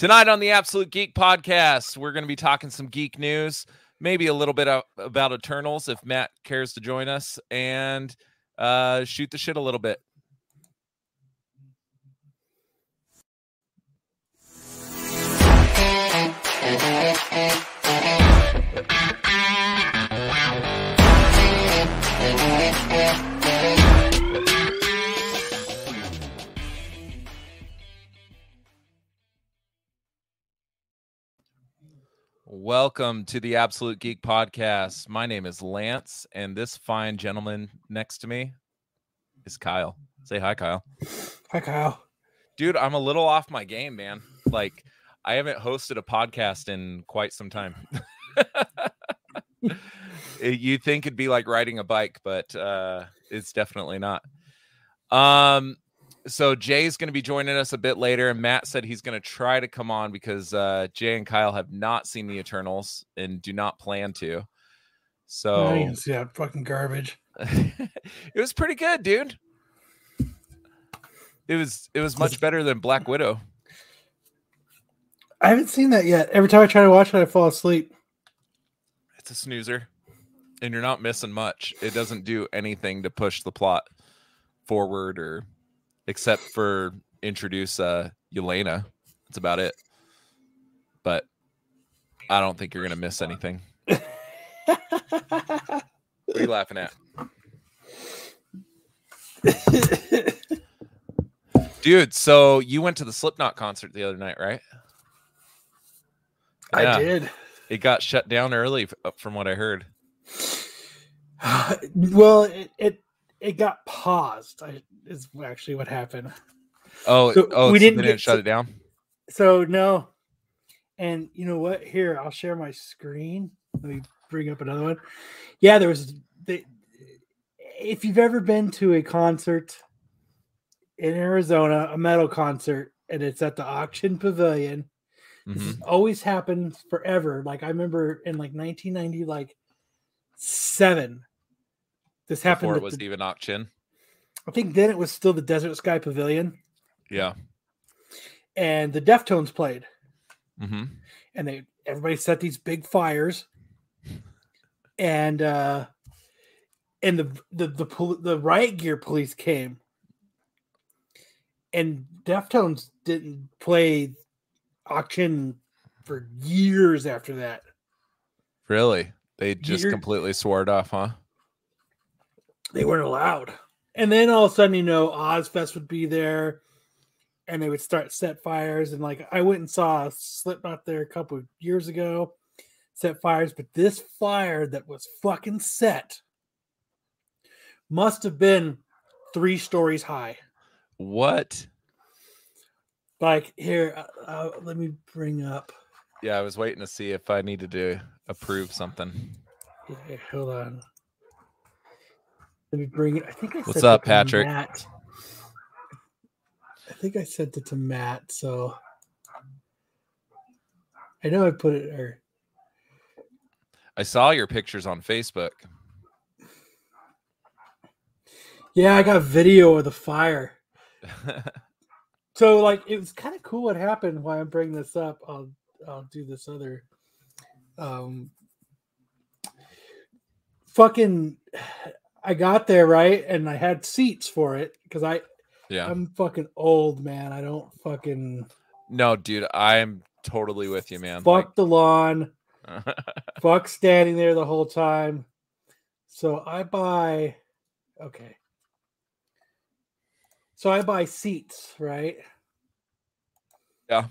Tonight on the Absolute Geek podcast, we're going to be talking some geek news, maybe a little bit about Eternals if Matt cares to join us, and uh, shoot the shit a little bit. Welcome to the Absolute Geek Podcast. My name is Lance, and this fine gentleman next to me is Kyle. Say hi, Kyle. Hi, Kyle. Dude, I'm a little off my game, man. Like, I haven't hosted a podcast in quite some time. you think it'd be like riding a bike, but uh, it's definitely not. Um, so Jay's going to be joining us a bit later, and Matt said he's going to try to come on because uh, Jay and Kyle have not seen the Eternals and do not plan to. So I didn't see that fucking garbage. it was pretty good, dude. It was it was much better than Black Widow. I haven't seen that yet. Every time I try to watch it, I fall asleep. It's a snoozer, and you're not missing much. It doesn't do anything to push the plot forward or except for introduce uh Yelena. That's about it. But I don't think you're gonna miss anything. what are you laughing at? Dude, so you went to the Slipknot concert the other night, right? I did. It got shut down early from what I heard. well, it, it it got paused. I, is actually what happened. Oh, So oh, we so didn't didn't shut to- it down. So no, and you know what? Here, I'll share my screen. Let me bring up another one. Yeah, there was. The, if you've ever been to a concert in Arizona, a metal concert, and it's at the Ak-Chin Pavilion, This Mhm. has always happened forever. Like I remember in like 1990, like seven. This happened. Before it was the- even Ak-Chin. I think then it was still the Desert Sky Pavilion, Yeah. and the Deftones played, hmm and they everybody set these big fires, and uh, and the the the pol- the riot gear police came, and Deftones didn't play Ak-Chin for years after that. Really? They just You're- completely swore it off, huh? They weren't allowed. And then all of a sudden, you know, Ozzfest would be there and they would start set fires. And like I went and saw Slipknot there a couple of years ago, set fires, but this fire that was fucking set must have been three stories high. What? Like here, uh, uh, let me bring up. Yeah, I was waiting to see if I needed to approve something. yeah, hold on. Let me bring it. I think I What's sent up, it to Patrick? Matt. I think I sent it to Matt, so I know I put it or I saw your pictures on Facebook. yeah, I got video of the fire. So like it was kind of cool what happened while I'm bringing this up. I'll I'll do this other um fucking I got there right and I had seats for it because I yeah. I'm fucking old man. I don't fucking no, dude, I'm totally with you, man. fuck the lawn. Fuck standing there the whole time. So I buy okay. So I buy seats, right? Yeah.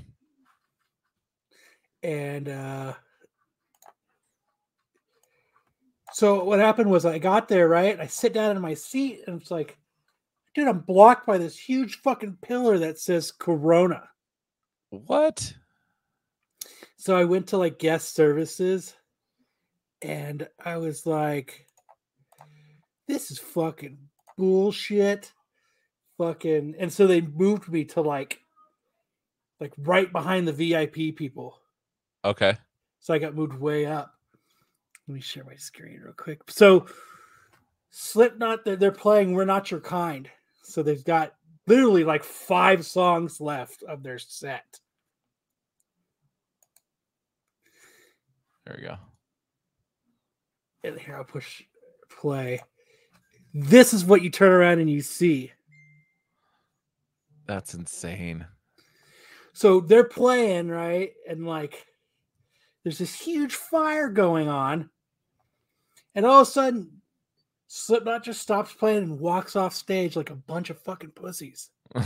And uh so what happened was I got there, right? I sit down in my seat and it's like, dude, I'm blocked by this huge fucking pillar that says Corona. what? So I went to like guest services and I was like, this is fucking bullshit. Fucking and so they moved me to like like right behind the VIP people. Okay. So I got moved way up. Let me share my screen real quick. So Slipknot, they're, they're playing We're Not Your Kind. So they've got literally like five songs left of their set. There we go. And here I'll push play. This is what you turn around and you see. That's insane. So they're playing, right? And like there's this huge fire going on. And all of a sudden, Slipknot just stops playing and walks off stage like a bunch of fucking pussies.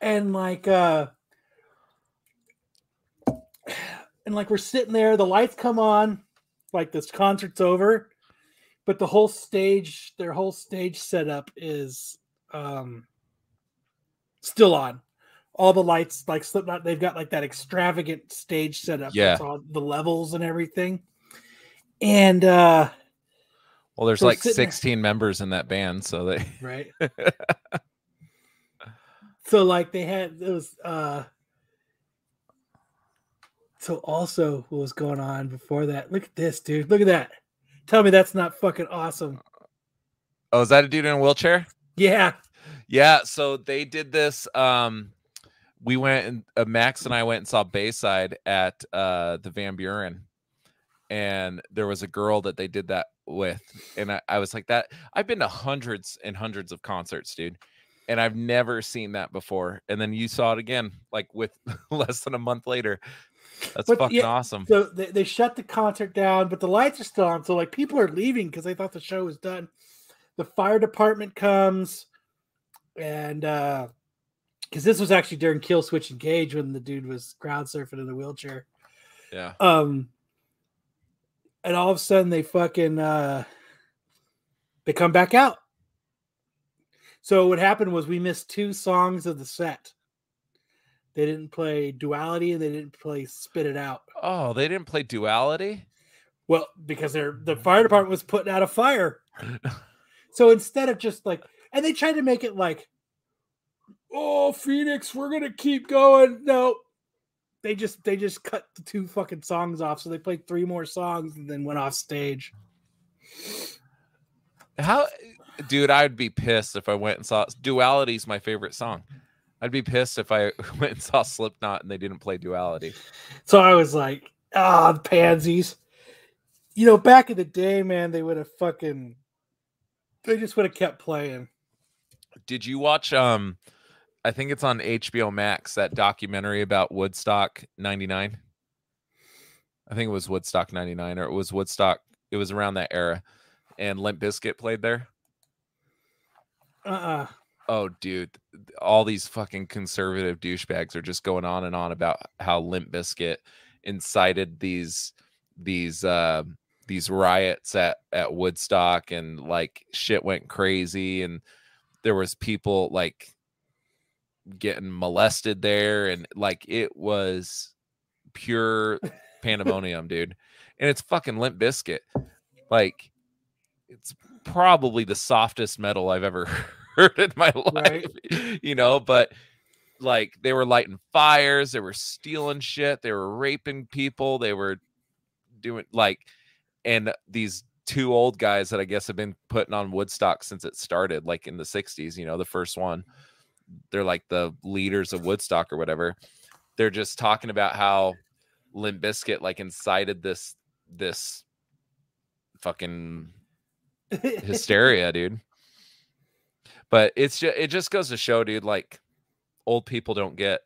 and like uh and like we're sitting there, the lights come on, like this concert's over, but the whole stage, their whole stage setup is um still on. All the lights, like Slipknot, they've got like that extravagant stage setup. Yeah. All the levels and everything. And uh well, there's So like sitting there- 16 members in that band, so they right. so like they had those uh so also what was going on before that? Look at this, dude. Look at that. Tell me that's not fucking awesome. Oh, is that a dude in a wheelchair? Yeah. Yeah, so they did this. Um, we went and uh, Max and I went and saw Bayside at uh the Van Buren, and there was a girl that they did that with, and I, I was like, that I've been to hundreds and hundreds of concerts, dude, and I've never seen that before. And then you saw it again, like with less than a month later. That's But, fucking yeah, awesome. So they, they shut the concert down, but the lights are still on. So like people are leaving because they thought the show was done. The fire department comes and uh because this was actually during Killswitch Engage when the dude was crowd surfing in a wheelchair. Yeah. Um, and all of a sudden they fucking uh, they come back out. So what happened was we missed two songs of the set. They didn't play Duality and they didn't play Spit It Out. Oh, they didn't play Duality. Well, because they're the fire department was putting out a fire. So instead of just like, and they tried to make it like, oh Phoenix, we're gonna keep going. No, they just they just cut the two fucking songs off. So they played three more songs and then went off stage. How, dude? I'd be pissed if I went and saw Duality's my favorite song. I'd be pissed if I went and saw Slipknot and they didn't play Duality. So I was like, ah, the pansies. You know, back in the day, man, they would have fucking, they just would have kept playing. Did you watch? Um, I think it's on HBO Max that documentary about Woodstock '99. I think it was Woodstock '99, or it was Woodstock. It was around that era, and Limp Bizkit played there. Uh uh Oh, dude, all these fucking conservative douchebags are just going on and on about how Limp Bizkit incited these these uh these riots at at Woodstock and like shit went crazy and there was people like getting molested there and like it was pure pandemonium, dude. And it's fucking Limp Bizkit Like it's probably the softest metal I've ever heard in my life. Right. You know, but like they were lighting fires, they were stealing shit, they were raping people, they were doing like and these two old guys that I guess have been putting on Woodstock since it started, like in the 60s, you know, the first one. They're like the leaders of Woodstock or whatever. They're just talking about how Limp Bizkit like incited this this fucking hysteria, dude. But it's just it just goes to show, dude, like old people don't get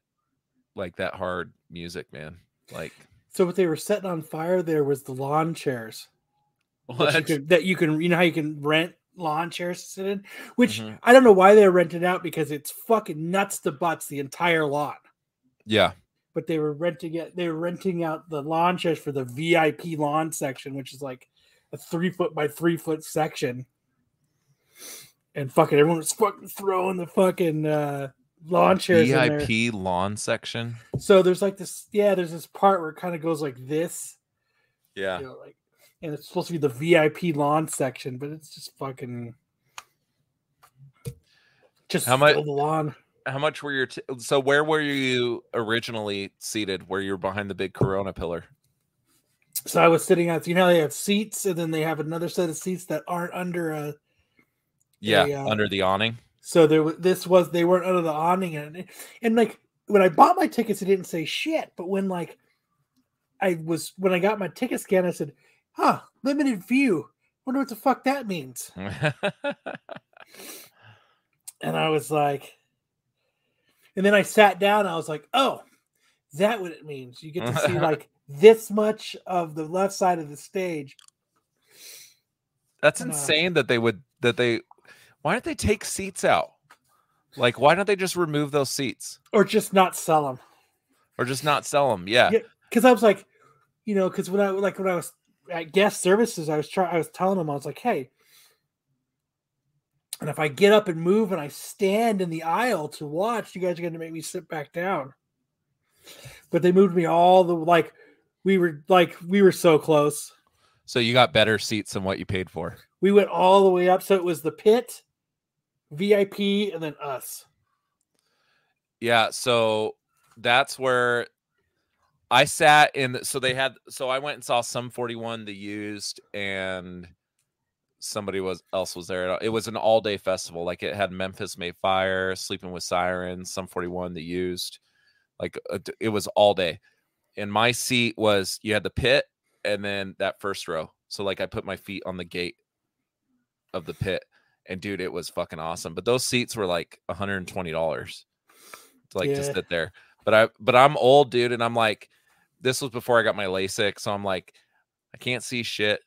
like that hard music, man. Like so what they were setting on fire there was the lawn chairs that you, that you can, you know how you can rent lawn chairs to sit in, which Mhm. I don't know why they're rented out because it's fucking nuts to butts the entire lot. Yeah. but they were renting it. They were renting out the lawn chairs for the VIP lawn section, which is like a three foot by three foot section. And fucking everyone was fucking throwing the fucking uh, lawn chairs. VIP lawn section. So there's like this, yeah. There's this part where it kind of goes like this, Yeah. you know, like, and it's supposed to be the VIP lawn section, but it's just fucking just How much- the lawn. How much were your t- so where were you originally seated where you were behind the big corona pillar? So I was sitting at You know, they have seats, and then they have another set of seats that aren't under a Yeah, uh, under the awning. So there was this was they weren't under the awning and and like when I bought my tickets, it didn't say shit. But when like I was when I got my ticket scan, I said, "Huh, limited view. Wonder what the fuck that means." and I was like, and then I sat down. I was like, "Oh, is that what it means? You get to see like this much of the left side of the stage." That's And, uh, insane that they would that they why don't they take seats out? Like why don't they just remove those seats Or just not sell them. or just not sell them? Yeah. Yeah. Because I was like, you know, because when I like when I was at guest services, I was trying. I was telling them, I was like, hey, and if I get up and move and I stand in the aisle to watch, you guys are going to make me sit back down. But they moved me all the like we were like we were so close. So you got better seats than what you paid for. We went all the way up, so it was the pit, VIP, and then us. Yeah, so that's where I sat in. So they had. So I went and saw Sum 41, the used, and somebody was else was there. It was an all day festival. Like it had Memphis May Fire, Sleeping with Sirens, Sum 41, the used. Like it was all day. And my seat was you had the pit and then that first row. So like I put my feet on the gate of the pit, and dude, it was fucking awesome. But those seats were like one hundred and twenty dollars to like to Yeah. sit there. But I but I'm old, dude, and I'm like, this was before I got my LASIK, so I'm like, I can't see shit.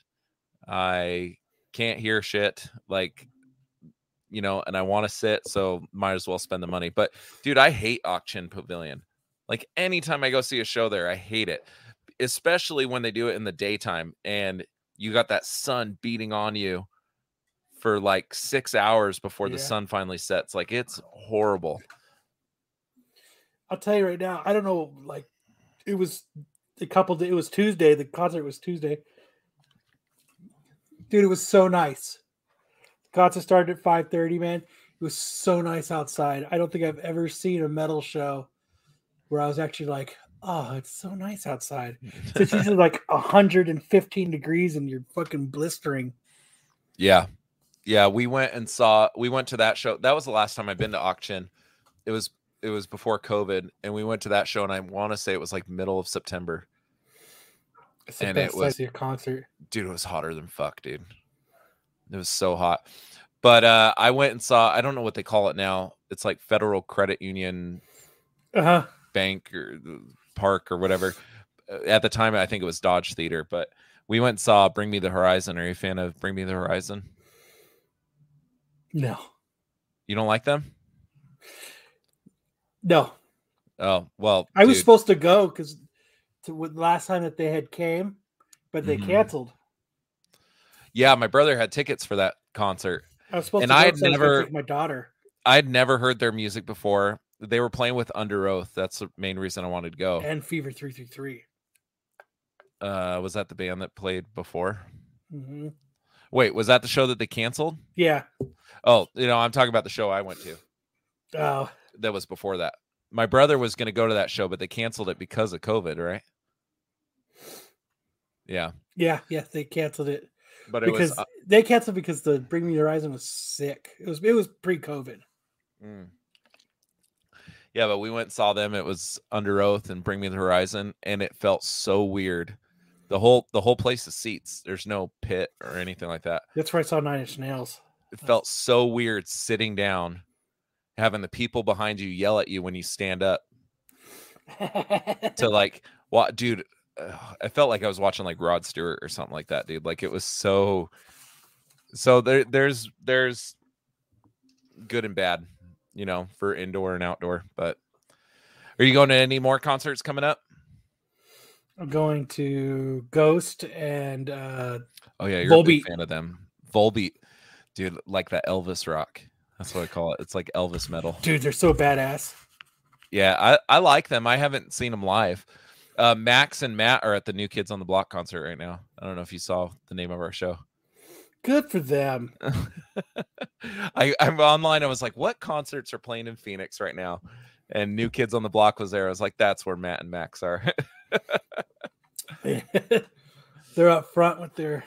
I can't hear shit. Like, you know, and I want to sit, so might as well spend the money. But dude, I hate Ak-Chin pavilion. Like anytime I go see a show there, I hate it. Especially when they do it in the daytime and you got that sun beating on you for like six hours before the sun finally sets. Like it's horrible. I'll tell you right now, I don't know, like it was a couple days, it was Tuesday, the concert was Tuesday. Dude, it was so nice. The concert started at 5:30, man. It was so nice outside. I don't think I've ever seen a metal show where I was actually like, oh, it's so nice outside. So it's usually like 115 degrees and you're fucking blistering. Yeah. Yeah, we went and saw we went to that show. That was the last time I've been to Ak-Chin. It was it was before COVID and we went to that show and I want to say it was like middle of September. It's the And it best was- to see a concert. Dude, it was hotter than fuck, dude. It was so hot. But uh I went and saw I don't know what they call it now. It's like Federal Credit Union Uh-huh. Bank or Park or whatever. Uh, At the time I think it was Dodge Theater, but we went and saw Bring Me the Horizon. Are you a fan of Bring Me the Horizon? No. You don't like them? No. Oh, well, I was supposed to go because last time that they had came, but they Mhm. canceled. Yeah, my brother had tickets for that concert. I was supposed And to go I had never- my daughter. I'd never heard their music before. They were playing with Underoath. That's the main reason I wanted to go. and Fever three three three. Uh, was that the band that played before? Mm-hmm. Wait, was that the show that they canceled? Yeah. Oh, you know, I'm talking about the show I went to. Oh, That was before that. My brother was going to go to that show, but they canceled it because of COVID, right? Yeah, yeah, yeah. They canceled it but it because was. uh, they canceled because the Bring Me the Horizon was sick. It was it was pre COVID. Mm. Yeah, but we went and saw them. It was Underoath and Bring Me the Horizon, and it felt so weird. The whole the whole place is seats. There's no pit or anything like that. That's where I saw Nine Inch Nails. It felt so weird sitting down, having the people behind you yell at you when you stand up to like, what, dude? I felt like I was watching like Rod Stewart or something like that, dude. Like it was so. So there, there's there's good and bad, you know, for indoor and outdoor. But are you going to any more concerts coming up? I'm going to Ghost and uh Oh yeah, you're a big fan of them. Volbeat, dude, like that Elvis rock. That's what I call it. It's like Elvis metal. dude, they're so badass. Yeah, I, I like them. I haven't seen them live. Uh, Max and Matt are at the New Kids on the Block concert right now. I don't know if you saw the name of our show. Good for them. I, I'm online. I was like, what concerts are playing in Phoenix right now? And New Kids on the Block was there. I was like, that's where Matt and Max are. they're up front with their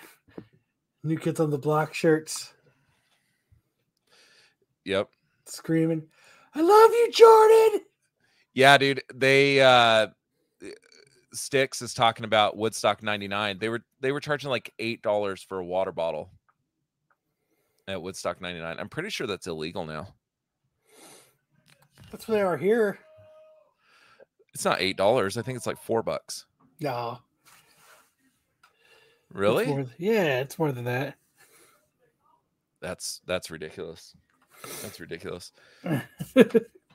new kids on the block shirts, yep. screaming, "I love you, Jordan!" Yeah, dude. They uh Sticks is talking about Woodstock 99. They were they were charging like eight dollars for a water bottle at Woodstock 99. I'm pretty sure that's illegal now. That's what they are here. It's not eight dollars. I think it's like four bucks. No. Really? It's more, yeah, it's more than that. That's that's ridiculous. That's ridiculous.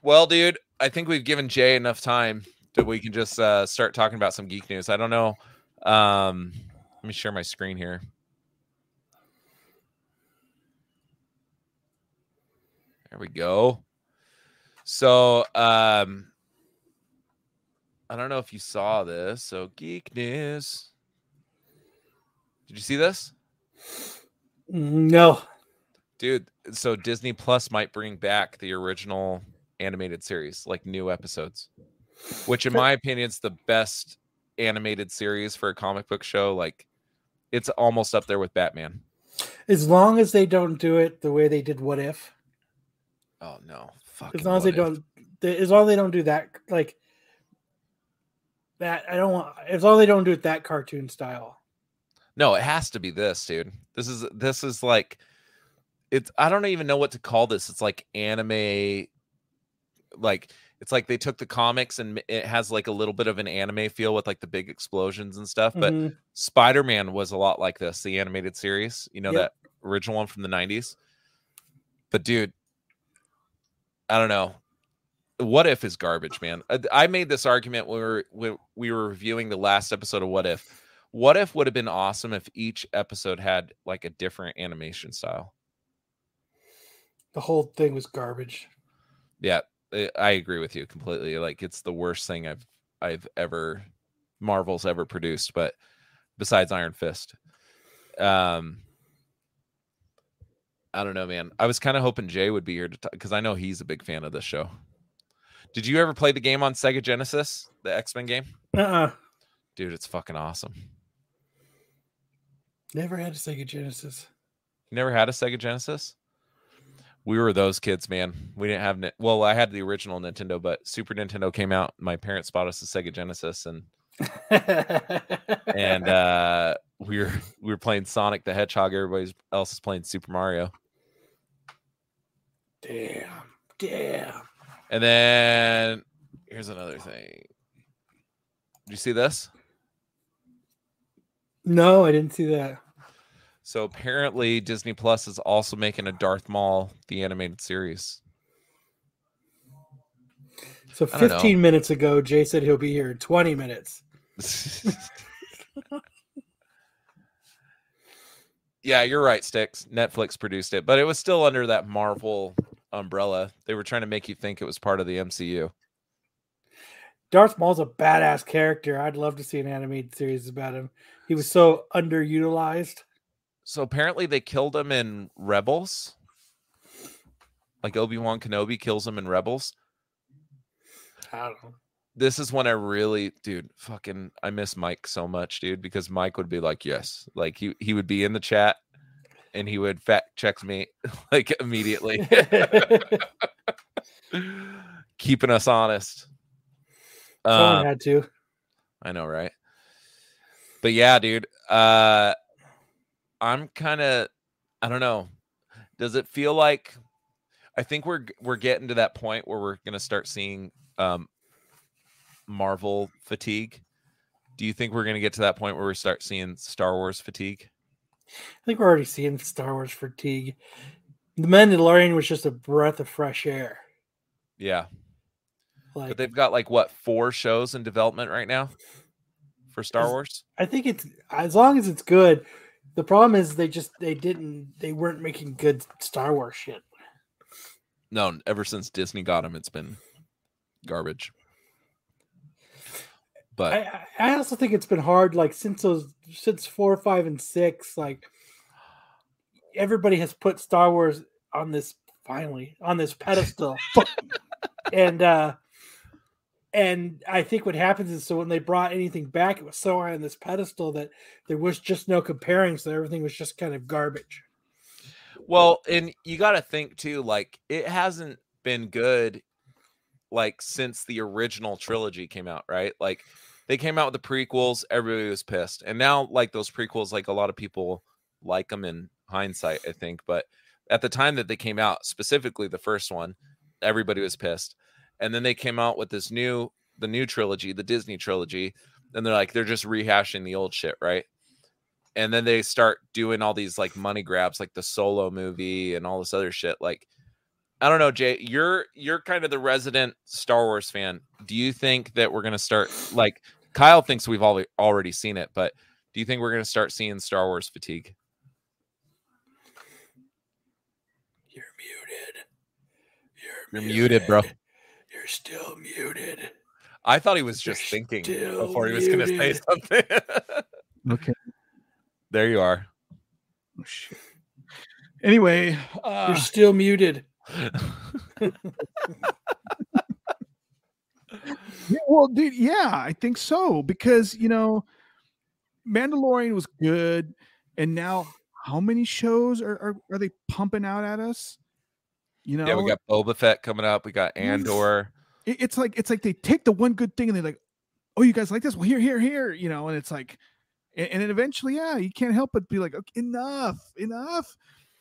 well, dude, I think we've given Jay enough time that we can just uh, start talking about some geek news. I don't know. Um, let me share my screen here. There we go. So, um, I don't know if you saw this. So, geek news. Did you see this? No. Dude, so Disney Plus might bring back the original animated series, like new episodes, which, in my opinion, is the best animated series for a comic book show. Like, it's almost up there with Batman. As long as they don't do it the way they did What If. Oh no! As long as they if. don't, they, as long as they don't do that, like that. I don't want. As long as they don't do it that cartoon style. No, it has to be this, dude. This is this is like it's I don't even know what to call this. It's like anime like it's like they took the comics and it has like a little bit of an anime feel with like the big explosions and stuff. But mm-hmm. Spider Man was a lot like this, the animated series, you know, yep. that original one from the 90s. But dude, I don't know. What if is garbage, man? I, I made this argument when we were when we were reviewing the last episode of What If. What if would have been awesome if each episode had like a different animation style? The whole thing was garbage. Yeah, I agree with you completely. Like it's the worst thing I've I've ever Marvel's ever produced, but besides Iron Fist. Um I don't know, man. I was kind of hoping Jay would be here to talk because I know he's a big fan of this show. Did you ever play the game on Sega Genesis, the X Men game? Uh-uh. Dude, it's fucking awesome. Never had a Sega Genesis. You never had a Sega Genesis? We were those kids, man. We didn't have well, I had the original Nintendo, but Super Nintendo came out. My parents bought us a Sega Genesis, and and uh, we were we were playing Sonic the Hedgehog. Everybody else is playing Super Mario. Damn, damn. And then here's another thing. Did you see this? No, I didn't see that. So apparently Disney Plus is also making a Darth Maul the animated series. So 15 minutes ago, Jay said he'll be here in 20 minutes. yeah, you're right, Sticks. Netflix produced it, but it was still under that Marvel umbrella. They were trying to make you think it was part of the MCU. Darth Maul's a badass character. I'd love to see an animated series about him. He was so underutilized so apparently they killed him in Rebels. Like Obi Wan Kenobi kills him in Rebels. I don't know. This is when I really, dude, fucking, I miss Mike so much, dude, because Mike would be like, yes, like he he would be in the chat, and he would fact check me like immediately, keeping us honest. Someone uh, had to. I know, right? But yeah, dude. Uh I'm kind of I don't know. Does it feel like I think we're we're getting to that point where we're going to start seeing um Marvel fatigue? Do you think we're going to get to that point where we start seeing Star Wars fatigue? I think we're already seeing Star Wars fatigue. The Mandalorian was just a breath of fresh air. Yeah. Like, but they've got like what four shows in development right now for Star Wars? I think it's as long as it's good. The problem is they just they didn't they weren't making good Star Wars shit. No, ever since Disney got them, it's been garbage. But I, I also think it's been hard, like since those since four, five, and six, like everybody has put Star Wars on this finally on this pedestal, and uh and I think what happens is so when they brought anything back, it was so high on this pedestal that there was just no comparing, so everything was just kind of garbage. Well, and you got to think too, like it hasn't been good like since the original trilogy came out, right? Like they came out with the prequels, everybody was pissed. And now like those prequels like a lot of people like them in hindsight, I think, but at the time that they came out, specifically the first one, everybody was pissed. And then they came out with this new the new trilogy, the Disney trilogy, and they're like they're just rehashing the old shit, right? And then they start doing all these like money grabs like the solo movie and all this other shit like I don't know, Jay. You're you're kind of the resident Star Wars fan. Do you think that we're gonna start like Kyle thinks we've all already seen it, but do you think we're gonna start seeing Star Wars fatigue? You're muted. You're muted, bro. You're still muted. I thought he was just You're thinking still before he was gonna say something. Okay. there you are. Oh, shit. Anyway, uh, You're still muted. Yeah, well, dude, yeah, I think so because you know, Mandalorian was good, and now how many shows are are, are they pumping out at us? You know, yeah, we got Boba Fett coming up. We got Andor. it's like it's like they take the one good thing and they're like, "Oh, you guys like this? Well, here, here, here," you know, and it's like, and, then eventually, yeah, you can't help but be like, okay, enough, enough,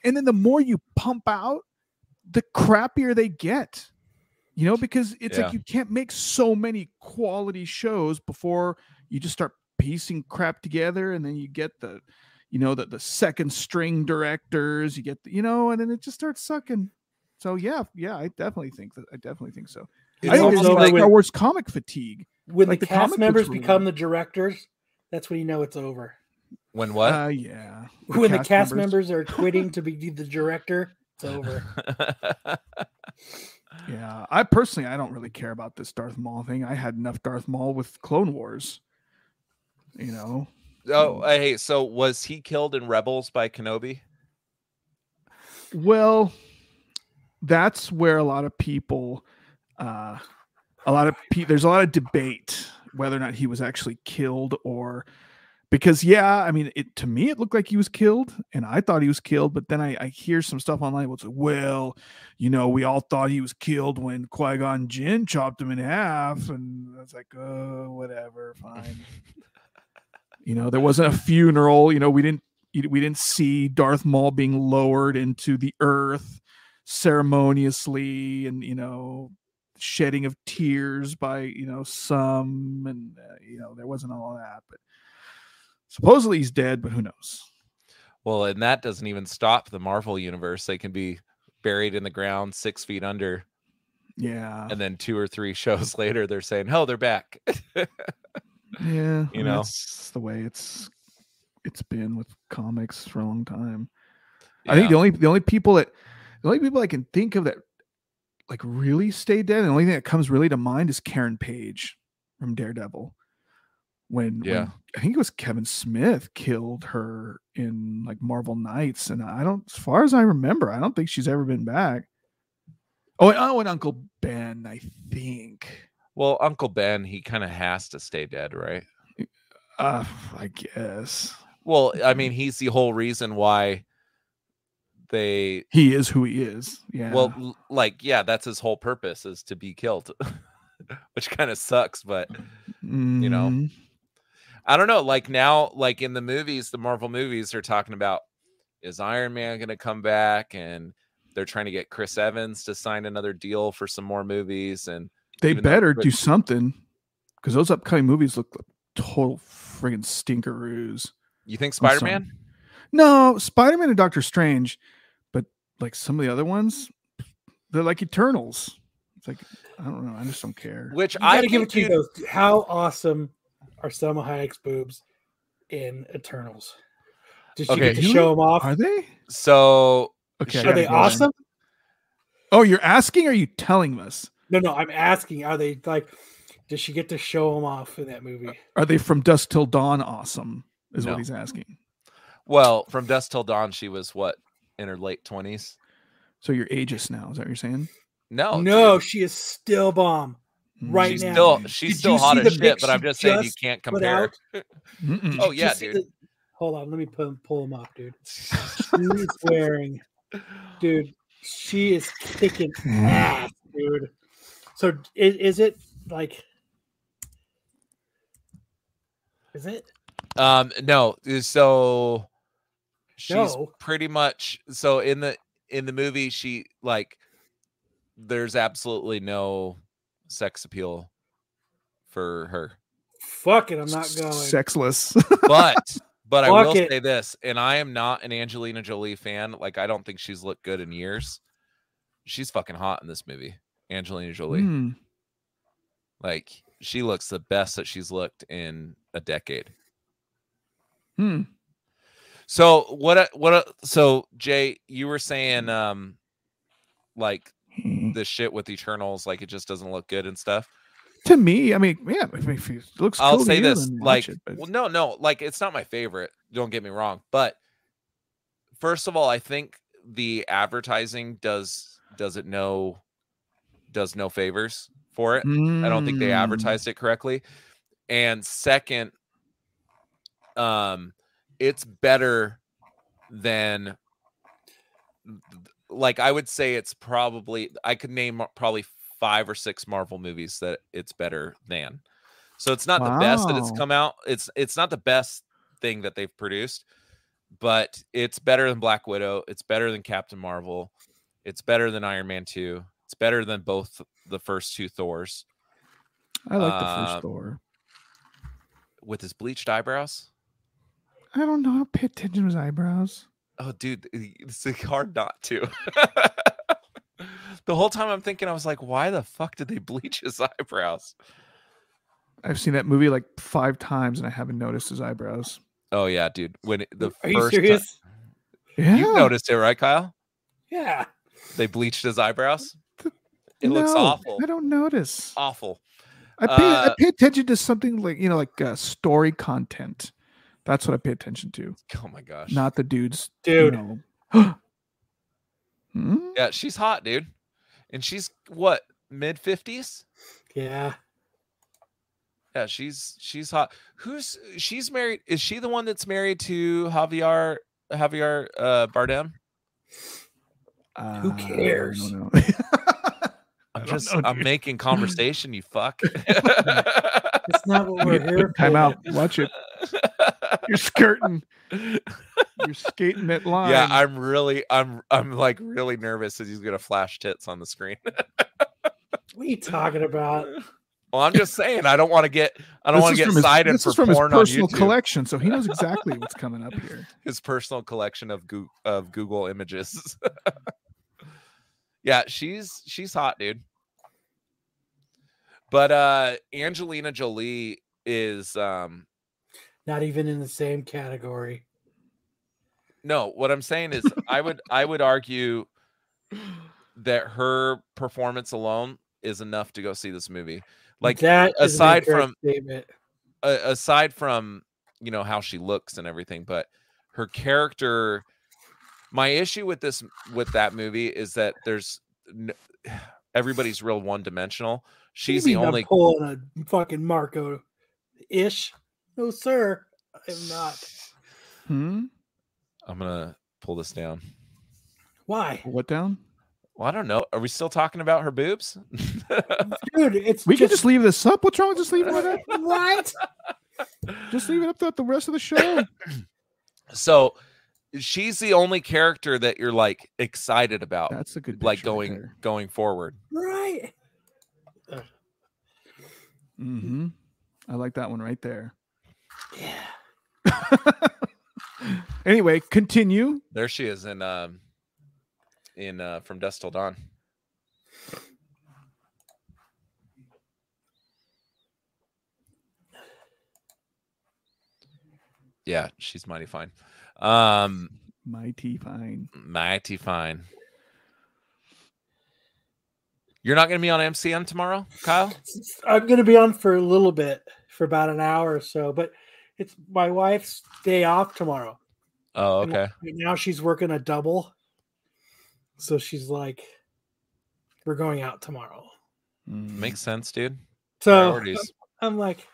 and then the more you pump out, the crappier they get, you know, because it's Yeah. like you can't make so many quality shows before you just start piecing crap together, and then you get the, you know, the the second string directors, you get, the, you know, and then it just starts sucking. So yeah, yeah, I definitely think that. I definitely think so. It's I think almost it's like with- Star Wars comic fatigue. When Like the, the cast comic members become the directors, that's when you know it's over. when what? Uh, yeah. when the cast members are quitting to be the director, it's over. Yeah, I personally, I don't really care about this Darth Maul thing. I had enough Darth Maul with Clone Wars. You know, oh, hey, so was he killed in Rebels by Kenobi? well, that's where a lot of people, uh, a lot of pe- there's a lot of debate whether or not he was actually killed or because yeah, I mean, it to me it looked like he was killed, and I thought he was killed, but then I, I hear some stuff online. What's like, well, you know, we all thought he was killed when Qui Gon Jinn chopped him in half, and I was like, oh, whatever, fine. you know, there wasn't a funeral. You know, we didn't we didn't see Darth Maul being lowered into the earth ceremoniously, and you know, shedding of tears by you know some, and uh, you know, there wasn't all that, but supposedly he's dead, but who knows? Well, and that doesn't even stop the Marvel universe. They can be buried in the ground six feet under, Yeah, and then two or three shows later, they're saying, "Oh, they're back." yeah, I you mean, know. that's the way it's it's been with comics for a long time. I think the only the only people that the only people I can think of that like really stay dead, and the only thing that comes really to mind is Karen Page from Daredevil. When, when Yeah. I think it was Kevin Smith killed her in like Marvel Knights, and I don't, as far as I remember, I don't think she's ever been back. Oh, and, oh, and Uncle Ben, I think. Well, Uncle Ben, he kind of has to stay dead, right? Uh, I guess Well, I mean, he's the whole reason why they. he is who he is. Yeah. Well, like, yeah, that's his whole purpose is to be killed, which kind of sucks. But you know, Mhm. I don't know. Like now, like in the movies, the Marvel movies, they're talking about is Iron Man going to come back, and they're trying to get Chris Evans to sign another deal for some more movies, and they though- better do something because those upcoming movies look like total friggin' stinkeroos. you think Spider Man? No, Spider Man and Doctor Strange, like some of the other ones, they're like Eternals. It's like I don't know. I just don't care. Which You I gotta give it to you you- though. How awesome are Salma Hayek's boobs in Eternals? Did she Okay, get to you- show them off? Are they? So Okay. Are Are they go then. awesome? Oh, you're asking? Or are you telling us? No, no. I'm asking. Are they like? Does she get to show them off in that movie? Are they from Dusk Till Dawn? Awesome, is No. what he's asking. Well, from Dusk Till Dawn, she was what in her late twenties. So you're ageist now? Is that what you're saying? No, no, dude, she is still bomb. Right she's now. still she's Did still hot as shit. But I'm she just saying you can't compare. Oh yeah, dude. the- hold on, let me pull pull them up, dude. She's wearing, dude. She is kicking ass, dude. So is, is it like? Is it? Um, no, so she's No. pretty much so in the in the movie she like there's absolutely no sex appeal for her. Fuck it, I'm not going. Sexless. But but I will it. say this, and I am not an Angelina Jolie fan. Like I don't think she's looked good in years. She's fucking hot in this movie, Angelina Jolie. Hmm. Like she looks the best that she's looked in a decade. Hmm. So what? What? So Jay, you were saying, um, like Hmm. the shit with Eternals, like it just doesn't look good and stuff. To me, I mean, yeah, if it looks I'll cool say you, this, like, it, well, no, no, like it's not my favorite. Don't get me wrong, but first of all, I think the advertising does does it no does no favors for it. I don't think they Mm. advertised it correctly. And second, um, it's better than like I would say it's probably I could name probably five or six Marvel movies that it's better than. So it's not the best that it's come out. It's it's not the best thing that they've produced, but it's better than Black Widow. It's better than Captain Marvel. It's better than Iron Man 2. It's better than both the first two Thors I like the first um, Thor. with his bleached eyebrows. I don't know. I don't pay attention to his eyebrows. Oh, dude, it's like hard not to. the whole time I'm thinking, I was like, why the fuck did they bleach his eyebrows? I've seen that movie like five times and I haven't noticed his eyebrows. Oh yeah, dude. When it- the Are first ti- serious? Yeah. you noticed it, right, Kyle? Yeah. They bleached his eyebrows. Th- It looks awful. I don't notice. Awful. I pay I uh, pay attention to something like you know, like uh, story content. That's what I pay attention to, Oh my gosh. not the dudes. Dude. You know. Hmm? Yeah, she's hot, dude. And she's what mid fifties? Yeah. Yeah, she's she's hot. Who's she's married? Is she the one that's married to Javier Javier uh, Bardem? Uh, I cares? I I'm just know, I'm making conversation. You fuck. That's not what we're here Time for. out. Watch it. You're skirting. You're skating that line. yeah, I'm really I'm I'm like really nervous that he's gonna flash tits on the screen. What are you talking about? well, I'm just saying I don't want to get I don't want to get from his- cited This for is from his porn on personal YouTube. collection, so he knows exactly what's coming up here. his personal collection of Goo- of Google images. yeah, she's she's hot, dude. But uh Angelina Jolie is um Not even in the same category. no, what I'm saying is I would I would argue that her performance alone is enough to go see this movie. Like that aside from- statement. aside from you know how she looks and everything but her character my issue with this with that movie is that there's everybody's real one dimensional she's the You mean only pulling a fucking Marco ish. No, sir. I am not. Hmm? i'm gonna pull this down Why? What down? well i don't know are we still talking about her boobs Dude, it's We can just, just leave this up. What's wrong with just leaving it up? what? Just leave it up throughout the rest of the show. so she's the only character that you're like excited about That's a good like picture right going there. going forward Right. Mm-hmm. I like that one right there. Yeah. Anyway, continue. there she is in um in uh from dusk till dawn yeah she's mighty fine um Mighty fine. mighty fine you're not gonna be on mcm tomorrow kyle I'm gonna be on for a little bit, for about an hour or so, but it's my wife's day off tomorrow. oh okay Right now she's working a double. So she's like, We're going out tomorrow. Mm. makes sense dude So priorities I'm like,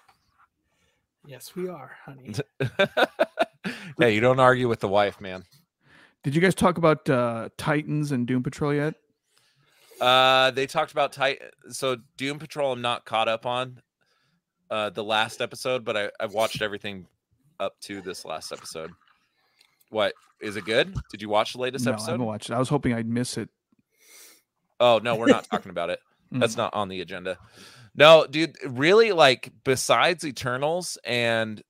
Yes, we are, honey. yeah you don't argue with the wife man Did you guys talk about uh, Titans and Doom Patrol yet? Uh, they talked about tight. So Doom Patrol, I'm not caught up on. uh, the last episode, but I, I've watched everything up to this last episode. What is it good? Did you watch the latest No, I episode? haven't watched it. I was hoping I'd miss it. Oh no, we're not talking about it. That's Mm. not on the agenda. No, dude, really like besides Eternals and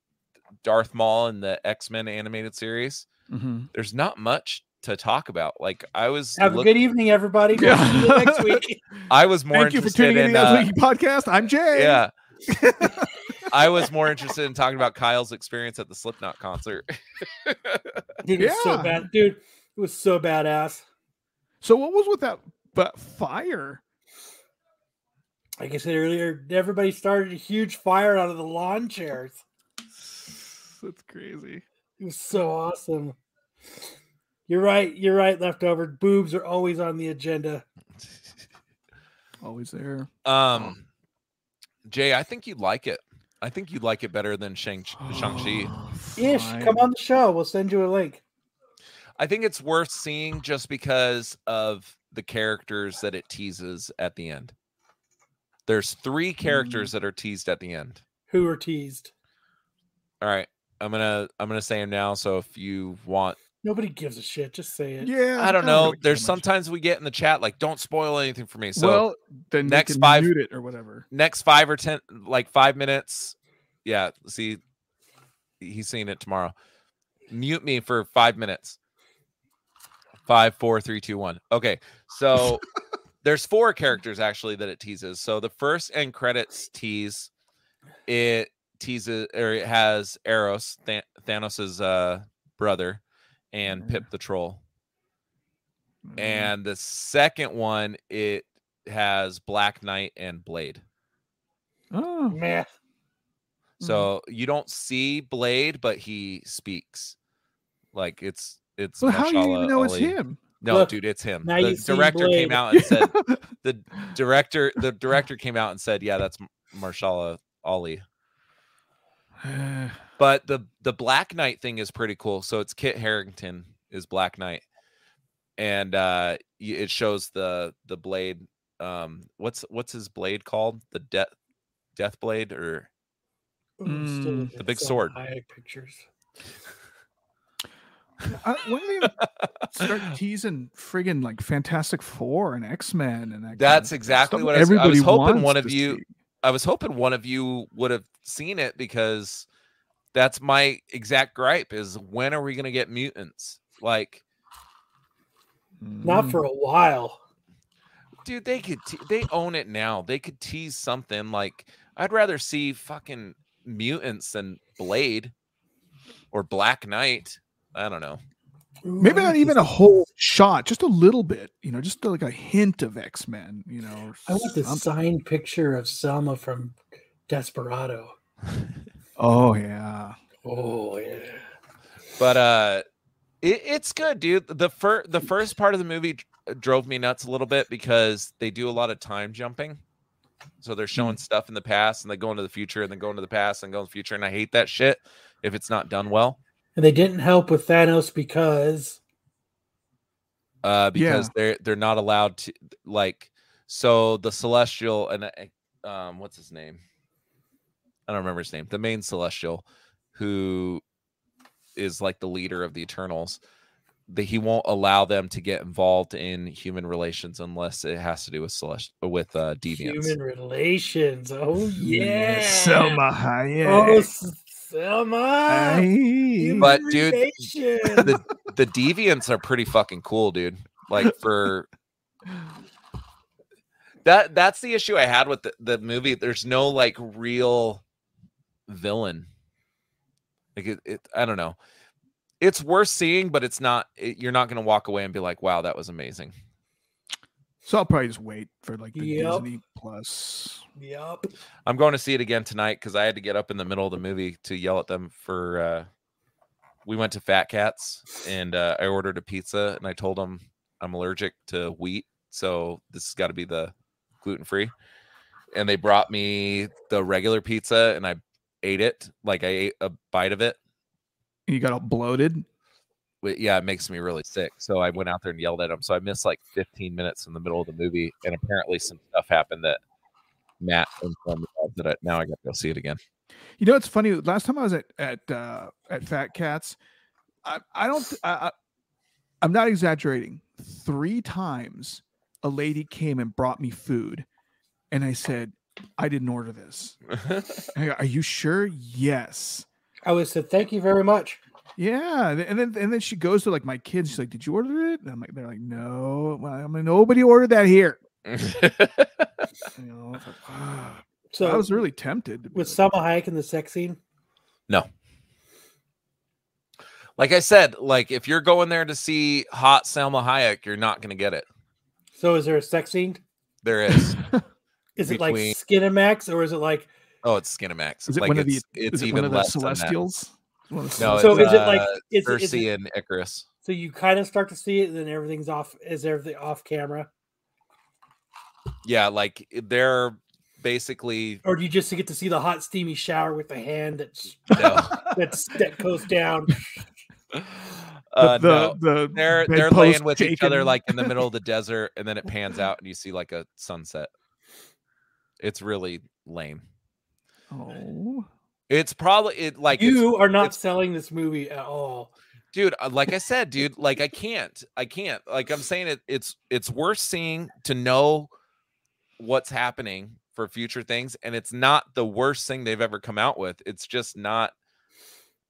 Darth Maul and the X-Men animated series, Mhm. there's not much to talk about. Like I was Have look- a good evening, everybody. We'll Yeah. see you next week. I was more Thank you for interested tuning in in to the uh, Weekly Podcast. I'm Jay. yeah. I was more interested in talking about Kyle's experience at the Slipknot concert. Dude, it was so bad. Dude, it was so badass. So what was with that but fire? Like I said earlier, everybody started a huge fire out of the lawn chairs. That's crazy. It was so awesome. You're right. You're right, leftover. Boobs are always on the agenda. Always there. Um, Jay, I think you'd like it. I think you'd like it better than Shang Shang-Chi. Ish, come on the show. We'll send you a link. I think it's worth seeing just because of the characters that it teases at the end. There's three characters that are teased at the end. Who are teased? All right, I'm gonna I'm gonna say them now. So if you want, Nobody gives a shit. Just say it. Yeah. I don't know. really care There's much. sometimes we get in the chat like, don't spoil anything for me. So well, then next can five- mute it or whatever. next five or ten, like five minutes. Yeah, see, he's seeing it tomorrow. Mute me for five minutes. Five, four, three, two, one. Okay, so there's four characters actually that it teases. So the first end credits tease, it teases or it has Eros, Than- Thanos's uh, brother, and Mhm. Pip the troll. Mhm. And the second one, it has Black Knight and Blade. oh, Meh. Mhm. So you don't see Blade, but he speaks. Like it's it's. well, how do you even Mahershala know it's him? No, Look, dude, it's him. The you see director came out and said the director the director came out and said, yeah, that's M- Marshala Ali. But the the Black Knight thing is pretty cool. So it's Kit Harington is Black Knight, and uh it shows the the blade. Um, what's what's his blade called? The death death blade or Mm, the big some sword. high pictures. Uh, when do they start teasing friggin' like Fantastic Four and X Men and that? That's exactly what I was- I was hoping one of you- see. I was hoping one of you would have seen it because that's my exact gripe is when are we going to get mutants? Like, Not Mm. for a while. dude, they could te- they own it now. They could tease something like I'd rather see fucking mutants than Blade or Black Knight. I don't know. Maybe not even a whole shot, just a little bit. You know, just like a hint of X Men. You know, I want this something. signed picture of Salma from Desperado. Oh yeah. Oh yeah. But uh it, it's good, dude. The first the first part of the movie drove me nuts a little bit because they do a lot of time jumping. So they're showing stuff in the past and they go into the future and then go into the past and go in the future. And I hate that shit if it's not done well. And they didn't help with Thanos because Uh because Yeah. they're they're not allowed to like so the celestial and uh, um what's his name? I don't remember his name. The main celestial who is like the leader of the Eternals. That he won't allow them to get involved in human relations unless it has to do with celest- with uh, deviants. human relations. Oh yeah. Salma Hayek. Oh, Salma. Hey. Human But, dude, relations. the the deviants are pretty fucking cool, dude. Like for that that's the issue I had with the, the movie. There's no like real villain. Like it, it I don't know. It's worth seeing, but it's not. It, you're not going to walk away and be like, "Wow, that was amazing." So I'll probably just wait for like the Yep. Disney Plus. Yep. I'm going to see it again tonight because I had to get up in the middle of the movie to yell at them for. uh We went to Fat Cats and uh, I ordered a pizza and I told them I'm allergic to wheat, so this has got to be the gluten free. And they brought me the regular pizza and I ate it like I ate a bite of it. You got all bloated. But yeah, it makes me really sick. So I went out there and yelled at him. So I missed like 15 minutes in the middle of the movie, and apparently some stuff happened that Matt informed me of that I, now I got to go see it again. You know, it's funny. Last time I was at at uh, at Fat Cats, I, I don't. I, I, I'm not exaggerating. Three times, a lady came and brought me food, and I said, "I didn't order this." Go, Are you sure? Yes. I would said thank you very much. Yeah, and then and then she goes to like my kids. She's like, "Did you order it?" And I'm like, "They're like, no." Well, I'm like, "Nobody ordered that here." You know, like, ah. So I was really tempted. to be with like, Salma Hayek in the sex scene. no. Like I said, like if you're going there to see hot Salma Hayek, you're not going to get it. So is there a sex scene? There is. Is it Between- like Skinamax or is it like oh, it's Skinamax. Is it like one of the? it's, it's is it even one of the less than that. Celestials? One of the No, so? it's, Is it like uh, is it, is Sersi it and Ikaris. so you kind of start to see it and then everything's off? Is everything off camera, Yeah, like they're basically or do you just get to see the hot steamy shower with the hand that's no. that's that goes down? uh, the, no. the They're they're laying bedpost with each other like in the middle of the desert, and then it pans out and you see like a sunset. It's really lame. Oh, It's probably it like it's- you are not selling this movie at all. dude uh, like i said dude like i can't i can't like i'm saying it it's it's worth seeing to know what's happening for future things and it's not the worst thing they've ever come out with it's just not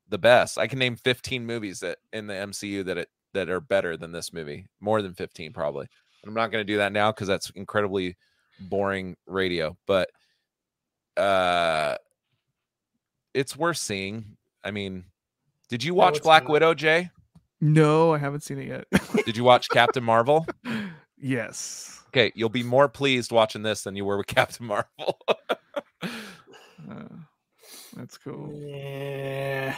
the best i can name 15 movies that in the mcu that it that are better than this movie more than 15 probably i'm not going to do that now because that's incredibly boring radio but uh it's worth seeing i mean did you watch it's black not. widow jay no, I haven't seen it yet. did you watch Captain Marvel? yes. Okay, you'll be more pleased watching this than you were with Captain Marvel. Uh, that's cool. Yeah.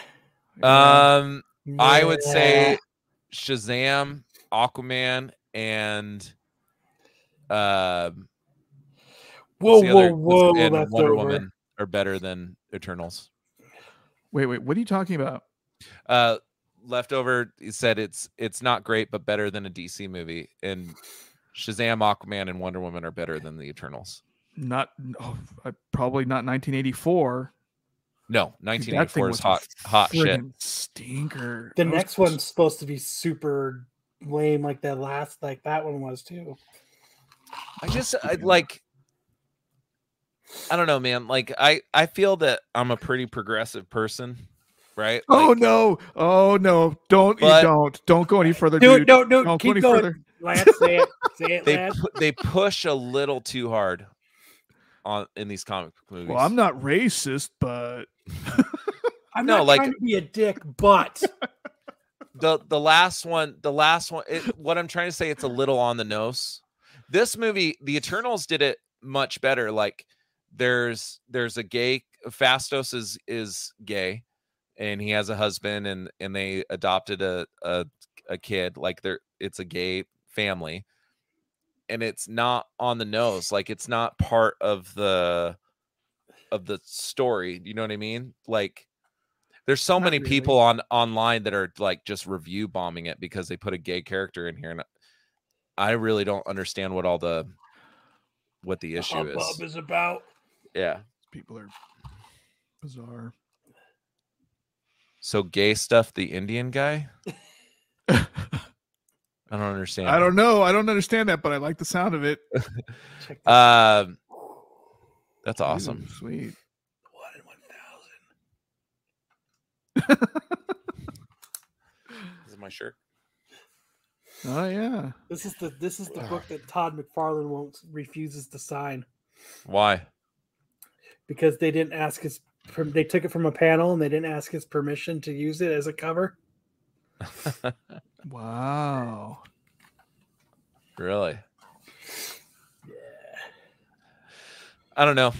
um, I would say Shazam, Aquaman, and um, Whoa, the whoa, other- whoa! and That's Wonder over. Woman are better than Eternals. Wait, wait. What are you talking about? Uh, leftover said it's it's not great, but better than a DC movie. And Shazam, Aquaman, and Wonder Woman are better than the Eternals. Not oh, probably not 1984. No, Dude, 1984 is was hot, hot shit. Stinker. The That was next one's supposed to be super lame, like that last, like that one was too. I just I, like I don't know, man. Like I I feel that I'm a pretty progressive person, right? Oh Like, no! Oh no! Don't you don't don't go any further, Dude, dude. don't, don't, Don't go keep any going. further. Lance, say it. Say it, they pu- they push a little too hard on in these comic movies. Well, I'm not racist, but I'm no, not like- trying to be a dick, but the the last one the last one it, what i'm trying to say it's a little on the nose this movie the eternals did it much better like there's there's a gay Phastos is is gay and he has a husband and and they adopted a a, a kid like they're it's a gay family and it's not on the nose like it's not part of the of the story you know what i mean like there's so Not many really. people on online that are like just review bombing it because they put a gay character in here and i really don't understand what all the what the issue is is about. Yeah people are bizarre. so gay stuff the indian guy i don't understand I don't know. I don't understand that, but I like the sound of it. Um that's awesome Ooh, sweet. one in one this is my shirt Oh yeah. This is the this is the book that Todd McFarlane won't refuses to sign why because they didn't ask his they took it from a panel and they didn't ask his permission to use it as a cover. Wow. really Yeah. i don't know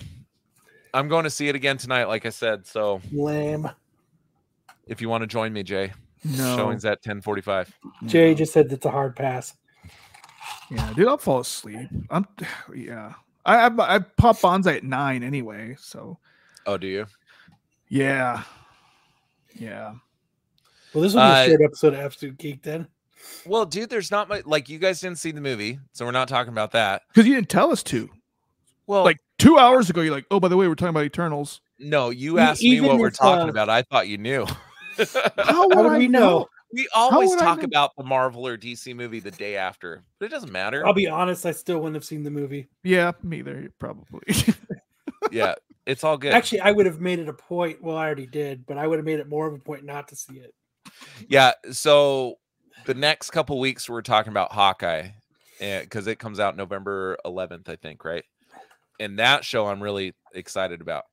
i'm going to see it again tonight like i said so Lame. if you want to join me jay No. showings at 1045 Jay no. just said it's a hard pass. Yeah, dude, I'll fall asleep. I'm yeah. I I, I pop bonsai at nine anyway, so oh do you yeah. Yeah. Well, this will be Uh, a short episode of Absolute Geek then. Well, dude, there's not much like you guys didn't see the movie, so we're not talking about that. Because you didn't tell us to. Well, Like two hours ago, you're like, oh, by the way, we're talking about Eternals. no, you asked me what we're talking uh, about. I thought you knew. How would, How would I we know? We always talk know? about the Marvel or DC movie the day after, but it doesn't matter. I'll be honest, I still wouldn't have seen the movie. Yeah, me either, probably. yeah, it's all good. Actually, I would have made it a point. Well, I already did, but I would have made it more of a point not to see it. Yeah. So the next couple weeks we're talking about Hawkeye because it comes out November 11th, I think, right? And that show I'm really excited about.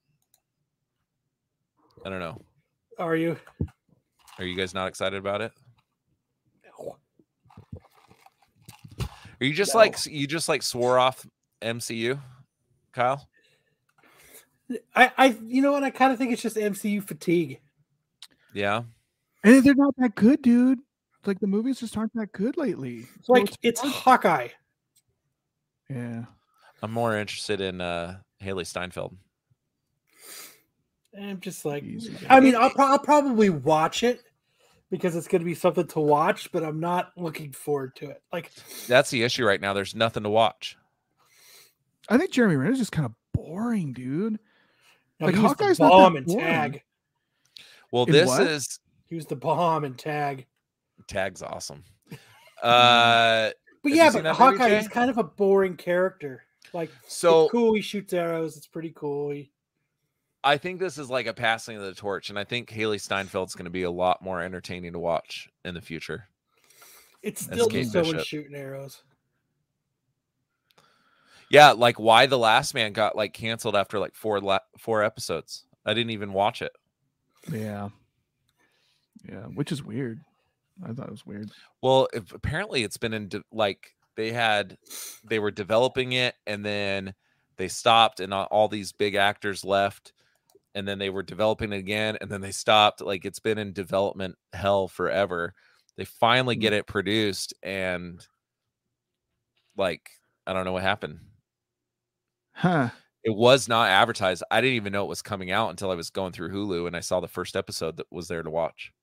I don't know. Are you? Are you guys not excited about it? Are you just No. like you just like swore off MCU, Kyle? I, I, you know what? I kind of think it's just MCU fatigue. Yeah. and they're not that good, dude. Like the movies just aren't that good lately. It's like So it's hard- Hawkeye. yeah. I'm more interested in uh Hailee Steinfeld. I'm just like, Easy, I mean, I'll, pro- I'll probably watch it because it's going to be something to watch, but I'm not looking forward to it. Like, That's the issue right now. There's nothing to watch. I think Jeremy Renner's just kind of boring, dude. no, Like, he was the Hawkeye's not that bomb and boring. tag. Well, In this what? is He was the bomb and tag. tag's awesome. Uh But yeah, but that Hawkeye is kind of a boring character. Like, so it's cool. He shoots arrows. It's pretty cool. He, I think this is like a passing of the torch, and I think Hailee Steinfeld's going to be a lot more entertaining to watch in the future. it's That's still Kate just someone Bishop. shooting arrows. Yeah, like why the last man got like canceled after like four la- four episodes. I didn't even watch it. Yeah. Yeah, which is weird. I thought it was weird. Well, if, apparently it's been in de- like they had they were developing it and then they stopped and all, all these big actors left and then they were developing it again and then they stopped like it's been in development hell forever. They finally get it produced and like I don't know what happened. Huh. It was not advertised. I didn't even know it was coming out until I was going through Hulu and I saw the first episode that was there to watch.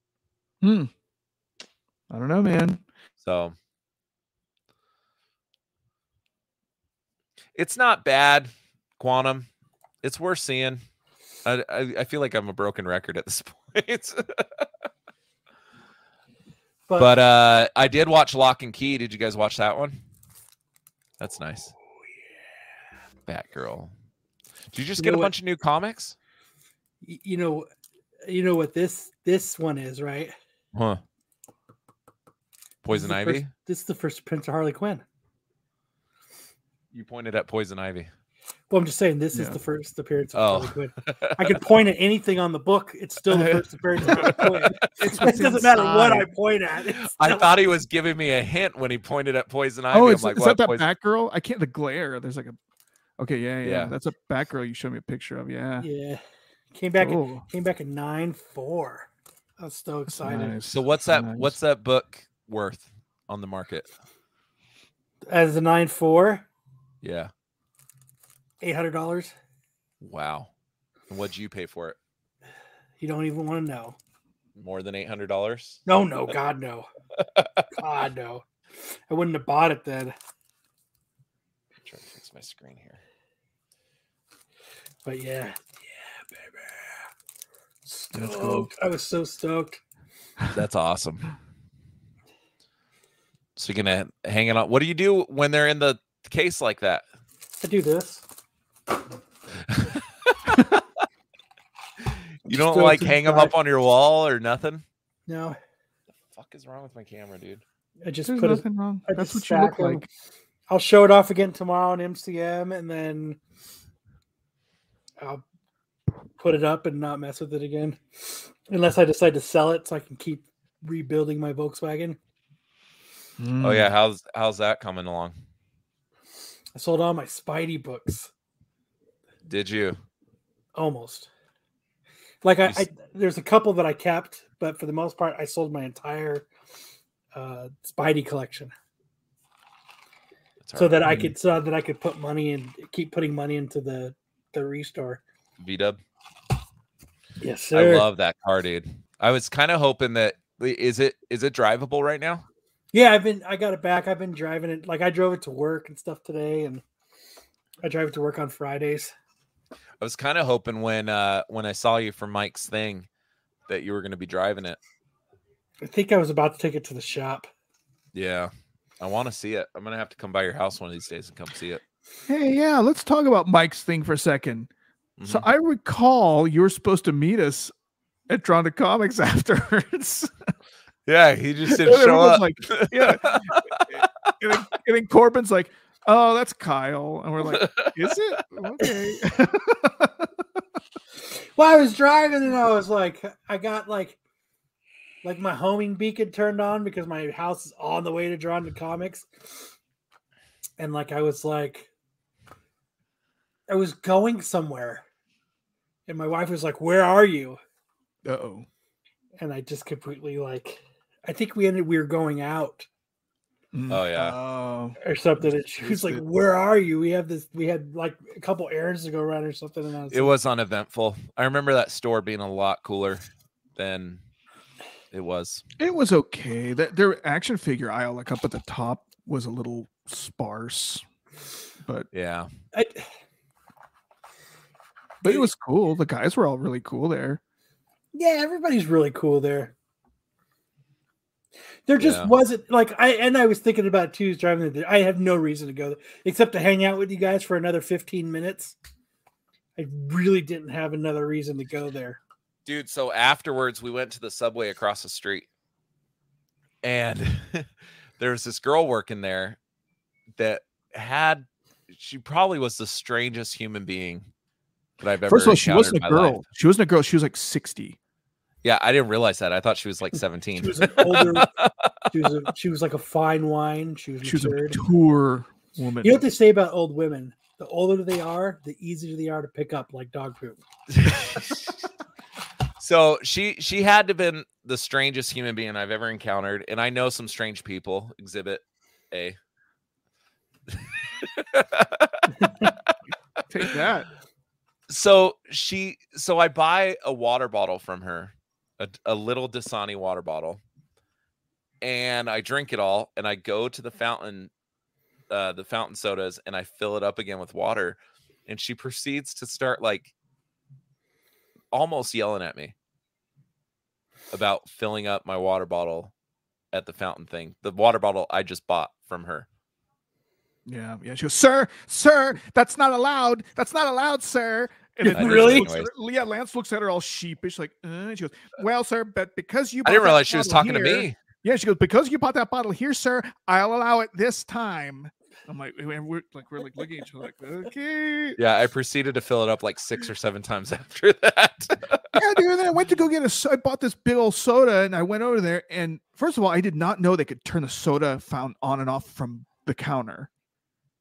Hmm. I don't know, man. So it's not bad, Quantum. It's worth seeing. I, I, I feel like I'm a broken record at this point. But, but uh I did watch Locke and Key. Did you guys watch that one? That's nice. Batgirl. Did you just You get a what- bunch of new comics? you know, you know what this this one is, right? Huh. Poison the Ivy? first- this is the first Prince of Harley Quinn. You pointed at Poison Ivy. Well, I'm just saying this is the first appearance of Oh. Harley Quinn. I could point at anything on the book; it's still the first appearance of Harley Quinn. It doesn't matter what I point at. it's I still- thought he was giving me a hint when he pointed at Poison Ivy. Oh, I'm is, like, is what? that that Batgirl? I can't. The glare. There's like a. Okay, yeah, yeah, Yeah. That's a Batgirl. You showed me a picture of. Yeah. Yeah, came back. in- Oh, came back in nine four. I was so that's excited. nice. So what's that? Nice. What's that book worth on the market? As the nine four, Yeah. Eight hundred dollars. Wow. And what'd you pay for it? You don't even want to know. More than eight hundred dollars? No, no, God, no, God, no. I wouldn't have bought it then. Trying to fix my screen here. But yeah, yeah, baby. Stoked. cool. I was so stoked. That's awesome. So you're gonna hang it on. What do you do when they're in the case like that? I do this. You don't like hang them up on your wall or nothing? No, The fuck is wrong with my camera, dude? I just There's put it. nothing wrong. I That's just what you look stack 'em. like. I'll show it off again tomorrow on MCM, and then I'll put it up and not mess with it again, unless I decide to sell it so I can keep rebuilding my Volkswagen. Mm. Oh yeah, how's how's that coming along? I sold all my Spidey books Did you? almost. Like I, I there's a couple that I kept, but for the most part, I sold my entire uh, Spidey collection so that I could so that I could put money and keep putting money into the the restore. V Dub. Yes, sir. I love that car, dude. I was kind of hoping that is it is it drivable right now? Yeah, I've been I got it back. I've been driving it like I drove it to work and stuff today and I drive it to work on Fridays. I was kind of hoping when uh when I saw you for Mike's thing that you were going to be driving it. I think I was about to take it to the shop. Yeah. I want to see it. I'm going to have to come by your house one of these days and come see it. Hey, yeah, let's talk about Mike's thing for a 2nd So Mhm. I recall you were supposed to meet us at Drawn to Comics afterwards. yeah, he just And didn't show up. like, yeah. and, then, and then Corbin's like, "Oh, that's Kyle," and we're like, "Is it okay?" Well, I was driving and I was like, I got like, like my homing beacon turned on because my house is on the way to Drawn to Comics, and like I was like, I was going somewhere, and my wife was like, "Where are you?" uh oh. And I just completely like, I think we ended. We were going out Mm-hmm. Oh, yeah. Oh, or something, and she was like, "Where are you?" We have this. We had like a couple errands to go run or something, and I was It like, was uneventful. I remember that store being a lot cooler than it was. it was okay. That their action figure aisle, like up at the top, was a little sparse, but Yeah. I, but it was cool. The guys were all really cool there. yeah, everybody's really cool there. There just Yeah. wasn't like I and I was thinking about too is driving there. I have no reason to go there except to hang out with you guys for another 15 minutes. I really didn't have another reason to go there. Dude, so afterwards we went to the subway across the street. And there was this girl working there that had she probably was the strangest human being that I've ever First of all, she wasn't a in my life. girl. She wasn't a girl. She was like sixty. Yeah, I didn't realize that. I thought she was like 17. She was an older she was a, she was like a fine wine. She was She was a matured. mature woman. You know what they say about old women? The older they are, the easier they are to pick up like dog poop. so she she had to have been the strangest human being I've ever encountered, and I know some strange people. Exhibit A. Take that. so she so I buy a water bottle from her, a, a little Dasani water bottle, and I drink it all, and I go to the fountain, uh, the fountain sodas, and I fill it up again with water, and she proceeds to start like almost yelling at me about filling up my water bottle at the fountain thing, the water bottle I just bought from her. Yeah, yeah. She goes, "Sir, sir, that's not allowed. That's not allowed, sir." And then I Lance Really? her- yeah, Lance looks at her all sheepish, like, uh, and she goes, "Well, sir, but because you," I bought didn't realize she was talking to me. Yeah, she goes, "Because you bought that bottle here, sir, I'll allow it this time." I'm like, and we're like, we're like looking at each other, like, okay. Yeah, I proceeded to fill it up like six or seven times after that. yeah, dude. And then I went to go get a. I bought this big old soda, and I went over there. And first of all, I did not know they could turn the soda fountain on and off from the counter.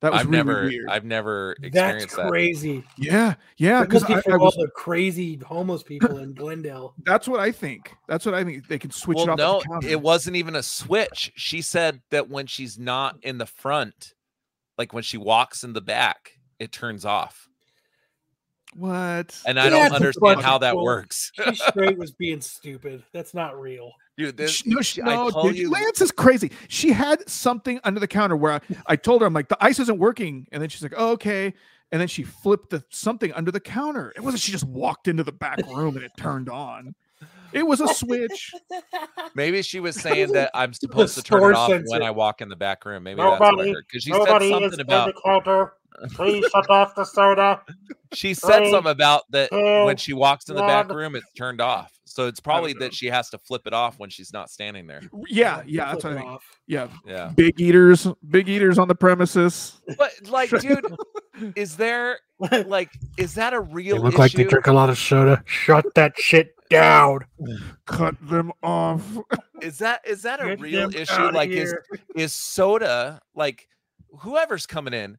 That was I've really never, weird. I've never That's experienced that. crazy. yeah, yeah. Because looking I, for all the crazy homeless people in Glendale. that's what I think. That's what I think. They can switch Well, it off. no, the it wasn't even a switch. She said that when she's not in the front, like when she walks in the back, it turns off. What? And I Yeah, don't understand how that bull- works. She straight was being stupid. That's not real. Dude, this, no, sh- I no, told dude, you- Lance is crazy. She had something under the counter where I, I told her, I'm like, the ice isn't working. And then she's like, oh, okay. And then she flipped the something under the counter. It wasn't she just walked into the back room and it turned on. It was a switch. maybe she was saying that I'm supposed to turn it off when. I walk in the back room. Maybe that's what I Nobody- heard. Because she said something about counter. Please shut off the soda. she said Three, something about that when she walks in the back one. room, it's turned off. So it's probably that she has to flip it off when she's not standing there. Yeah, yeah, that's what I think. Yeah. Yeah. Big eaters, big eaters on the premises. But like, dude, is there like is that a real They look issue? like they drink a lot of soda. Shut that shit down. Cut them off. is that is that a Get real issue? outta Like is here. is soda like whoever's coming in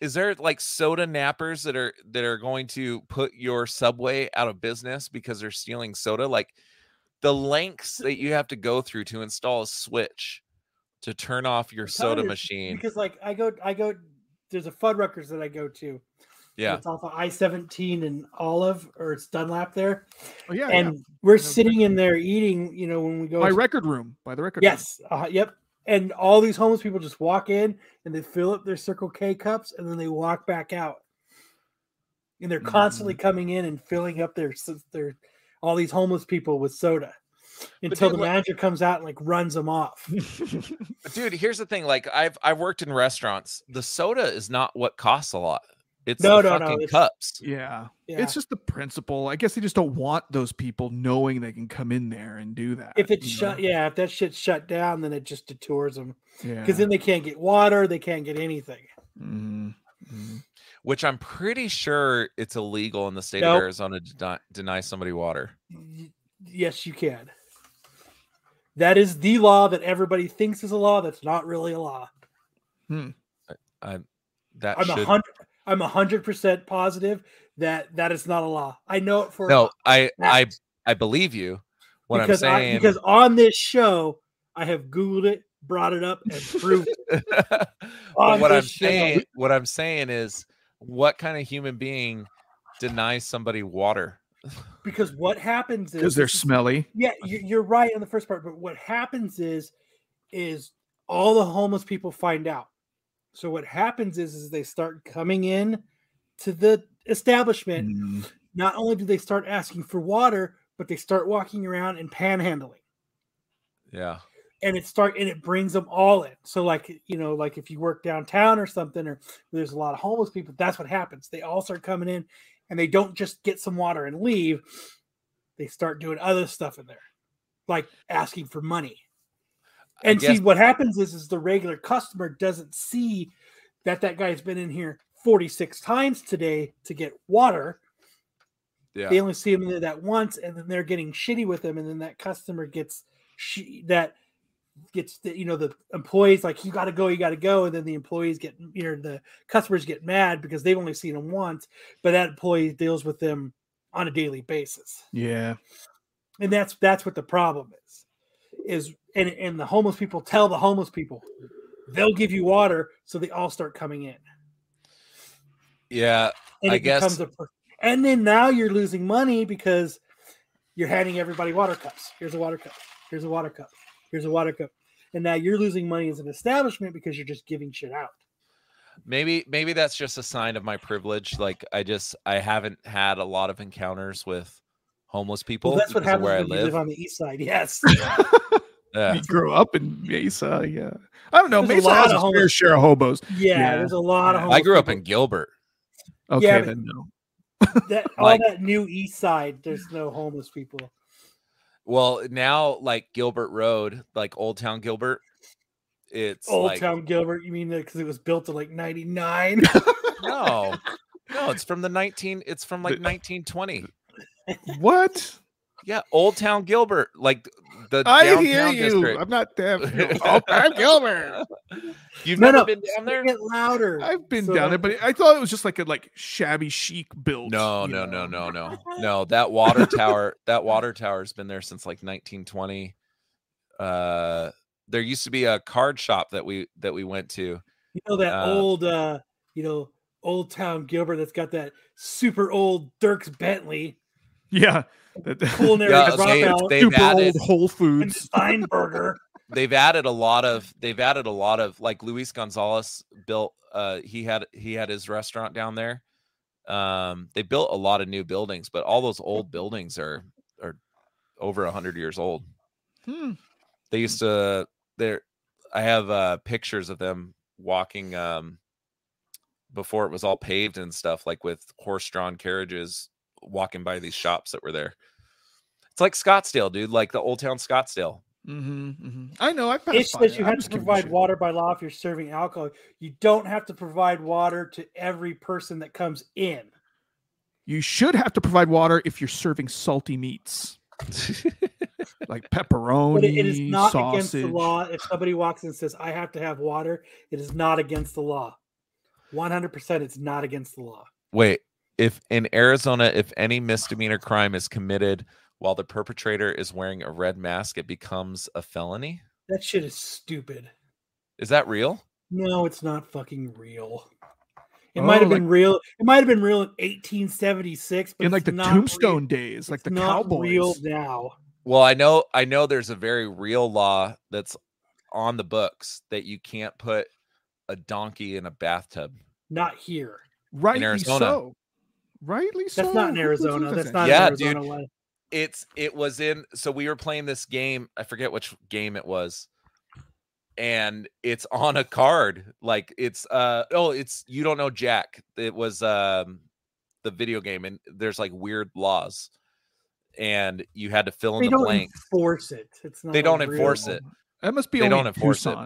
is there like soda nappers that are that are going to put your subway out of business because they're stealing soda like the lengths that you have to go through to install a switch to turn off your I'm soda you, machine Because like I go, I go. There's a Fuddruckers that I go to. yeah It's off of I-17 and Olive, or it's Dunlap there. Oh, yeah. and yeah. we're That's sitting in there eating. You know, when we go. my to- record room. By the record room. yes. Uh, yep. And all these homeless people just walk in and they fill up their Circle K cups and then they walk back out. And they're constantly Mm. coming in and filling up their their all these homeless people with soda until dude, the like- manager comes out and like runs them off. Dude, here's the thing. Like I've I've worked in restaurants. The soda is not what costs a lot. It's No, the no, no, it's- cups. yeah. Yeah. It's just the principle. I guess they just don't want those people knowing they can come in there and do that. if it's shut, know? yeah, if that shit's shut down, then it just detours them yeah. because then they can't get water, they can't get anything. Mhm, mhm. Which I'm pretty sure it's illegal in the state Nope. of Arizona to deny, deny somebody water. Yes, you can. That is the law that everybody thinks is a law. That's not really a law. Hmm. I that I'm a should hundred. I'm a hundred percent positive that that is not a law. I know it for no. I I. I believe you. What because I'm I, saying because on this show I have googled it, brought it up, and proved it. but what I'm show. saying, what I'm saying is, what kind of human being denies somebody water? because what happens is because they're smelly. Yeah, you're right on the first part, but what happens is, is all the homeless people find out. So what happens is, is they start coming in to the establishment. Mm, Not only do they start asking for water, but they start walking around and panhandling, Yeah, and it start and it brings them all in. So like you know, like if you work downtown or something, or there's a lot of homeless people, that's what happens. They all start coming in, and they don't just get some water and leave. They start doing other stuff in there, like asking for money. I And see, what happens is, is the regular customer doesn't see that that guy's been in here 46 times today to get water. yeah. They only see him there that once, and then they're getting shitty with him, and then that customer gets she that gets the you know the employees like you got to go, you got to go, and then the employees get you know the customers get mad because they've only seen him once, but that employee deals with them on a daily basis yeah. and that's that's what the problem is is and and the homeless people tell the homeless people they'll give you water so they all start coming in. Yeah, and I it becomes guess- a and then now you're losing money because you're handing everybody water cups. Here's a water cup. Here's a water cup. Here's a water cup. And now you're losing money as an establishment because you're just giving shit out. Maybe maybe that's just a sign of my privilege. Like I just I haven't had a lot of encounters with homeless people. well that's what happens where I when you live. live on the east side yes yeah. You grew up in Mesa, yeah. I don't know. There's a Mesa lot has of a fair homeless- share of hobos. yeah, Yeah. there's a lot of I I grew up people. in Gilbert. Okay, but- then no. that all like- that new east side there's no homeless people Well, now like Gilbert Road, like Old Town Gilbert, it's Old like Town Gilbert. You mean because it was built in like '99? no, no, it's from the nineteen. It's from like nineteen twenty. What? Yeah, Old Town Gilbert, like the I downtown hear you. district. I'm not deaf. oh, I'm Gilbert. You've No, never no, been down there? Get louder. I've been So down there, but I thought it was just like a like shabby chic build. No, no, know. no, no, no, no. That water tower, that water tower's been there since like 1920. Uh, there used to be a card shop that we that we went to. you know that uh, old, uh, you know, Old Town Gilbert that's got that super old Dierks Bentley Yeah. That- culinary Yeah, they- dropout they've super added- old Whole Foods. Steinberger. They've added a lot of. They've added a lot of like Luis Gonzalez built. Uh, he had he had his restaurant down there. Um, they built a lot of new buildings, but all those old buildings are are over a hundred years old. Hmm. they used to there i have uh pictures of them walking um before it was all paved and stuff like with horse-drawn carriages walking by these shops that were there it's like scottsdale dude like the old town scottsdale hmm hmm I know. I passed It by says it. you I'm have to provide water by law if you're serving alcohol. You don't have to provide water to every person that comes in. You should have to provide water if you're serving salty meats like pepperoni, But it- it is not sausage. against the law. If somebody walks in and says, I have to have water, it is not against the law. 100% it's not against the law. wait if in arizona if any misdemeanor crime is committed while the perpetrator is wearing a red mask it becomes a felony That shit is stupid. is that real No, it's not fucking real. It Oh, might have like- been real. It might have been real in 1876, but in like it's the not tombstone real. days, like It's the not cowboys. real now. Well, I know I know there's a very real law that's on the books that you can't put a donkey in a bathtub. Not here. Rightly Arizona. so. Rightly so. That's not in Arizona. That's there? not Yeah, in Arizona. dude. one. It's it was in so we were playing this game. I forget which game it was. And it's on a card. Like it's uh oh, it's you don't know Jack. It was um the video game and there's like weird laws. And you had to fill in They the don't blank. enforce it. It's not. They don't like enforce real. it. That must be They only don't in enforce it.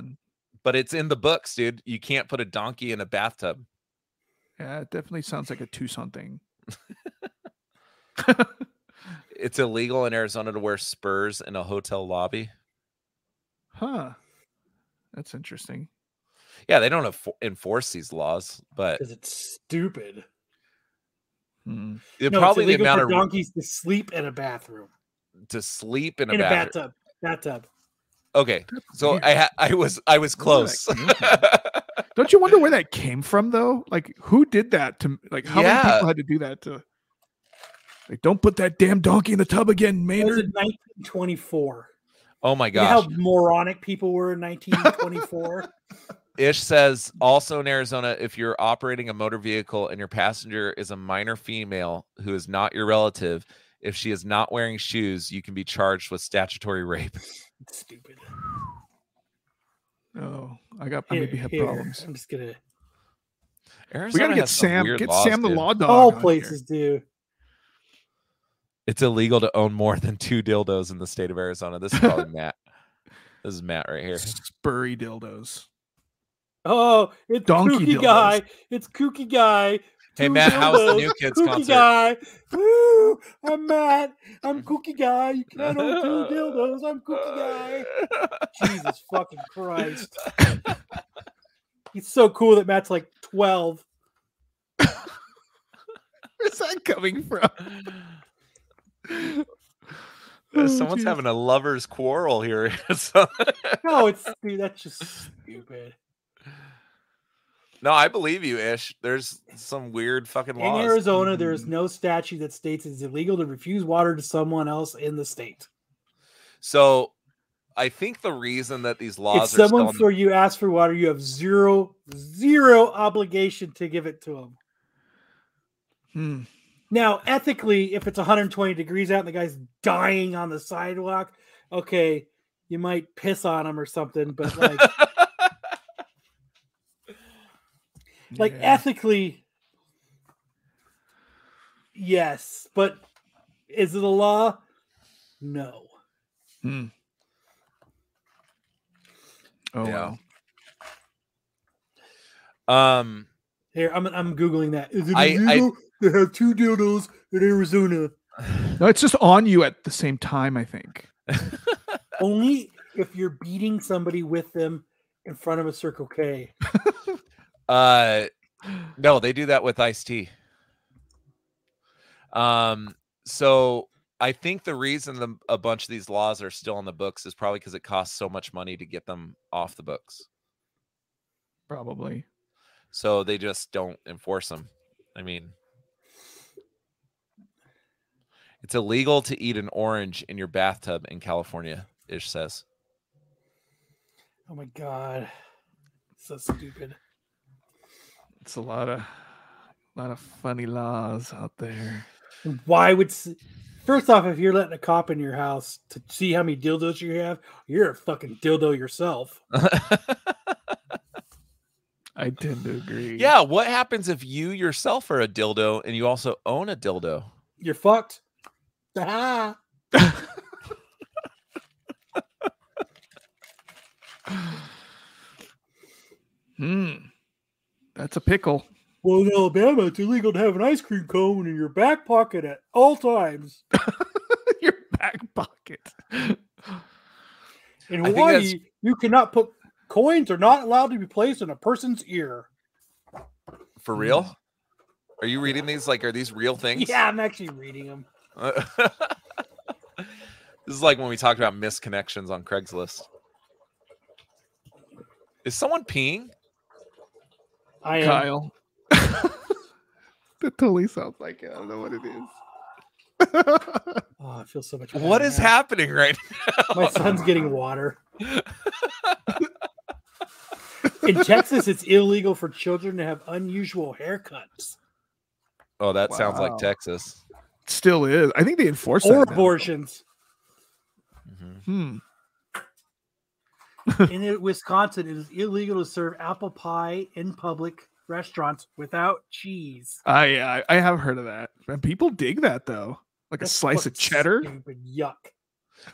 But it's in the books, dude. You can't put a donkey in a bathtub. Yeah, it definitely sounds like a Tucson thing. It's illegal in Arizona to wear spurs in a hotel lobby. Huh. That's interesting. Yeah, they don't enfo- enforce these laws, but because it's stupid. Hmm. it No, probably it's the illegal amount for of donkeys to sleep in a bathroom, to sleep in a, in a bathroom. bathtub, bathtub. Okay, so. I ha- I was I was close. that Don't you wonder where that came from though? Like who did that to like how many people had to do that to like don't put that damn donkey in the tub again, It was Maynard? in 1924. oh my You know how moronic people were in 1924. Ish says also in Arizona, if you're operating a motor vehicle and your passenger is a minor female who is not your relative, if she is not wearing shoes, you can be charged with statutory rape. It's stupid. Oh, I got I Here- maybe have here, problems. I'm just gonna. Arizona We gotta get Sam get laws, Sam the dude. law dog. All on here. places do. It's illegal to own more than two dildos in the state of Arizona. This is probably Matt. This is Matt right here. Spurry dildos. Oh, it's Donkey kooky dildos. guy. It's kooky guy. Hey Matt, how's the new kids kooky concert? guy. Woo! I'm Matt. I'm cookie guy. You cannot own two dildos. I'm cookie guy. Jesus fucking Christ. He's so cool that Matt's like 12. Where's that coming from? Oh, Someone's geez. having a lovers quarrel here. No, it's dude, that's just stupid. No, I believe you, Ish. There's some weird fucking law. In. Arizona, there is no statute that states it's illegal to refuse water to someone else in the state. So I think the reason that these If laws are someone still for you asks for water, you have zero, zero obligation to give it to them. Hmm. Now, ethically, if it's 120 degrees out and the guy's dying on the sidewalk, okay, you might piss on him or something, but like, like Yeah. ethically, yes, but is it a law? No. Hmm. Oh Yeah. well. um Here, I'm I'm googling that. Is it I- I- illegal to have two dildos in Arizona? No, it's just on you at the same time. I think. Only if you're beating somebody with them in front of a Circle K. uh no, they do that with iced tea. Um so I think the reason the, a bunch of these laws are still on the books is probably because it costs so much money to get them off the books. Probably. So they just don't enforce them. I mean, it's illegal to eat an orange in your bathtub in California, Ish says. Oh my god, so stupid. It's a lot of, lot of funny laws out there. Why would first off, if you're letting a cop in your house to see how many dildos you have, you're a fucking dildo yourself. I tend to agree. yeah, what happens if you yourself are a dildo and you also own a dildo? You're fucked. Ah. Hmm. That's a pickle. Well, in Alabama, it's illegal to have an ice cream cone in your back pocket at all times. Your back pocket. In Hawaii, you cannot put coins are not allowed to be placed in a person's ear. For real? Are you reading these? Like, are these real things? Yeah, I'm actually reading them. this is like when we talked about misconnections on Craigslist. Is someone peeing? I am. Kyle. that totally sounds like it. I don't know what it is. Oh, I feel so much. What is now. happening right My son's getting water. In Texas, it's illegal for children to have unusual haircuts Oh, that sounds like Texas. Still is. I think they enforce or that. now. abortions. Mhm. Hmm. In Wisconsin, it is illegal to serve apple pie in public restaurants without cheese. I, I I have heard of that. And people dig that though. Like That's a slice of cheddar. Stupid. Yuck.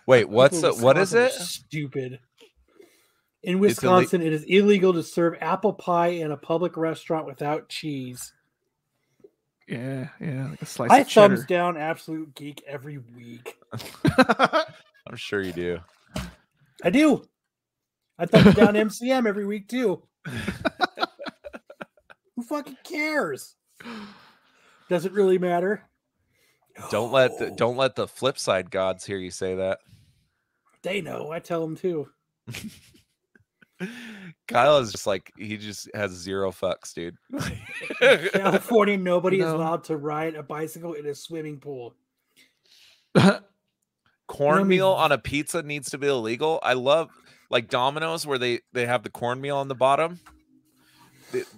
Wait, what's People the, what is it? Stupid. In ille- Wisconsin, it is illegal to serve apple pie in a public restaurant without cheese. Yeah, yeah, like a slice I of cheddar. thumbs down absolute geek every week. I'm sure you do. I do. I thumbs down MCM every week too. Who fucking cares? Does it really matter? Don't let the, oh. don't let the flip side gods hear you say that. They know. I tell them too. Kyle is just like he just has zero fucks, dude. California, nobody is allowed to ride a bicycle in a swimming pool. cornmeal mean- on a pizza needs to be illegal. I love like Domino's where they they have the cornmeal on the bottom.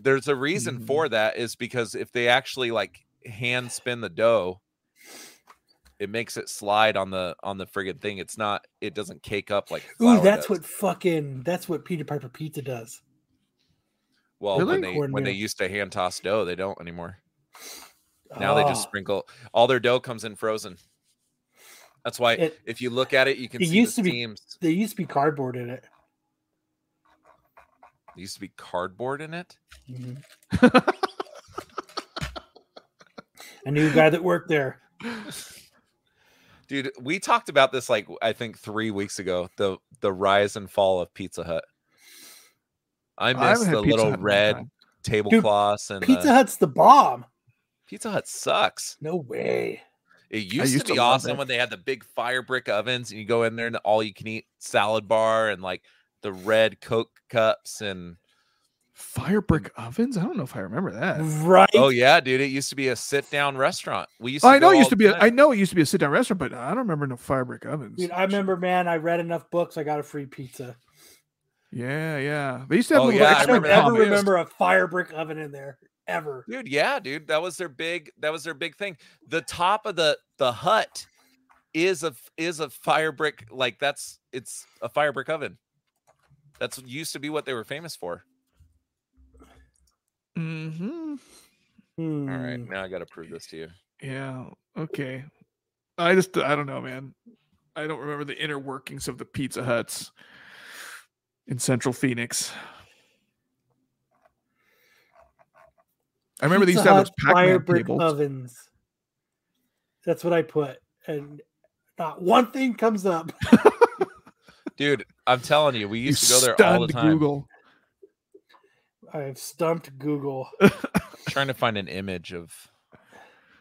There's a reason Mhm. for that is because if they actually like hand spin the dough, it makes it slide on the on the friggin' thing. It's not it doesn't cake up like Ooh, that's does. what fucking that's what Peter Piper Pizza does. well Really? when they when they used to hand toss dough, they don't anymore. Now they just Oh, sprinkle all their dough comes in frozen. That's why It- if you look at it, you can it see used the to be- there used to be cardboard in it. There used to be cardboard in it. Mhm. I knew a guy that worked there. Dude, we talked about this like I think three weeks ago. The the rise and fall of Pizza Hut. I I miss haven't the little Hut in a long red tablecloths and Pizza the- Hut's the bomb. Pizza Hut sucks. No way. It used, used to to be love awesome it. when they had the big fire brick ovens and you go in there and the all you can eat salad bar and like the red Coke cups and Fire brick ovens? I don't know if I remember that. Right. oh yeah, dude, it used to be a sit down restaurant. We used to I know it used to be. A. I know it used to be a sit down restaurant, but I don't remember no fire brick ovens. Dude, I remember, man, I read enough books. I got a free pizza. Yeah, yeah. They used to have Oh, little yeah, I I extra don't that ever remember a fire brick oven in there ever. Dude, yeah, dude, that was their big that was their big thing. The top of the the hut is a is a fire brick like that's it's a fire brick oven. That's used to be what they were famous for. hmm All right, Hmm. now I got to prove this to you. Yeah. Okay. I just I don't know, man. I don't remember the inner workings of the Pizza Huts in Central Phoenix. I remember these used to have those fire Pac-Man brick tables. ovens. That's what I put, and not one thing comes up. Dude, I'm telling you, we You used to go there all the time Google. I have stumped Google. trying to find an image of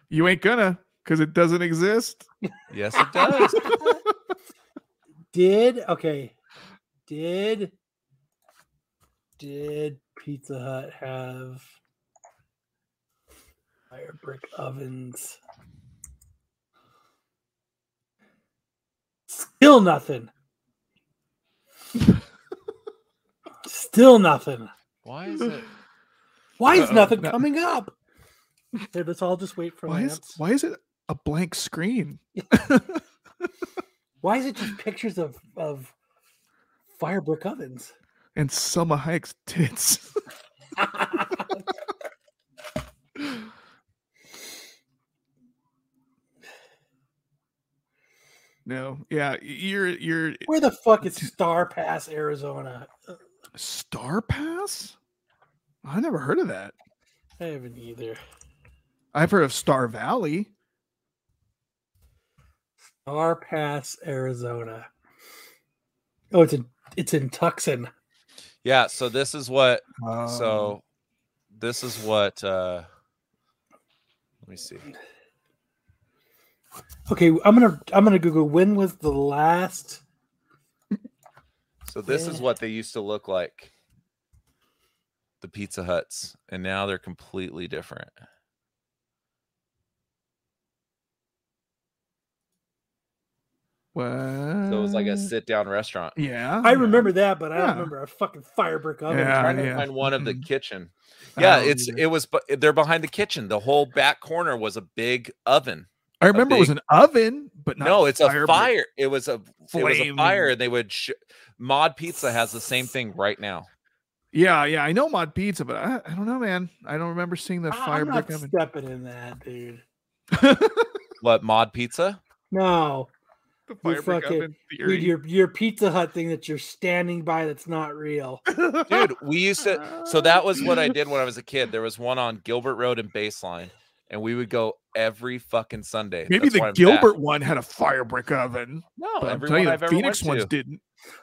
You ain't gonna, because it doesn't exist. Yes, it does. Did okay? Did did Pizza Hut have fire brick ovens? Still nothing. Still nothing. Why is it? Why is Uh-oh, nothing no- coming up? Here, let's all just wait for Why is why is it a blank screen? Why is it just pictures of of fire brick ovens? and Salma Hayek's tits. no, yeah, you're you're Where the fuck is Starr Pass, Arizona? Starr Pass. I never heard of that. I haven't either. I've heard of Star Valley. Starr Pass, Arizona. Oh, it's in it's in Tucson. Yeah, so this is what Um, so this is what uh let me see. Okay, I'm gonna I'm gonna Google when was the last So this is what they used to look like. The Pizza Huts, and now they're completely different. What? So it was like a sit down restaurant. Yeah. I yeah. remember that, but I Yeah. don't remember a fucking fire brick oven. Yeah, trying to yeah. find one of the kitchen. Yeah, it's either. it was but they're behind the kitchen. The whole back corner was a big oven. I remember it was an oven, but not no, it's a fire brick. fire. It was a it was a Flame. fire. and They would sh- Mod Pizza has the same thing right now. Yeah, yeah. I know mod pizza, but I, I don't know, man. I don't remember seeing the I- fire I'm not oven. stepping in that, dude. What Mod Pizza? No, the You fire brick fucking- oven dude, your your Pizza Hut thing that you're standing by that's not real. Dude, we used to so that was what I did when I was a kid. There was one on Gilbert Road and Baseline, and we would go every fucking Sunday. Maybe That's the Gilbert back. one had a fire brick oven. No, But I'm telling you, I've the Phoenix ones to. didn't.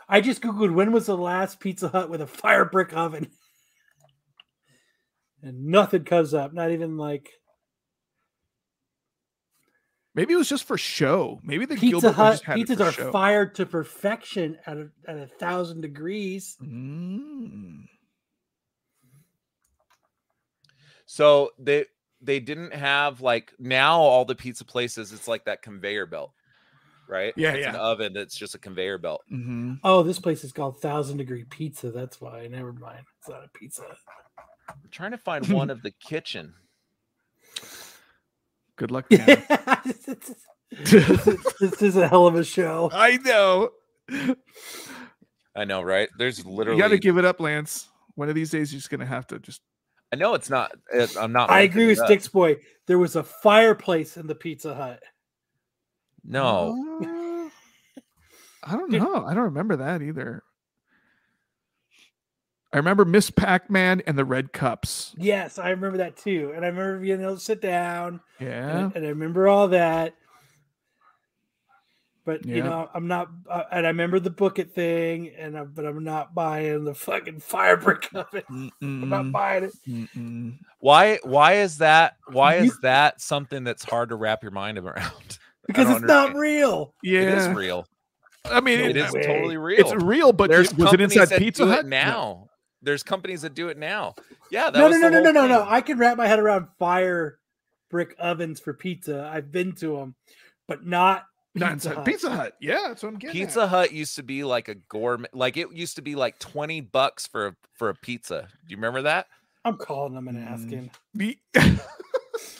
I just googled when was the last Pizza Hut with a fire brick oven, and nothing comes up. Not even like Maybe it was just for show. Maybe the Pizza Gilbert one Hut just had it pizzas for are show. fired to perfection at a, at a thousand degrees. Mm. So they they didn't have like now all the pizza places. It's like that conveyor belt, right? Yeah, it's An yeah. oven that's just a conveyor belt. hmm Oh, this place is called Thousand Degree Pizza. That's why. Never mind. It's not a pizza. I'm trying to find one of the kitchen. Good luck, this is a hell of a show. I know. I know, right? There's literally You got to give it up, Lance. One of these days, you're just gonna have to just. I know it's not. It, I'm not. I agree with up. Sticks Boy. There was a fireplace in the Pizza Hut. No, Uh, I don't know. I don't remember that either. I remember Miss Pac-Man and the red cups. Yes, I remember that too. And I remember being able to sit down. Yeah. And, and I remember all that. But you know, I'm not. Uh, and I remember the book it thing. And I, but I'm not buying the fucking fire brick of it. I'm not buying it mm-mm. why? Why is that? Why You- is that something that's hard to wrap your mind around? because don't it's not real. Yeah. It is real. I mean, It is way. totally real. It's real, but There's was it inside Pizza Hut it now. There's companies that do it now. Yeah, that No, was no, no, no, no, whole no, no. I can wrap my head around fire brick ovens for pizza. I've been to them, but not Not Pizza inside Hut. Pizza Hut. Yeah, that's what I'm getting. at. Pizza Hut used to be like a gourmet, like it used to be like twenty bucks for a, for a pizza. Do you remember that? I'm calling them and Mm. asking. The-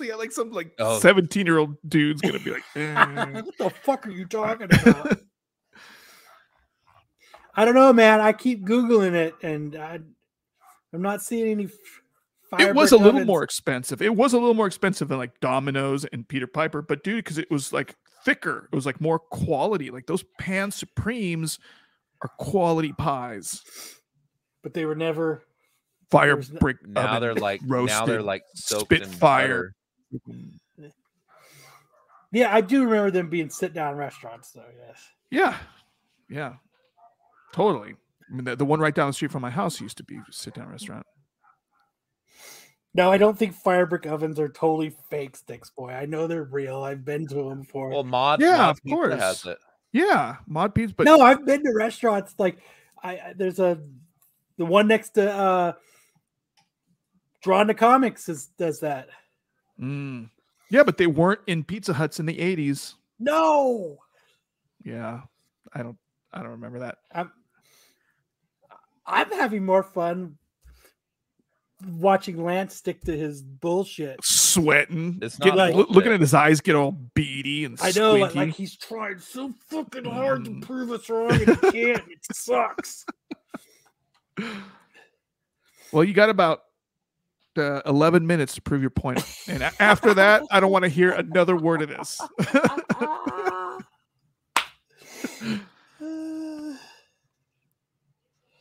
yeah, like some like Oh. 17 year old dude's gonna be like, what the fuck are you talking about? I don't know, man. I keep googling it, and I, I'm not seeing any. f- Fire it was a brick little ovens. more expensive. It was a little more expensive than like Domino's and Peter Piper, but dude, because it was like thicker, it was like more quality. Like those pan supremes are quality pies. but they were never. Fire was brick. Now oven. they're like now they're like soaked in Spitfire. butter. Yeah, I do remember them being sit-down restaurants, though. Yes. Yeah, yeah, totally. I mean, the, the one right down the street from my house used to be a sit down restaurant. No, I don't think fire brick ovens are totally fake sticks, boy. I know they're real. I've been to them before. Well, Mod Yeah, Mod's of Pizza course. has it. Yeah, mod pizza, but no, I've been to restaurants like I I- there's a the one next to uh Drawn to Comics is does that. Mm. yeah, but they weren't in Pizza Huts in the '80s. No, Yeah, I don't, I don't remember that. I'm I'm having more fun watching Lance stick to his bullshit. Sweating, It's get- not loo- looking at his eyes get all beady and I know, like, like he's trying so fucking hard to Mm. prove us wrong, and he can't. It sucks. Well, you got about uh, 11 minutes to prove your point. And after that, I don't want to hear another word of this.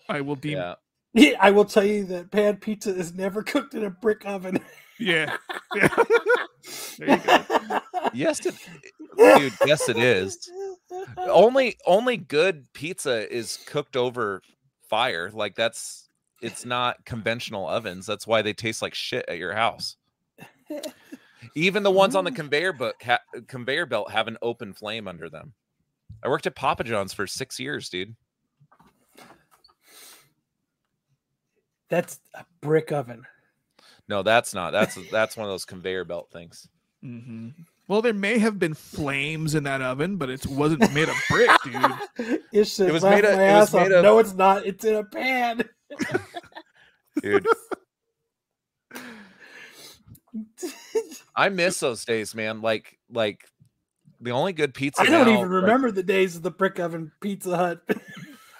I will deem. Yeah. Yeah, I will tell you that pan pizza is never cooked in a brick oven. Yeah. yeah. there you go. Yes, it, dude. Yes, it is. Only only good pizza is cooked over fire. Like that's it's not conventional ovens. That's why they taste like shit at your house. Even the ones on the conveyor book ha- conveyor belt have an open flame under them. I worked at Papa John's for six years, dude. That's a brick oven. No, that's not. That's that's one of those conveyor belt things. Mhm. Well, there may have been flames in that oven, but it wasn't made of brick, dude. It, should was laugh made of- my it was off. made of- No, it's not. It's in a pan. dude. I miss those days, man. Like, like the only good pizza. I don't now, even like, remember the days of the brick oven Pizza Hut.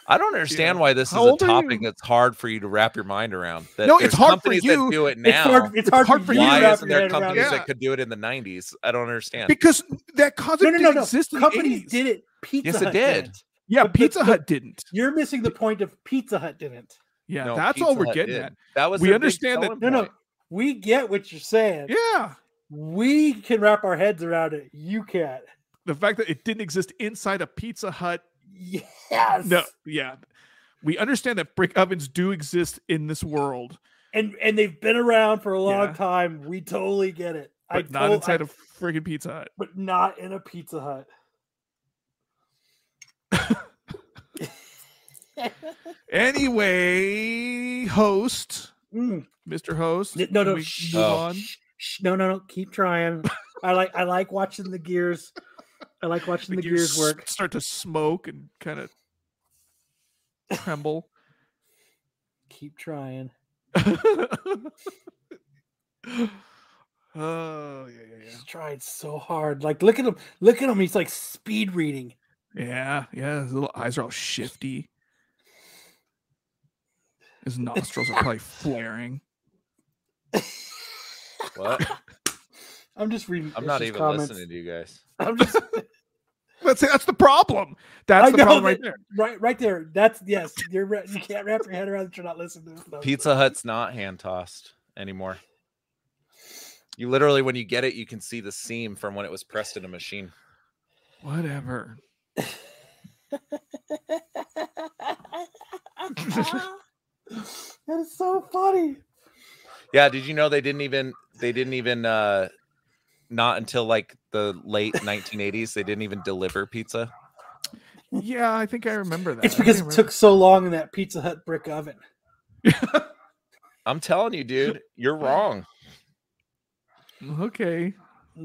I don't understand Yeah. why this How is a topic that's hard for you to wrap your mind around. That No, it's there's hard for you. that do it It's hard. It's hard, hard for for you you why isn't there head around companies. Yeah. that could do it in the 90s? I don't understand. Because that concept no, no, didn't no. exist in Companies the 80s. did it. Pizza Yes, it Hut did. didn't. Yeah, But- but- Pizza but- Hut didn't. You're missing the point of Pizza Hut didn't. Yeah, No, that's Pizza all we're Hut getting did. at. That was We understand that- No, no. We get what you're saying. Yeah. We can wrap our heads around it. You can't. The fact that it didn't exist inside a Pizza Hut. Yes. No, yeah. We understand that brick ovens do exist in this world, And and they've been around for a long Yeah. time. We totally get it. I but not tot- inside I- a friggin' Pizza Hut. but not in a Pizza Hut. Anyway, host, Mm. Mr. Host. No, no, we shh, move shh, shh, no, no, no. Keep trying. I like I like watching the gears. I like watching the, The gears gears work. Start to smoke and kind of tremble. Keep trying. oh yeah, yeah, yeah. He's trying so hard. Like look at him. Look at him. He's like speed reading. yeah, yeah, yeah. His little eyes are all shifty. His nostrils are probably flaring. What? I'm just reading. I'm not even comments. listening to you guys. I'm just That's that's the problem. That's I the know problem right that- there. right right there. That's yes. You're. You can't wrap your head around that you're not listening to this. Pizza Hut's not hand tossed anymore. You literally, when you get it, you can see the seam from when it was pressed in a machine. Whatever. that is so funny. Yeah, did you know they didn't even they didn't even uh not until like the late 1980s they didn't even deliver pizza. Yeah, I think I remember that. It's because it took so long in that Pizza Hut brick oven. I'm telling you, dude, you're wrong. Okay.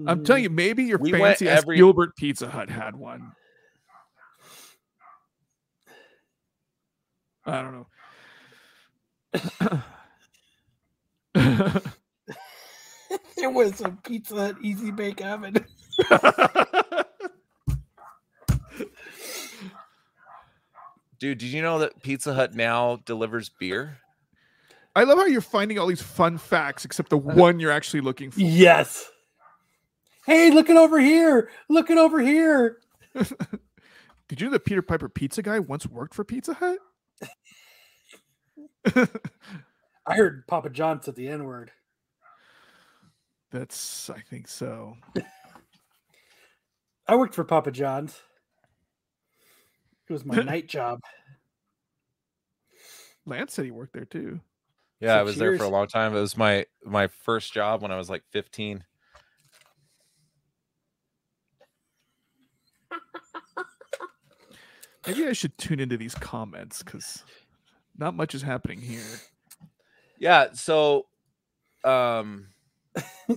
I'm telling you, mm. maybe your We fancy ass every- Gilbert Pizza Hut had one. I don't know. there was a Pizza Hut easy bake oven. Dude, did you know that Pizza Hut now delivers beer? I love how you're finding all these fun facts, except the uh-huh. one you're actually looking for. Yes. Hey, look it over here. Look it over here. Did you know the Peter Piper pizza guy once worked for Pizza Hut? I heard Papa John said the N word. That's, I think so. I worked for Papa John's. It was my night job. Lance said he worked there too. Yeah, I Six was there for a long time. It was my my first job when I was like 15. Maybe I should tune into these comments because not much is happening here. Yeah, so um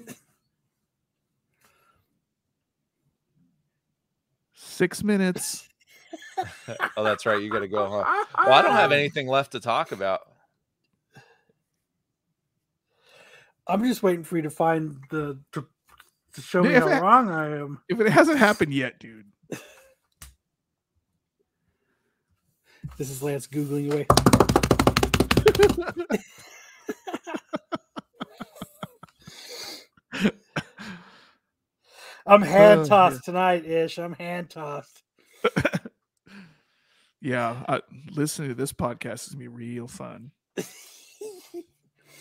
Six minutes. oh that's right, you got to go, huh? Well, I don't have anything left to talk about. I'm just waiting for you to find the to, to show me how it- wrong I am. If it hasn't happened yet, dude. This is Lance googling away. I'm hand Oh, tossed tonight, Ish. I'm hand tossed. Yeah, uh, listening to this podcast is gonna be real fun.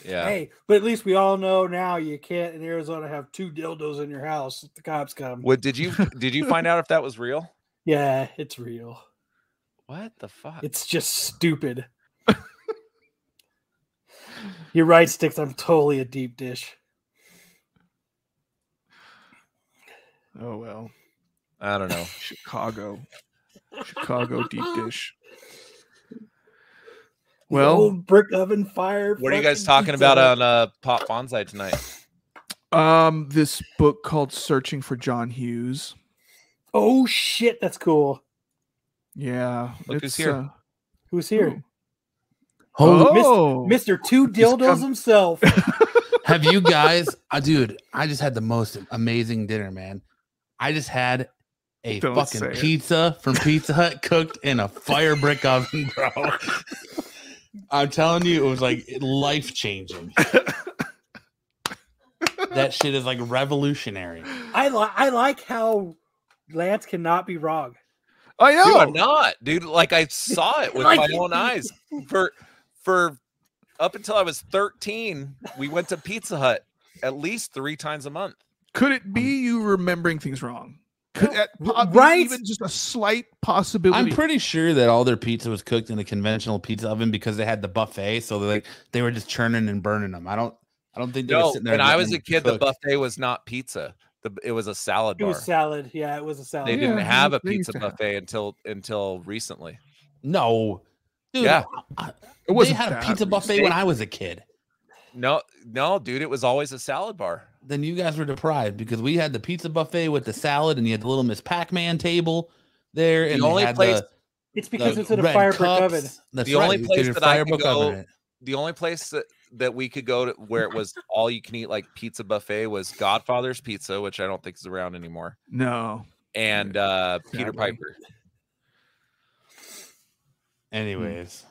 Yeah. Hey, but at least we all know now you can't in Arizona have two dildos in your house if the cops come. What did you did you find out if that was real? Yeah, it's real. What the fuck? It's just stupid. You're right, Sticks. I'm totally a deep dish. Oh well, I don't know. Chicago, Chicago deep dish. The Well, old brick oven fire. What are you guys talking about Hut. on uh Pop Bonsai tonight? Um, this book called Searching for John Hughes. Oh shit, that's cool. Yeah, Look who's here. uh, Who's here? Who? Holy, oh, Mr. Two Dildos come- himself. have you guys, uh, dude? I just had the most amazing dinner, man. I just had a Don't fucking say it. pizza from Pizza Hut cooked in a fire brick oven, bro. I'm telling you, it was like life changing. that shit is like revolutionary. I like I like how Lance cannot be wrong. I Dude, know. I'm not, dude. Like I saw it with Like- my own eyes. For for up until I was 13, we went to Pizza Hut at least three times a month. Could it be um, you remembering things wrong? Could that r- po- be right? even just a slight possibility? I'm pretty sure that all their pizza was cooked in a conventional pizza oven because they had the buffet, so they like they were just churning and burning them. I don't, I don't think they were No, sitting there. when I was a them kid, the buffet was not pizza. The, it was a salad It bar. was salad. Yeah, it was a salad. they Yeah, didn't have a pizza buffet until until recently. No, dude, Yeah. I- It they wasn't had a pizza buffet recent. when I was a kid. No, no, dude, it was always a salad bar. Then you guys were deprived because we had the pizza buffet with the salad, and you had the little Miss Pac-Man table there, The and only place- the- It's because it's in a red fire brick cups. oven. That's The only place that I fire could go- it. The only place that, that we could go to where it was all you can eat like pizza buffet was Godfather's Pizza, which I don't think is around anymore, no. and uh Peter Piper. Anyways,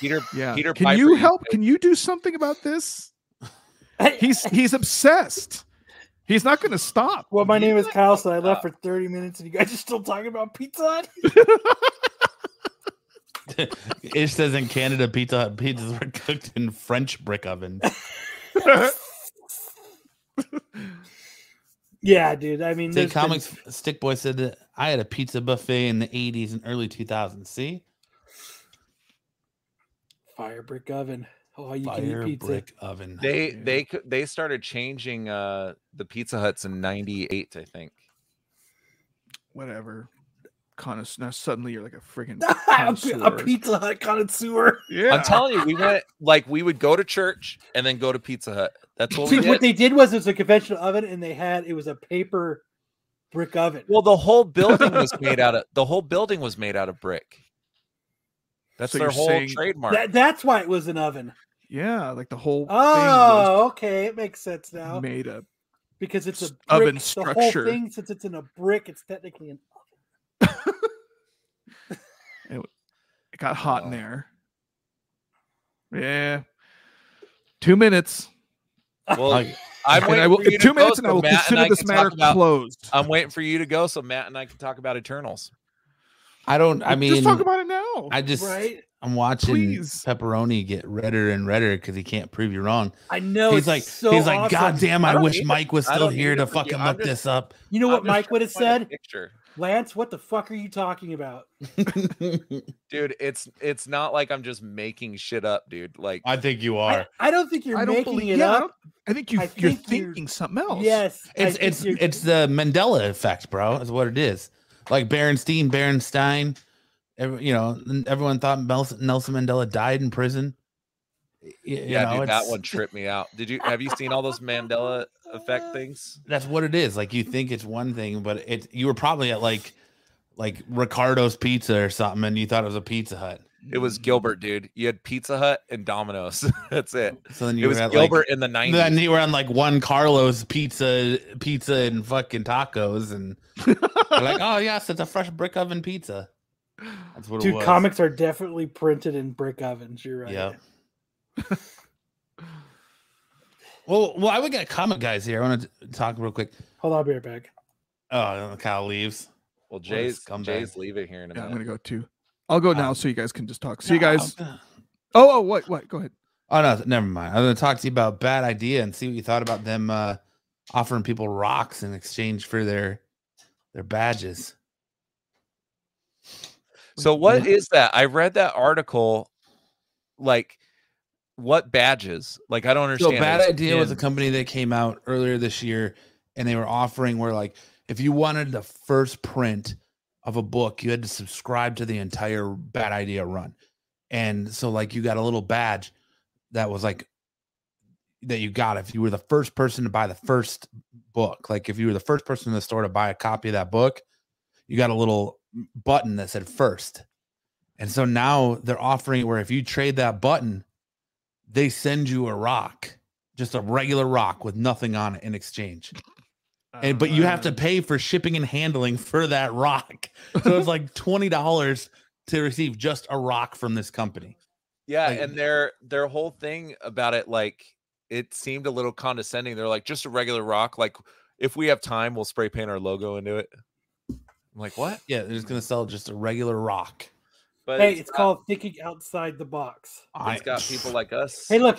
Peter Yeah. Peter Can Piper you help? Can you do something about this? He's he's obsessed. He's not going to stop. Well, my name is Kyle, so I left for 30 minutes and you guys are still talking about Pizza Hut? it says in Canada, Pizza Hut pizzas were cooked in French brick ovens. Yeah, dude. I mean, Say there's been- Comics Stick Boy said that I had a pizza buffet in the 80s and early 2000s. See, fire brick oven. Oh, you can fire eat pizza. brick oven. They Yeah. they they started changing uh the Pizza Huts in '98, I think. Whatever. Connoisseur. Now suddenly you're like a freaking a, connoisseur. a Pizza Hut connoisseur. Yeah. I'm telling you, we went like we would go to church and then go to Pizza Hut. That's what See, we what they did was it was a conventional oven, and they had it was a paper brick oven. Well, the whole building was made out of the whole building was made out of brick. That's So their whole saying- trademark. That, that's why it was an oven. yeah, like the whole thing Oh, okay, it makes sense now made up. because it's a s- brick, oven The structure. whole thing, since it's in a brick, it's technically an oven. It got hot in Oh. there. Yeah. Two minutes. well, Like, I'm waiting I will, for you to two go minutes and I will Matt and consider I this matter about- closed. I'm waiting for you to go so Matt and I can talk about Eternals. I don't. I mean, just talk about it now. I just right? I'm watching Please. pepperoni get redder and redder because he can't prove you wrong. I know. he's like, so he's like, awesome. God damn! I I, wish Mike was still here to to forget- fucking I'm look just- this up. You know I'm what Mike would have said? Picture. Lance, what the fuck are you talking about? Dude, it's it's not like I'm just making shit up, dude. Like I think you are. I don't think you're I don't making believe. it Yeah, I, up. don't- I think you. I you're think you're- thinking something else. Yes, It's it's it's the Mandela effect, bro. Is what it is. Like Berenstein, Berenstein. Every, you know, everyone thought Nelson, Mandela died in prison. You yeah, know, dude, that one tripped me out. Did you have you seen all those Mandela effect things? That's what it is. Like you think it's one thing, but it you were probably at like like Ricardo's Pizza or something, and you thought it was a Pizza Hut. It was Gilbert, dude. You had Pizza Hut and Domino's. That's it. So then It you was were at Gilbert like, in the 90s. then you were on like Juan Carlos pizza, pizza and fucking tacos, and like, oh yes, it's a fresh brick oven pizza. That's what it Dude, was. comics are definitely printed in brick ovens. You're right. Yeah. Well, well, I would get a comic guys here. I want to talk real quick. Hold on, I'll be right back. Oh, Kyle leaves. Well, Jay's scumbag. Jay's leaving here in a Yeah, I'm gonna go too. I'll go now Um, so you guys can just talk. See you guys. I'm- Oh, oh, what, what? Go ahead. Oh no, never mind. I'm going to talk to you about bad idea and see what you thought about them uh, offering people rocks in exchange for their their badges. So what is that? I read that article. Like, what badges? Like, I don't understand. So bad It's idea was a company that came out earlier this year, and they were offering where like if you wanted the first print of a book, you had to subscribe to the entire bad idea run, and so like you got a little badge that was like that you got if you were the first person to buy the first book. Like if you were the first person in the store to buy a copy of that book, you got a little button that said first. And so now they're offering where if you trade that button, they send you a rock, just a regular rock with nothing on it in exchange. And but you have to pay for shipping and handling for that rock. So it's like twenty dollars to receive just a rock from this company. Yeah, Like- and their their whole thing about it, like it seemed a little condescending. They're like, just a regular rock. Like, if we have time, we'll spray paint our logo into it. I'm like, what? Yeah, they're just gonna sell just a regular rock. But hey, it's got- called thinking outside the box. I It's got people like us. Hey, look,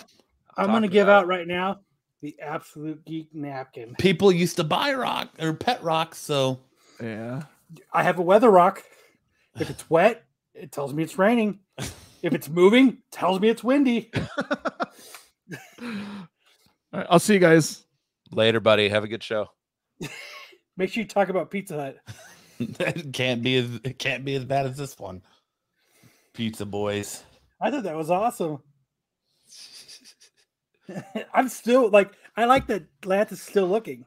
I'm going to give about out right now the absolute geek napkin. people used to buy rock or pet rocks, so yeah. I have a weather rock. If it's wet, it tells me it's raining. If it's moving, tells me it's windy. All right, I'll see you guys. Later, buddy. Have a good show. Make sure you talk about Pizza Hut. it can't be as it can't be as bad as this one. Pizza boys. I thought that was awesome. I'm still like, I like that Lance is still looking.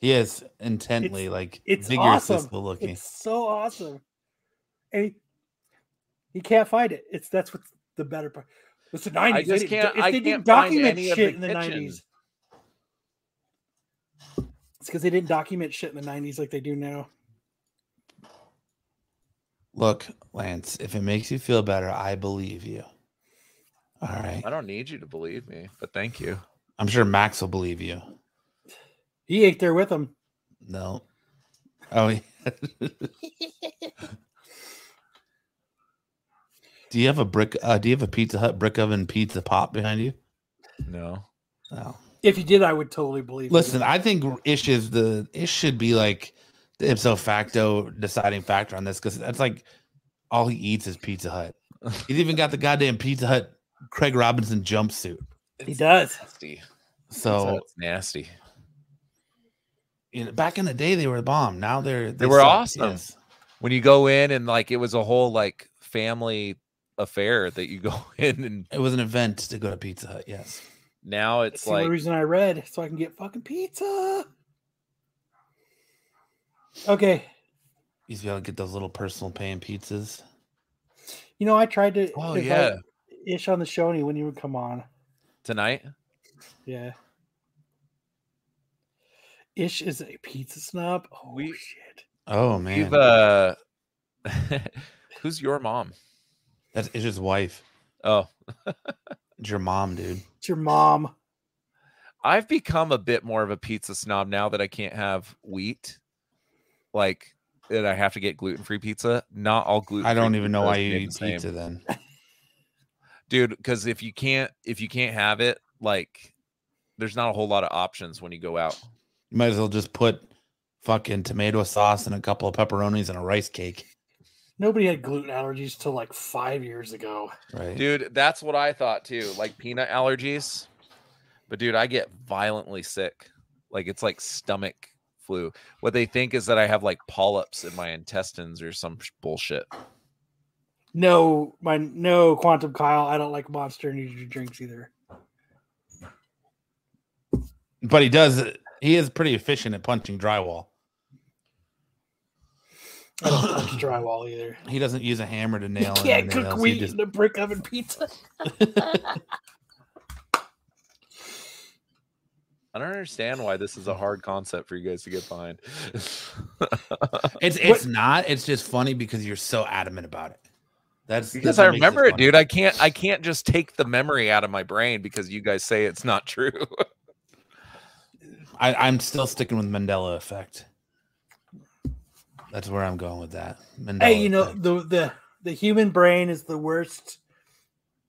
He is intently like It's vigorously awesome. still looking. It's so awesome. And he, he can't find it. It's that's what's the better part. It's the 90s. They just didn't- can't- if I they can't didn't find document any shit the in the kitchen. 90s. It's because they didn't document shit in the 90s like they do now. Look, Lance, if it makes you feel better, I believe you. All right. I don't need you to believe me, but thank you. I'm sure Max will believe you. He ate there with him. No. Oh, yeah. do you have a brick? Uh, do you have a Pizza Hut brick oven pizza pot behind you? No. No. If you did, I would totally believe. It. Listen, you. I think Ish is the Ish should be like the ipso facto deciding factor on this because that's like all he eats is Pizza Hut. He's even got the goddamn Pizza Hut Craig Robinson jumpsuit. he does. Nasty. So That's nasty. you know, back in the day, they were the bomb. Now they're They were suck. awesome. Yes. When you go in and like it was a whole like family affair that you go in and It was an event to go to Pizza Hut. Yes. now It's it's the like reason I read so I can get fucking pizza. Okay, You used to be to get those little personal pan pizzas. you know I tried to. Oh, invite yeah. Ish on the show, and you wouldn't come on. tonight. Yeah. Ish is a pizza snob. Oh We- shit. Oh man, You've uh who's your mom? that's Ish's wife. Oh, It's your mom, dude. It's your mom. I've become a bit more of a pizza snob now that I can't have wheat. Like that I have to get gluten-free pizza. Not all gluten I don't even know why you eat the same. pizza then. Dude, because if you can't if you can't have it, like there's not a whole lot of options when you go out. You might as well just put fucking tomato sauce and a couple of pepperonis and a rice cake. Nobody had gluten allergies till like five years ago. Right. Dude, that's what I thought too. Like peanut allergies. But dude, I get violently sick. Like it's like stomach flu. What they think is that I have like polyps in my intestines or some bullshit. No, my no quantum Kyle. I don't like monster energy drinks either. But he does he is pretty efficient at punching drywall. I don't like drywall either. He doesn't use a hammer to You nail can't cook nails. He wheat just in a brick oven pizza. I don't understand why this is a hard concept for you guys to get behind. It's it's not. It's just funny because you're so adamant about it. That's because that's I remember it, dude. I can't I can't just take the memory out of my brain because you guys say it's not true. I, I'm still sticking with Mandela effect. That's where I'm going with that. Mandela hey, you know effect. the the the human brain is the worst,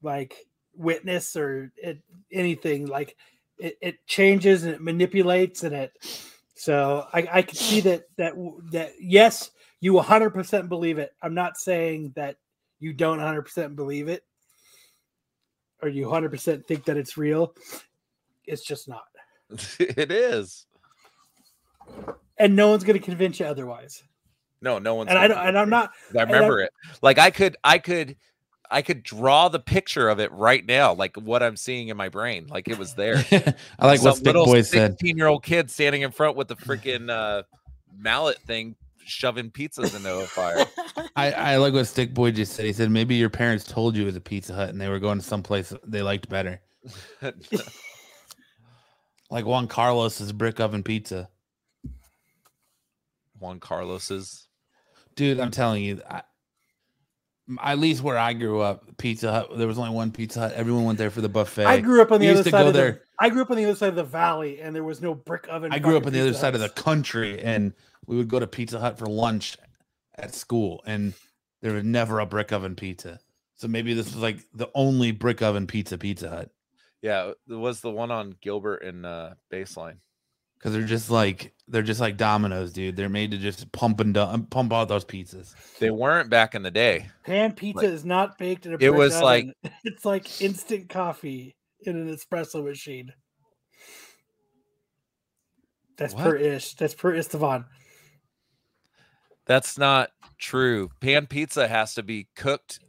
like witness or it, anything. Like it, it changes and it manipulates and it. So I I can see that that that yes, you 100 percent believe it. I'm not saying that you don't 100 percent believe it, or you 100 percent think that it's real. It's just not, it is. and no one's going to convince you otherwise. No, no one's And I don't, and I'm not. I I remember it. Like I could, I could, I could draw the picture of it right now, like what I'm seeing in my brain, like it was there. I like what Some Stick little Boy said. 16 year old kid standing in front with the freaking uh, mallet thing, shoving pizzas into a fire. I, I like what Stick Boy just said. He said maybe your parents told you it was a Pizza Hut and they were going to someplace they liked better. Like Juan Carlos's brick oven pizza. Juan Carlos's. Dude, I'm telling you, I, at least where I grew up, Pizza Hut, there was only one Pizza Hut. Everyone went there for the buffet. I grew up on the We other used to side go of the. there. I grew up on the other side of the valley, and there was no brick oven. I grew up on the other Pizza side of the country and we would go to Pizza Hut for lunch at school and there was never a brick oven pizza. So maybe this was like the only brick oven pizza Pizza Hut Yeah, it was the one on Gilbert and uh, Baseline. because they're just like they're just like dominoes, dude. They're made to just pump and dump, pump out those pizzas. They weren't back in the day. Pan pizza Like- is not baked in a. It brick was like- it's like instant coffee in an espresso machine. That's What? per ish. That's per Istvan. That's not true. Pan pizza has to be cooked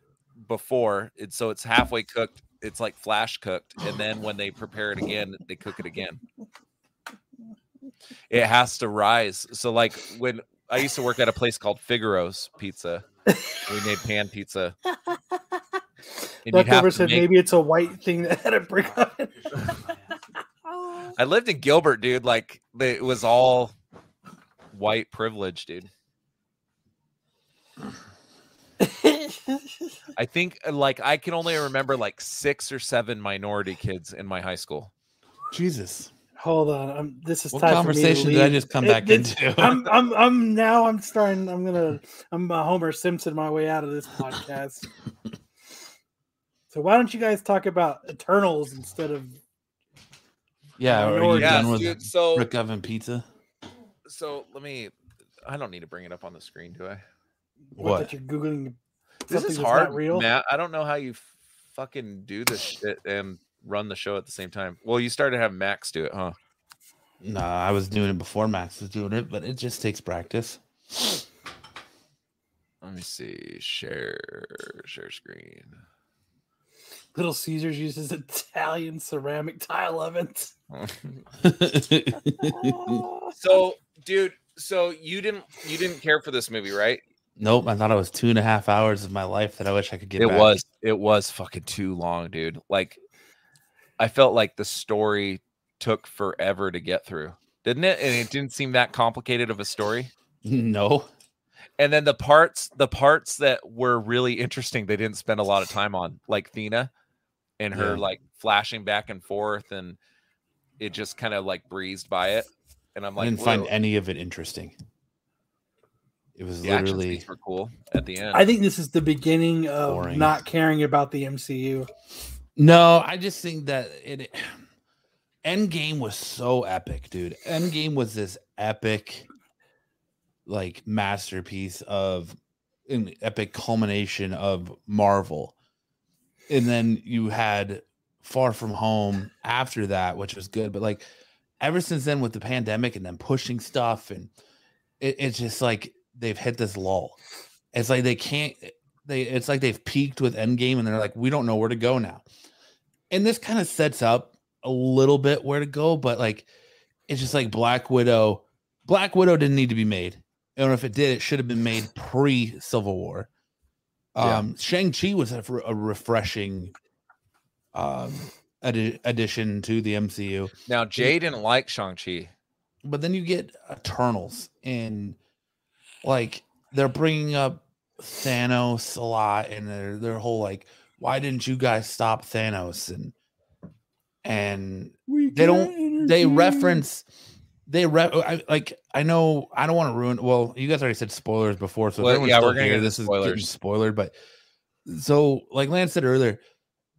before, it, so it's halfway cooked. It's like flash cooked, and then when they prepare it again, they cook it again. It has to rise. So, like when I used to work at a place called Figaro's Pizza, we made pan pizza. And you'd have Leftover said make- maybe it's a white thing that had a brick oven. I lived in Gilbert, dude. Like it was all white privilege, dude. I think uh, like I can only remember like six or seven minority kids in my high school. Jesus. Hold on, I'm, this is What time for me to conversation did I just come It- back it's- into? I'm, I'm, I'm now. I'm starting. I'm gonna. I'm a Homer Simpson my way out of this podcast. so why don't you guys talk about Eternals instead of? Yeah, are you Minority. Yeah, done with dude. So Rick oven pizza? so let me. I don't need to bring it up on the screen, do I? What? What? That you're googling. This is that's hard, real. Matt. I don't know how you fucking do this shit and run the show at the same time. Well, you started having Max do it, huh? Nah, I was doing it before Max was doing it, but it just takes practice. Let me see. Share share screen. Little Caesars uses Italian ceramic tile ovens. so, dude, so you didn't you didn't care for this movie, right? Nope, I thought it was two and a half hours of my life that I wish I could get it back. was it was fucking too long, dude. Like I felt like the story took forever to get through. Didn't it? And it didn't seem that complicated of a story. No. And then the parts the parts that were really interesting they didn't spend a lot of time on, like Thena and her Yeah. like flashing back and forth and it just kind of like breezed by it. And I'm like, I didn't find any of it interesting. It was the literally scenes were cool at the end. I think this is the beginning of Boring. not caring about the MCU. no. I just think that it. Endgame was so epic, dude. Endgame was this epic, like masterpiece of an epic culmination of Marvel, and then you had Far From Home after that, which was good. But like ever since then, with the pandemic and then pushing stuff, and it, it's just like they've hit this lull. It's like they can't. They it's like they've peaked with Endgame, and they're like, we don't know where to go now. And this kind of sets up a little bit where to go, but like it's just like Black Widow. Black Widow didn't need to be made. And if it did, it should have been made pre Civil War. Yeah. Um, Shang Chi was a, a refreshing um addi- addition to the MCU. now Jay didn't like Shang-Chi. But then you get Eternals, and like they're bringing up Thanos a lot, and their their whole like, why didn't you guys stop Thanos? And and they don't they reference they re- oh, I, like I know I don't want to ruin. Well, you guys already said spoilers before, so if Well, yeah, we're gonna here, get into this is getting spoilers. spoilered. But so, like Lance said earlier,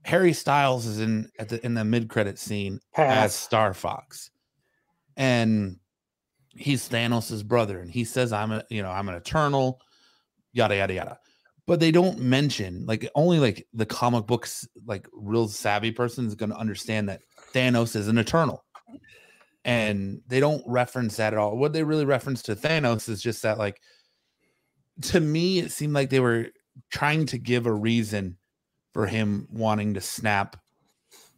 Harry Styles is in at the in the mid credit scene as Star Fox, and he's Thanos' brother, and he says, "I'm a you know I'm an Eternal," yada yada yada. But they don't mention like only like the comic books like real savvy person is going to understand that Thanos is an Eternal, and they don't reference that at all. What they really reference to Thanos is just that like to me it seemed like they were trying to give a reason for him wanting to snap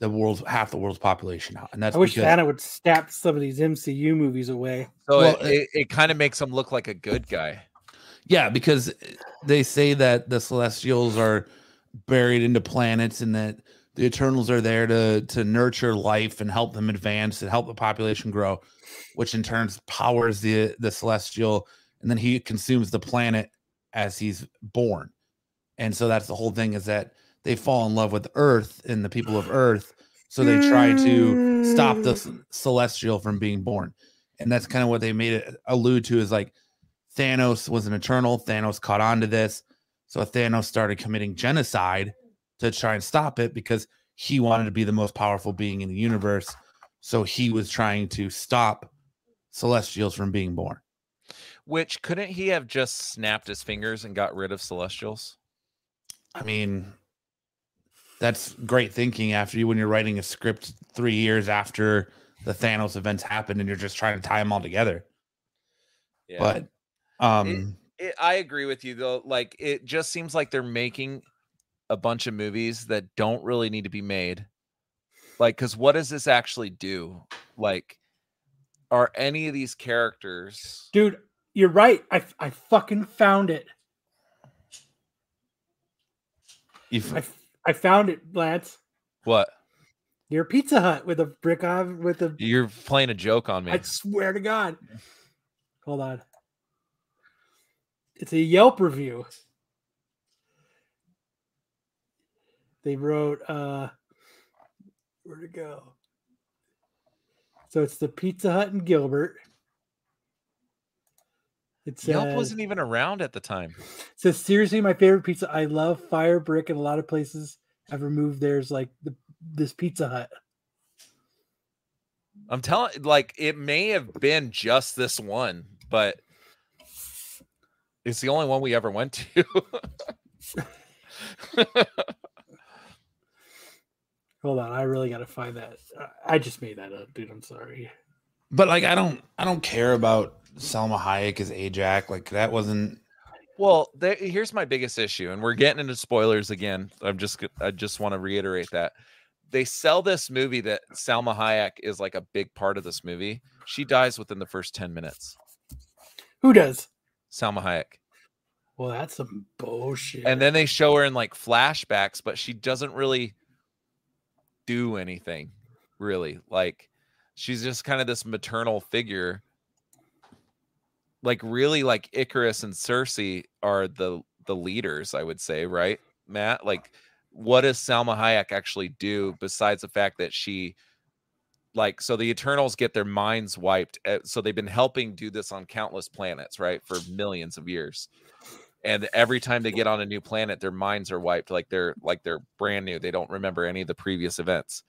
the world's half the world's population out, and that's I wish because Thanos would snap some of these MCU movies away. So Well, it, it, it kind of makes him look like a good guy. Yeah, because they say that the Celestials are buried into planets and that the Eternals are there to to nurture life and help them advance and help the population grow, which in turn powers the the Celestial, and then he consumes the planet as he's born. And so that's the whole thing is that they fall in love with Earth and the people of Earth, so they try to stop the mm. Celestial from being born. And that's kind of what they made it uh, allude to is like Thanos was an eternal. Thanos caught on to this. So Thanos started committing genocide to try and stop it because he wanted to be the most powerful being in the universe. So he was trying to stop celestials from being born. Which couldn't he have just snapped his fingers and got rid of Celestials? I mean, that's great thinking after you when you're writing a script three years after the Thanos events happened and you're just trying to tie them all together. Yeah. But um it, I agree with you though. Like it just seems like they're making a bunch of movies that don't really need to be made. Like, because what does this actually do? Like, are any of these characters? Dude, you're right. I, I fucking found it. if I, f- I found it, Lance. What? Your Pizza Hut with a brick oven with a. You're playing a joke on me. I swear to God. Hold on. It's a Yelp review. They wrote, uh, where'd it go? So it's the Pizza Hut in Gilbert. It Yelp wasn't even around at the time. says seriously my favorite pizza. I love Fire Brick, and a lot of places have removed theirs, like the, this Pizza Hut. I'm telling, like, it may have been just this one, but it's the only one we ever went to. Hold on, I really got to find that. I just made that up, dude. I'm sorry. But like I don't I don't care about Salma Hayek as Ajak. Like that wasn't Well, there, here's my biggest issue, and we're getting into spoilers again. I'm just I just want to reiterate that they sell this movie that Salma Hayek is like a big part of this movie. She dies within the first ten minutes. Who does? Salma Hayek, Well, that's some bullshit. and then they show her in like flashbacks, but she doesn't really do anything. Really, like she's just kind of this maternal figure. Like really, like Ikaris and Sersi are the the leaders, I would say, right, Matt? Like, what does Salma Hayek actually do besides the fact that she, like, so the Eternals get their minds wiped. uh, So they've been helping do this on countless planets, right, for millions of years. And every time they get on a new planet, their minds are wiped, like they're like they're brand new. They don't remember any of the previous events.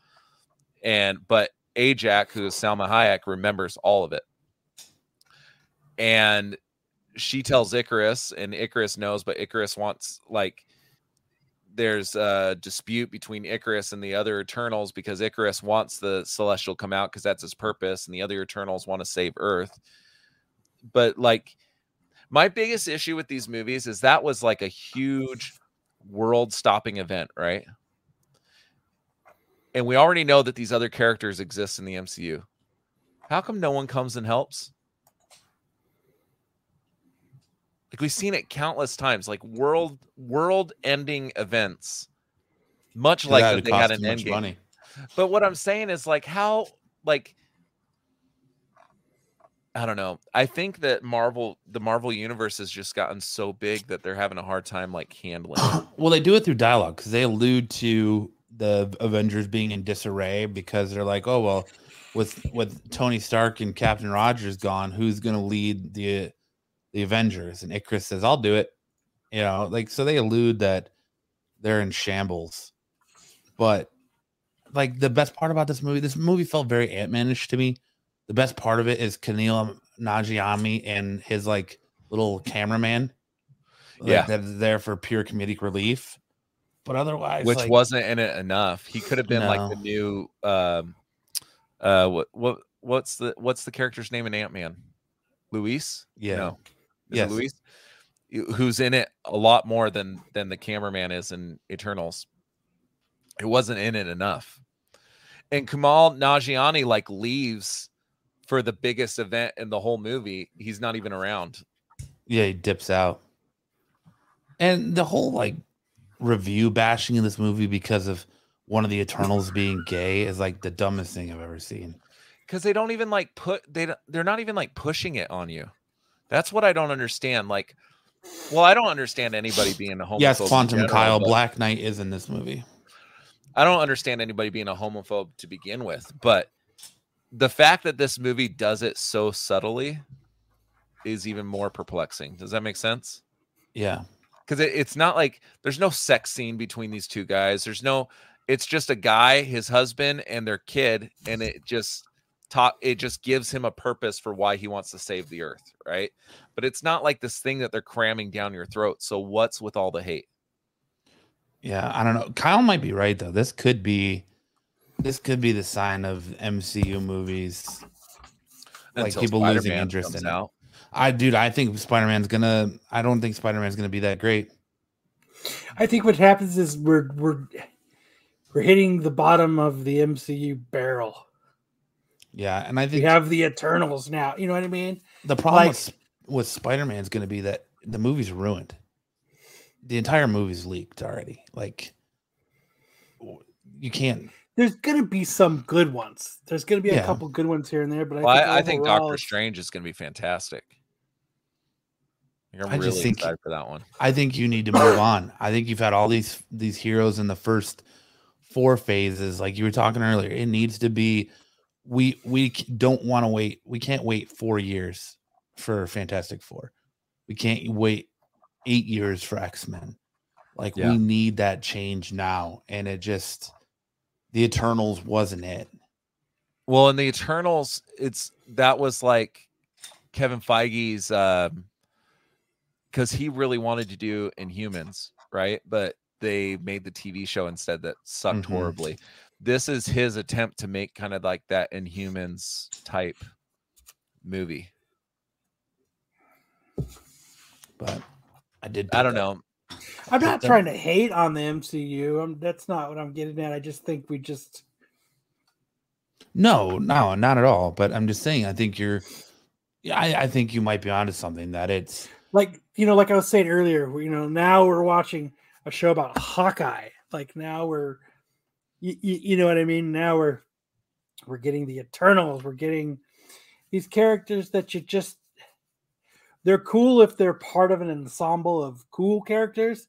And but Ajak, who is Salma Hayek, remembers all of it. And she tells Ikaris, and Ikaris knows, but Ikaris wants like there's a dispute between Ikaris and the other Eternals because Ikaris wants the Celestial come out because that's his purpose, and the other Eternals want to save Earth. But like, my biggest issue with these movies is that was like a huge world-stopping event, right? And we already know that these other characters exist in the MCU. How come no one comes and helps? Like we've seen it countless times, like world world ending events, much like that that it they had an too much money. But what I'm saying is like how like I don't know. I think that Marvel the Marvel universe has just gotten so big that they're having a hard time like handling. it. well, they do it through dialogue because they allude to the Avengers being in disarray because they're like, oh well, with with Tony Stark and Captain Rogers gone, who's going to lead the the Avengers? And Ikaris says, "I'll do it." You know, like so they allude that they're in shambles, but like the best part about this movie, this movie felt very Ant Manish to me. The best part of it is Kumail Nanjiani and his like little cameraman. like, Yeah. that is there for pure comedic relief. But otherwise, which like, wasn't in it enough. He could have been like the new um uh what what what's the what's the character's name in Ant-Man? Luis? yeah, No. Is Yes. Luis? Who's in it a lot more than than the cameraman is in Eternals. It wasn't in it enough. And Kumail Nanjiani like leaves for the biggest event in the whole movie. He's not even around. Yeah, he dips out. And the whole like review bashing in this movie because of one of the Eternals being gay is like the dumbest thing I've ever seen. because they don't even like put they don't- they're not even like pushing it on you. That's what I don't understand. Like, well, I don't understand anybody being a homophobe. yes, Quantum general, Kyle Black Knight is in this movie. I don't understand anybody being a homophobe to begin with, but the fact that this movie does it so subtly is even more perplexing. Does that make sense? Yeah. Because it, it's not like there's no sex scene between these two guys. There's no. It's just a guy, his husband, and their kid, and it just talk. It just gives him a purpose for why he wants to save the earth, right? But it's not like this thing that they're cramming down your throat. So what's with all the hate? Yeah, I don't know. Kyle might be right though. This could be this could be the sign of MCU movies. Like people losing Spider-Man interest comes in out. I dude, I think Spider-Man's gonna I don't think Spider-Man's gonna be that great. I think what happens is we're we're we're hitting the bottom of the MCU barrel. Yeah, and I think We have the Eternals now. You know what I mean? the problem like- with, with Spider-Man is gonna be that the movie's ruined. The entire movie's leaked already. Like you can't There's gonna be some good ones. There's gonna be a couple good ones here and there, but I Well, think, I, I think Doctor Strange is going to be fantastic. I think I'm I just think- excited for that one. I think you need to move on. I think you've had all these these heroes in the first four phases, like you were talking earlier. It needs to be. We we don't want to wait. We can't wait four years for Fantastic Four. We can't wait eight years for X Men. Like Yeah. we need that change now, and it just the Eternals wasn't it. Well, in the Eternals, it's that was like Kevin Feige's um because he really wanted to do Inhumans, right? But they made the TV show instead that sucked Mhm. horribly. This is his attempt to make kind of like that Inhumans type movie. But I did. I don't up- know. I'm not Them- trying to hate on the MCU. I'm, that's not what I'm getting at. I just think we just No, no, not at all. But I'm just saying. I think you're. Yeah, I, I think you might be onto something. That it's like you know, like I was saying earlier. You know, now we're watching a show about Hawkeye. Like now we're, you, you know what I mean. Now we're we're getting the Eternals. We're getting these characters that you just they're cool if they're part of an ensemble of cool characters.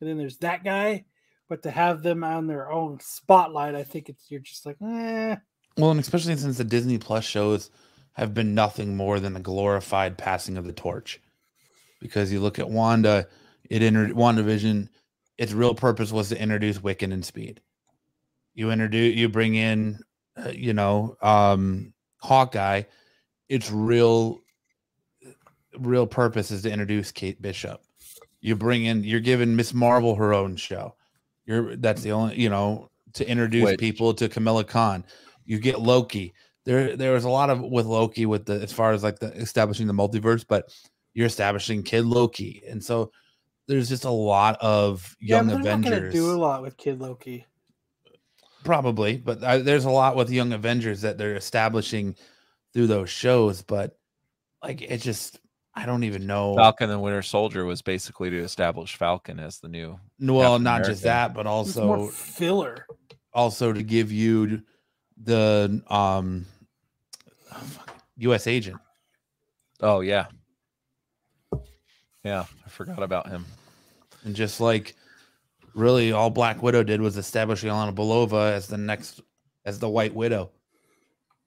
And then there's that guy, but to have them on their own spotlight, I think it's you're just like, eh. well, and especially since the Disney Plus shows have been nothing more than a glorified passing of the torch. Because you look at Wanda, it entered WandaVision. Its real purpose was to introduce Wiccan and Speed. You introduce, you bring in, uh, you know, um, Hawkeye. Its real, real purpose is to introduce Kate Bishop. You bring in, you're giving Miss Marvel her own show. You're that's the only, you know, to introduce Which- people to Kamala Khan. You get Loki. There, there was a lot of with Loki with the as far as like the establishing the multiverse, but you're establishing Kid Loki, and so there's just a lot of young yeah, but they're not gonna Avengers. do a lot with Kid Loki. Probably, but uh, there's a lot with Young Avengers that they're establishing through those shows. But like, it just, I don't even know. Falcon and Winter Soldier was basically to establish Falcon as the new. well, Captain not just that, but It's more also filler. also to give you the um U.S. agent. Oh yeah, yeah. I forgot about him. And just like really all Black Widow did was establish Yelena Belova as the next as the White Widow.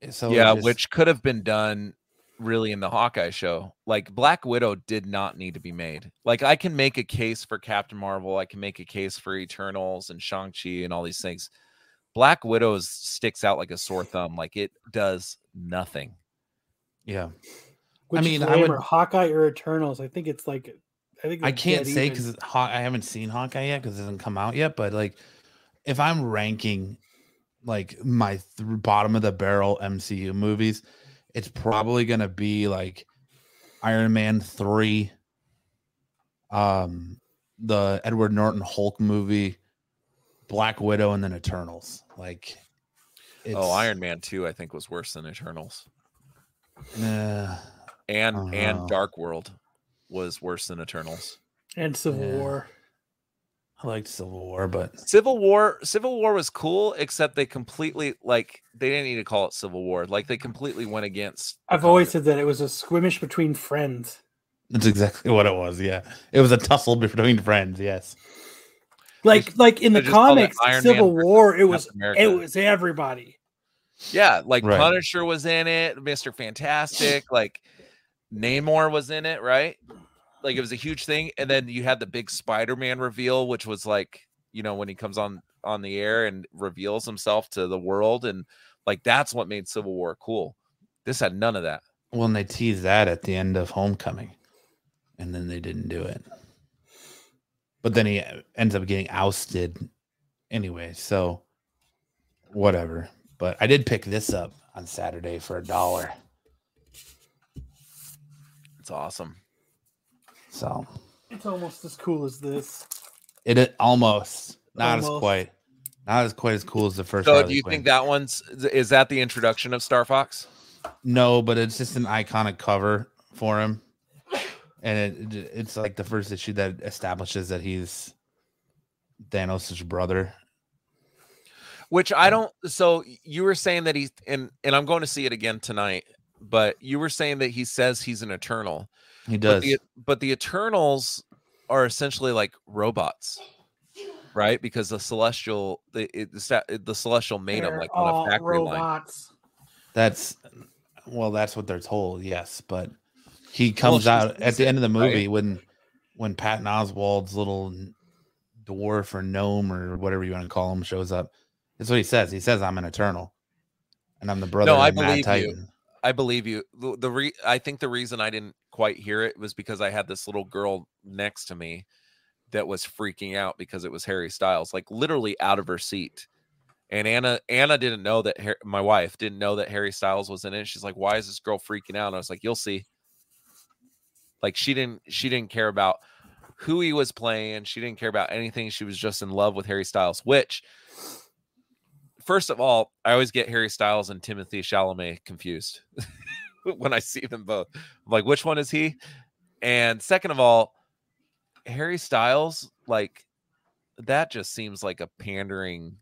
So yeah, just- which could have been done really in the Hawkeye show. Like Black Widow did not need to be made. Like I can make a case for Captain Marvel, I can make a case for Eternals and Shang-Chi and all these things. Black Widow sticks out like a sore thumb. Like it does nothing. yeah. Which mean, I would- Hawkeye or Eternals. I think it's like I think I can't dead say even. because I haven't seen Hawkeye yet because it hasn't come out yet. But like, if I'm ranking like my th- bottom of the barrel MCU movies, it's probably gonna be like Iron Man three, um, the Edward Norton Hulk movie, Black Widow and then Eternals. Like, oh, Iron Man 2, I think, was worse than Eternals. Nah, And Uh-huh. and Dark World was worse than Eternals. and Civil Yeah. War. I liked Civil War, but Civil War Civil War was cool, except they completely like they didn't need to call it Civil War. Like they completely went against I've always said that it was a squimish between friends. that's exactly what it was. Yeah, it was a tussle between friends. Yes, Like like in the They just called it comics, Iron Man Civil War, it was America. it was everybody. Yeah, like Right. Punisher was in it, Mr. Fantastic, like Namor was in it, right? Like it was a huge thing. And then you had the big Spider-Man reveal, which was like, you know, when he comes on on the air and reveals himself to the world. And like that's what made Civil War cool. This had none of that. well, and they teased that at the end of Homecoming, and then they didn't do it. But then he ends up getting ousted anyway. So whatever. But I did pick this up on Saturday for a dollar. It's awesome. So It's almost as cool as this. it, it almost not as quite not as quite as cool as the first. So Harley do you Quinn. think that one's is that the introduction of Starfox? No, but it's just an iconic cover for him, and it, it's like the first issue that establishes that he's Thanos' brother. Which I don't so you were saying that he's and and I'm going to see it again tonight, but you were saying that he says he's an eternal. He But does. the, but the Eternals are essentially like robots, right? Because the celestial, the it, the, the celestial made them They're like on a factory line. robots. That's well, that's what they're told. Yes, but he comes she out at the end of the right? movie when when Patton Oswalt's little dwarf or gnome or whatever you want to call him shows up. That's what he says. He says, "I'm an Eternal, and I'm the brother No, I of Mad believe you. Titan." I believe you. The, re, I think the reason I didn't quite hear it was because I had this little girl next to me that was freaking out because it was Harry Styles, like literally out of her seat. And Anna, Anna didn't know that Har- my wife didn't know that Harry Styles was in it. She's like, "Why is this girl freaking out?" And I was like, "You'll see." Like she didn't, she didn't care about who he was playing. She didn't care about anything. She was just in love with Harry Styles. Which, first of all, I always get Harry Styles and Timothée Chalamet confused when I see them both. I'm like, which one is he? And second of all, Harry Styles, like that just seems like a pandering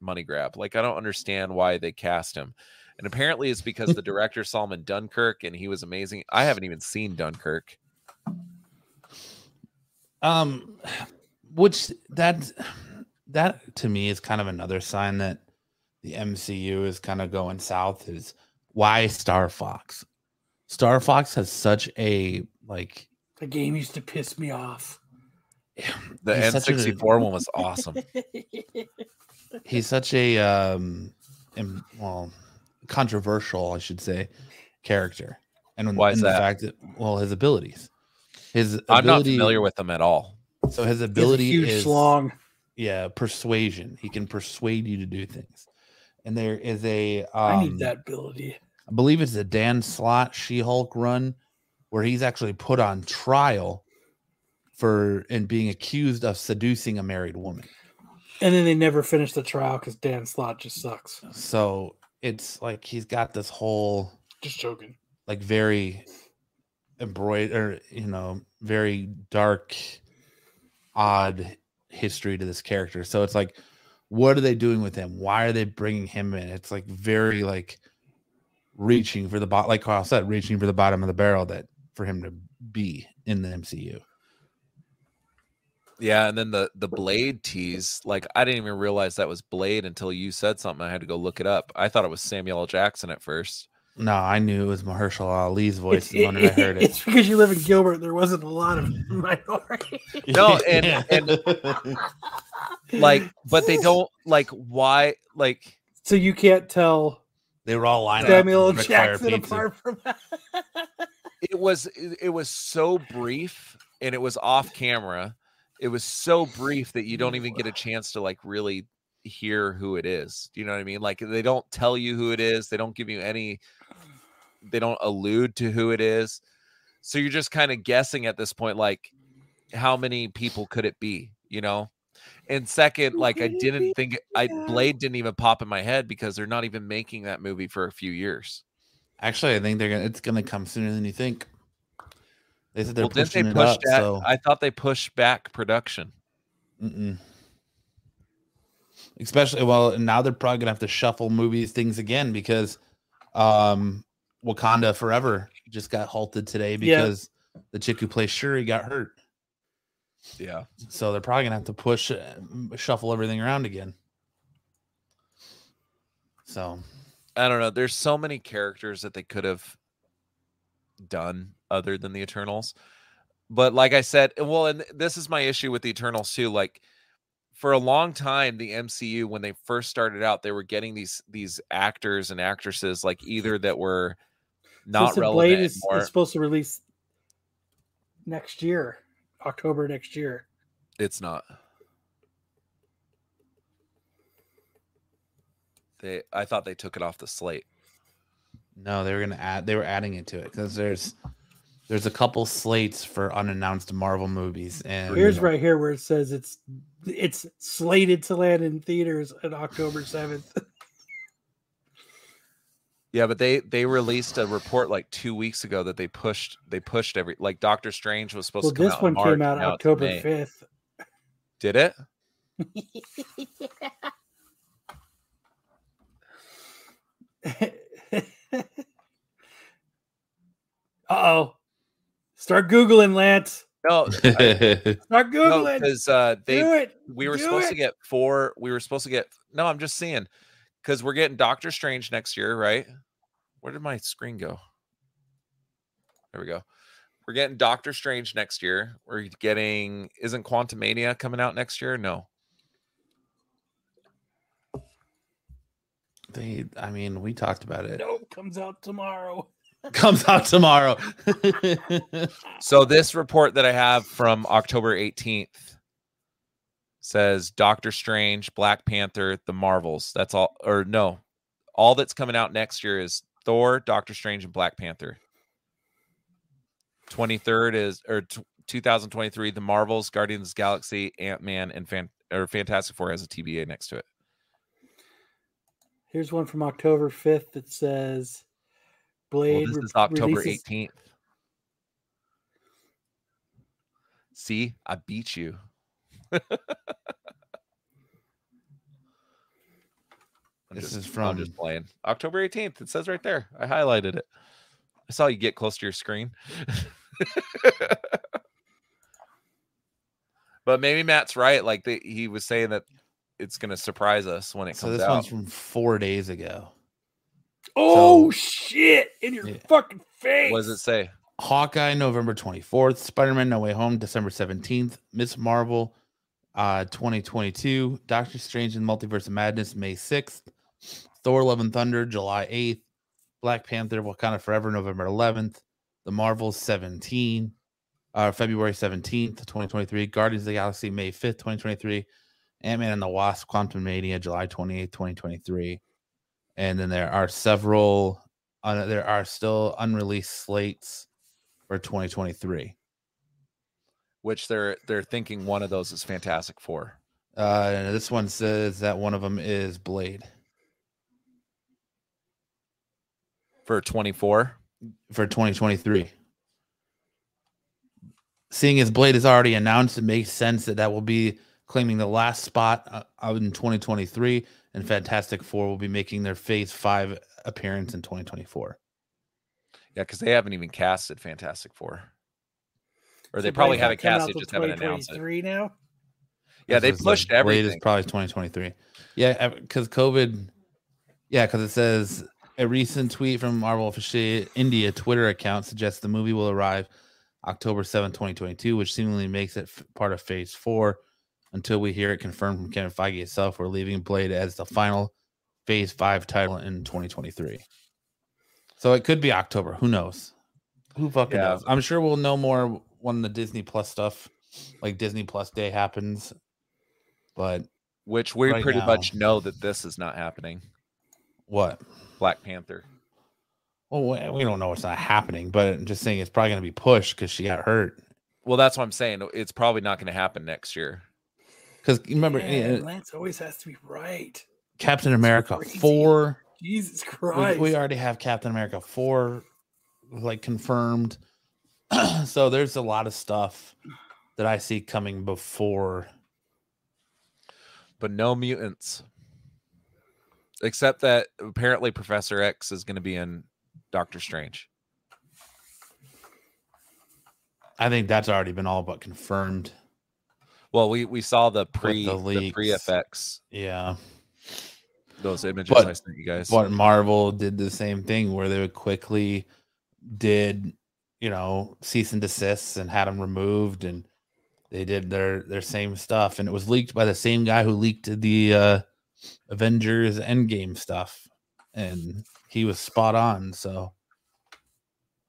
money grab. Like I don't understand why they cast him. And apparently it's because the director saw him in Dunkirk and he was amazing. I haven't even seen Dunkirk. Um, which that that to me is kind of another sign that the MCU is kind of going south. Is why Starfox? Star Fox has such a like The game used to piss me off. The He's such a- N64 one was awesome. he's such a um im- well controversial i should say character and Why is and the that? fact that well his abilities his I'm not familiar with them at all. so his He has a ability huge is slong. Yeah persuasion he can persuade you to do things and there is a um, I need that ability. I believe it's a Dan Slott she-hulk run where he's actually put on trial for and being accused of seducing a married woman And then they never finish the trial because Dan Slott just sucks. so it's like he's got this whole Just joking. like very embroidered, you know, very dark, odd history to this character. So it's like, what are they doing with him? Why are they bringing him in? It's like very like reaching for the bot, like Carl said, reaching for the bottom of the barrel that for him to be in the MCU. Yeah, and then the the Blade tease, like I didn't even realize that was Blade until you said something. I had to go look it up. I thought it was Samuel L. Jackson at first. No, I knew it was Mahershala Ali's voice It's, the moment I heard it. it's because you live in Gilbert. There wasn't a lot of minority. No, and- and- Like, but they don't like why like so you can't tell they were all lined Samuel up. L. Ric Flair Jackson apart from. that. it was it it was so brief and it was off camera. It was so brief that you don't even get a chance to like really hear who it is. Do you know what I mean? Like they don't tell you who it is. They don't give you any they don't allude to who it is. So you're just kind of guessing at this point like how many people could it be, you know? And second, like I didn't think I. Blade didn't even pop in my head because they're not even making that movie for a few years. Actually, I think they're gonna. It's gonna come sooner than you think. They said they're well, didn't they pushing it up. that? So I thought they pushed back production. Mm-mm. Especially well, now they're probably gonna have to shuffle movies things again because um Wakanda Forever just got halted today Yeah. because the chick who plays Shuri got hurt. Yeah. So they're probably gonna have to push uh, shuffle everything around again. So I don't know. There's so many characters that they could have done other than the Eternals. But like I said, well, and this is my issue with the Eternals too. Like for a long time, the MCU, when they first started out, they were getting these these actors and actresses like either that were not Twisted relevant Blade is, is supposed to release next year, October next year. It's not. They I thought they took it off the slate. no, they were gonna add they were adding it to it because there's there's a couple slates for unannounced Marvel movies and Here's right here where it says it's it's slated to land in theaters on October seventh. Yeah, but they they released a report like two weeks ago that they pushed they pushed every like Doctor Strange was supposed well, to come this out one March, came out October fifth. Did it? uh oh. Start Googling, Lance. No, I- Start no, Googling. because uh, they Do it. we were Do supposed to get four. We were supposed to get no. I'm just seeing because we're getting Doctor Strange next year, right? Where did my screen go? There we go. We're getting Doctor Strange next year. We're getting isn't Quantumania coming out next year? No. they I mean we talked about it. Nope, comes out tomorrow. Comes out tomorrow. So this report that I have from October 18th says Doctor Strange, Black Panther, The Marvels. That's all or no. All that's coming out next year is Thor, Doctor Strange and Black Panther. 23rd is or t- 2023 The Marvels, Guardians of the Galaxy, Ant-Man and Fan or Fantastic Four has a TBA next to it. Here's one from October fifth that says Well, Blade. this re- is October releases- 18th. See, I beat you. I'm This just, is I'm just from- playing. October 18th. It says right there. I highlighted it. I saw you get close to your screen. but maybe Matt's right. Like the, he was saying that it's going to surprise us when it comes out. so this out. one's from four days ago. Oh So- shit! In your Yeah. fucking face. What does it say? Hawkeye, November 24th. Spider Man No Way Home, December 17th. Miss Marvel, uh, 2022. Doctor Strange and Multiverse of Madness, May 6th. Thor, Love and Thunder, July 8th. Black Panther, Wakanda Forever, November 11th. The Marvels, 17. Uh, February 17th, 2023. Guardians of the Galaxy, May 5th, 2023. Ant Man and the Wasp, Quantumania, July 28th, 2023. And then there are several, uh, there are still unreleased slates for 2023. Which they're they're thinking one of those is Fantastic Four. Uh, this one says that one of them is Blade For 24. for 2023. Seeing as Blade is already announced, it makes sense that that will be claiming the last spot uh, in 2023, and Fantastic Four will be making their Phase Five appearance in 2024. Yeah, because they haven't even casted Fantastic Four. Or So they probably have not it cast, out they just haven't announced it. 2023 now. Yeah, they This is, pushed like, Blade is probably 2023. Yeah, because COVID. Yeah, because it says a recent tweet from Marvel official India Twitter account suggests the movie will arrive October 7, 2022, which seemingly makes it f- part of Phase Four. Until we hear it confirmed from Kevin Feige itself, we're leaving Blade as the final Phase Five title in 2023. So it could be October. Who knows? Who fucking Yeah. knows? I'm sure we'll know more when the Disney Plus stuff, like Disney Plus Day, happens. But Which we right pretty now. much know that this is not happening. what? Black Panther. Well, we we don't know it's not happening, but I'm just saying it's probably going to be pushed because she got hurt. Well, that's what I'm saying. It's probably not going to happen next year. Because remember, Man, uh, Lance always has to be right. Captain America crazy. four. Jesus We, Christ. we already have Captain America four, like confirmed. so there's a lot of stuff that I see coming before. but no mutants. Except that apparently Professor X is going to be in Doctor Strange. I think that's already been all but confirmed. Well, we we saw the pre the the, pre FX Yeah. those images But- I sent you guys. But Marvel did the same thing where they would quickly did, you know, cease and desists and had them removed and they did their their same stuff and it was leaked by the same guy who leaked the uh Avengers Endgame stuff and he was spot on so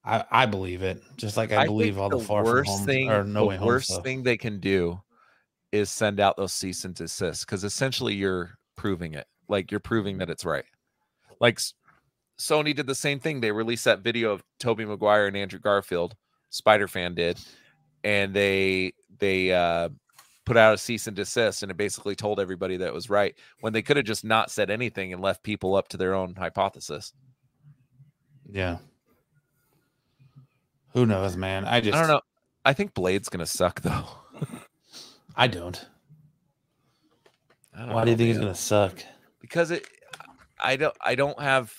I I believe it just like I, I believe all the, far from worst home thing, or no the way home worst stuff. thing they can do is send out those cease and desist because essentially you're proving it. Like you're proving that it's right. Like Sony did the same thing. They released that video of Tobey Maguire and Andrew Garfield. Spider Fan did, and they they uh, put out a cease and desist, and it basically told everybody that it was right when they could have just not said anything and left people up to their own hypothesis. Yeah. Who knows, man? I just I don't know. I think Blade's gonna suck though. I don't. I don't Why do you know, think it's gonna suck? because it i don't i don't have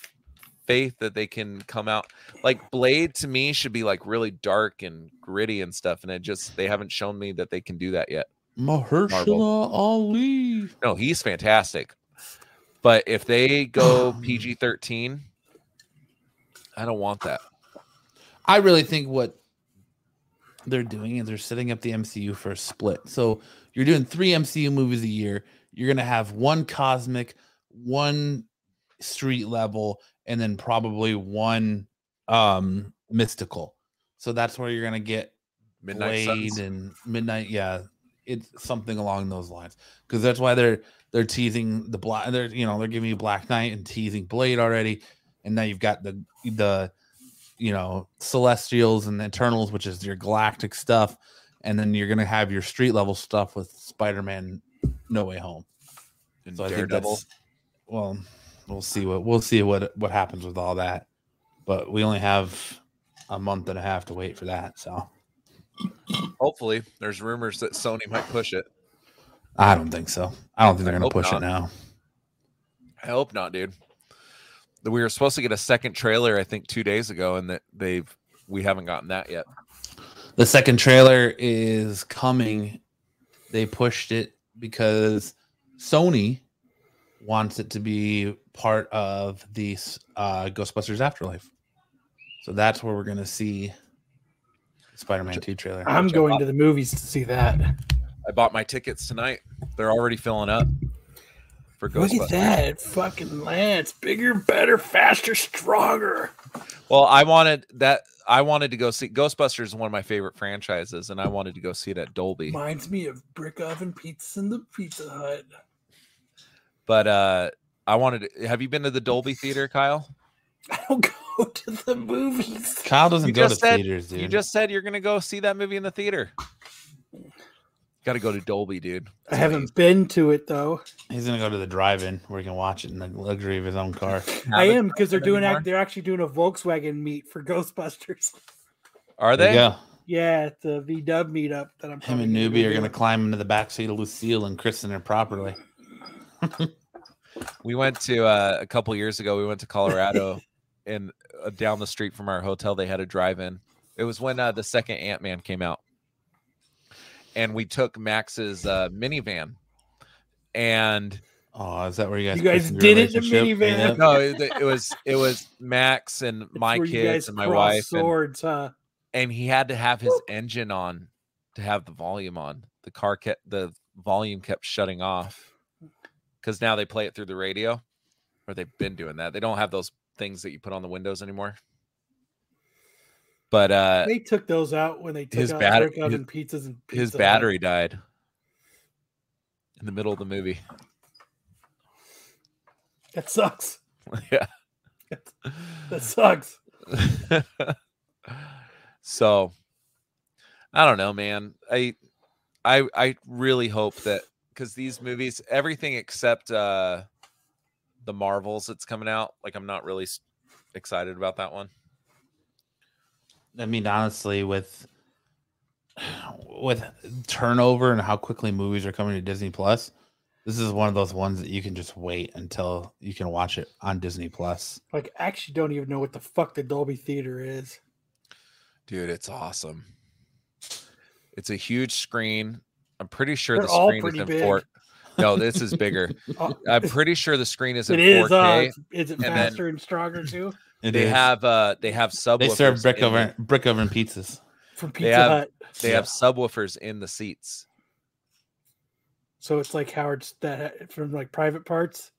faith that they can come out like blade to me should be like really dark and gritty and stuff and it just they haven't shown me that they can do that yet Mahershala Ali. no he's fantastic but if they go pg-13 i don't want that I really think what they're doing is they're setting up the MCU for a split. So you're doing three MCU movies a year. You're gonna have one cosmic, one street level, and then probably one um mystical. So that's where you're gonna get midnight Blade suns and Midnight. Yeah, it's something along those lines because that's why they're they're teasing the black. They're you know they're giving you Black Knight and teasing Blade already, and now you've got the the you know Celestials and the Eternals, which is your galactic stuff, and then you're gonna have your street level stuff with Spider Man No Way Home. and So I think daredevil that's well, we'll see what we'll see what what happens with all that, but we only have a month and a half to wait for that. So hopefully there's rumors that sony might push it I don't think so. I don't think they're going to push not. it now. i hope not dude we were supposed to get a second trailer i think two days ago and that they've we haven't gotten that yet The second trailer is coming. They pushed it because Sony wants it to be part of the uh, Ghostbusters Afterlife. So that's where we're going to see Spider-Man 2 trailer. I'm going bought. to the movies to see that. I bought my tickets tonight. They're already filling up for Ghostbusters. Look Ghostbusters. at that. Fucking Lance. Bigger, better, faster, stronger. Well, I wanted that. I wanted to go see Ghostbusters is one of my favorite franchises, and I wanted to go see it at Dolby. Reminds me of brick oven pizza in the Pizza Hut. But uh I wanted. To, have you been to the Dolby Theater, Kyle? I don't go to the movies. Kyle doesn't You go to just said- theaters, dude. You just said you're gonna go see that movie in the theater. Got to go to Dolby, dude. I haven't been to it though. He's going to go to the drive-in where he can watch it in the luxury of his own car. I am because they're doing anymore? they're actually doing a Volkswagen meet for Ghostbusters. Are they? Yeah. Yeah, at the V Dub meetup that I'm. Him and gonna Newbie are going to to. climb into the back seat of Lucille and christen her properly. We went to uh, a couple years ago. We went to Colorado, and uh, down the street from our hotel, they had a drive-in. It was when uh, the second Ant Man came out, and we took Max's uh, minivan, and Oh, is that where you guys? You guys did it in the minivan? Yeah. no, it, it was it was Max and my kids and my cross wife, and, Swords, huh? and he had to have his engine on to have the volume on. The car kept the volume kept shutting off because now they play it through the radio, or they've been doing that. They don't have those things that you put on the windows anymore. But uh, They took those out when they took his out batter- brick oven pizzas and his Pizza Hut. battery died in the middle of the movie. That sucks. yeah. That sucks. so I don't know, man. I I I really hope that because these movies, everything except uh the Marvels that's coming out, like I'm not really excited about that one. I mean, honestly, with with turnover and how quickly movies are coming to Disney Plus, this is one of those ones that you can just wait until you can watch it on Disney Plus. Like, I actually don't even know what the fuck the Dolby Theater is. Dude, it's awesome. It's a huge screen. I'm pretty sure They're the screen is pretty in big. four. No, this is bigger. Oh, I'm pretty sure the screen is in it is. 4K. Uh, is it and then- faster and stronger too? It they is. have uh they have subwoofers. they serve brick in the- brick oven pizzas. From They Pizza have- Hut. They have subwoofers in the seats. So it's like Howard's that from like private parts.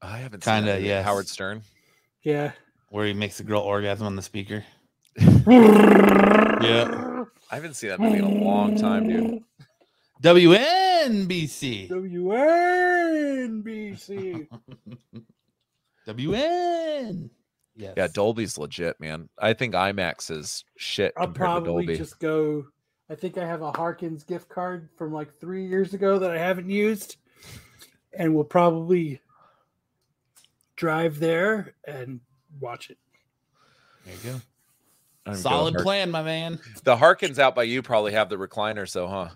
I haven't Kinda, seen that. yes. Howard Stern. Yeah. where he makes the girl orgasm on the speaker. yeah. I haven't seen that movie in a long time, dude. WNBC. WNBC. WN. Yes. Yeah, Dolby's legit, man. I think IMAX is shit I'll compared to probably Dolby. just go. I think I have a Harkins gift card from like three years ago that I haven't used, and we'll probably drive there and watch it. There you go. I'm Solid plan, my man. The Harkins out by you probably have the recliners, so huh?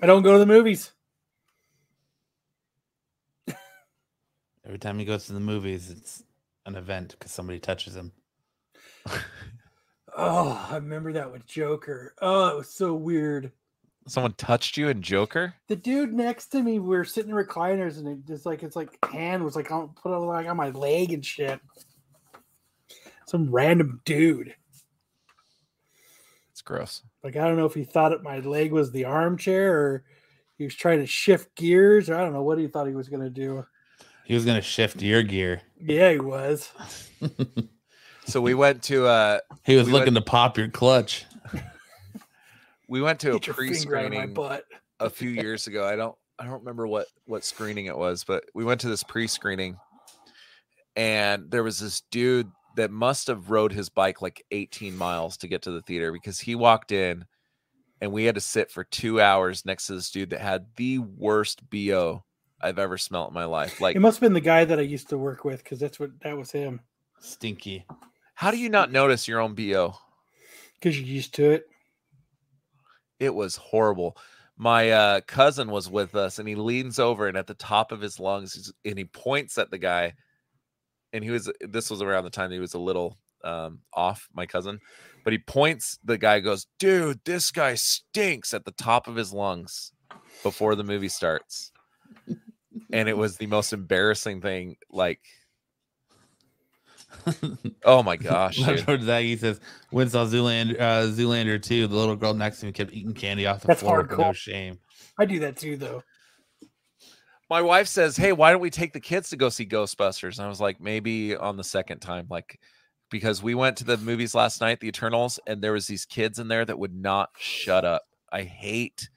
I don't go to the movies. Every time he goes to the movies, it's an event because somebody touches him. Oh, I remember that with Joker. Oh, it was so weird. Someone touched you in Joker? The dude next to me, we were sitting in recliners, and it just like it's like hand was like on put it like on my leg and shit. Some random dude. It's gross. Like I don't know if he thought it my leg was the armchair or he was trying to shift gears, or I don't know what he thought he was gonna do. He was gonna shift your gear. Yeah, he was. So we went to uh He was We looking went- to pop your clutch. we went to a Get your finger out my pre-screening butt. a few years ago. I don't I don't remember what what screening it was, but we went to this pre-screening and there was this dude that must have rode his bike like 18 miles to get to the theater because he walked in and we had to sit for 2 hours next to this dude that had the worst BO I've ever smelt in my life. Like It must have been the guy that I used to work with because that's what that was him. Stinky. how do you not notice your own BO? Because you're used to it. It was horrible. My uh, cousin was with us, and he leans over, and at the top of his lungs, he's, and he points at the guy. And he was. This was around the time he was a little um, off. My cousin, but he points. The guy goes, "Dude, this guy stinks!" At the top of his lungs before the movie starts, and it was the most embarrassing thing. Like, oh my gosh, Left dude. towards that, he says, "When saw Zoolander, uh, Zoolander two, the little girl next to me kept eating candy off the That's floor with no shame." I do that too, though. My wife says, "Hey, why don't we take the kids to go see Ghostbusters?" And I was like, "Maybe on the second time, like because we went to the movies last night, The Eternals, and there was these kids in there that would not shut up. I hate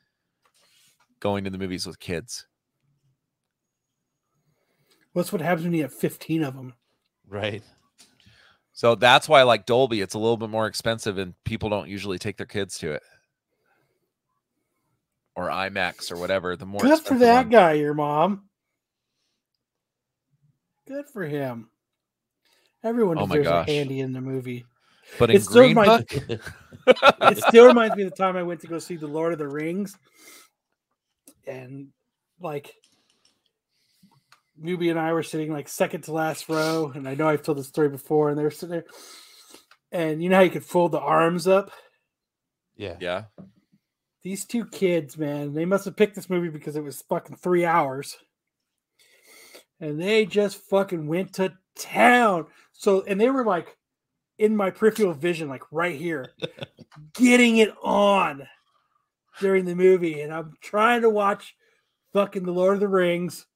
going to the movies with kids. What's what happens when you have 15 of them? Right. So that's why I like Dolby. It's a little bit more expensive, and people don't usually take their kids to it, or IMAX or whatever. The more Good for that one. guy, your mom. Good for him. Everyone Oh my deserves gosh. a handy in the movie. But in It still Green reminds- Book, It still reminds me of the time I went to go see The Lord of the Rings. And like Newbie and I were sitting like second to last row, and I know I've told this story before, and they were sitting there. And you know how you could fold the arms up? yeah. yeah, These two kids, man, they must have picked this movie because it was fucking three hours. And they just fucking went to town. So, and they were like in my peripheral vision, like right here, getting it on during the movie. And I'm trying to watch fucking The Lord of the Rings.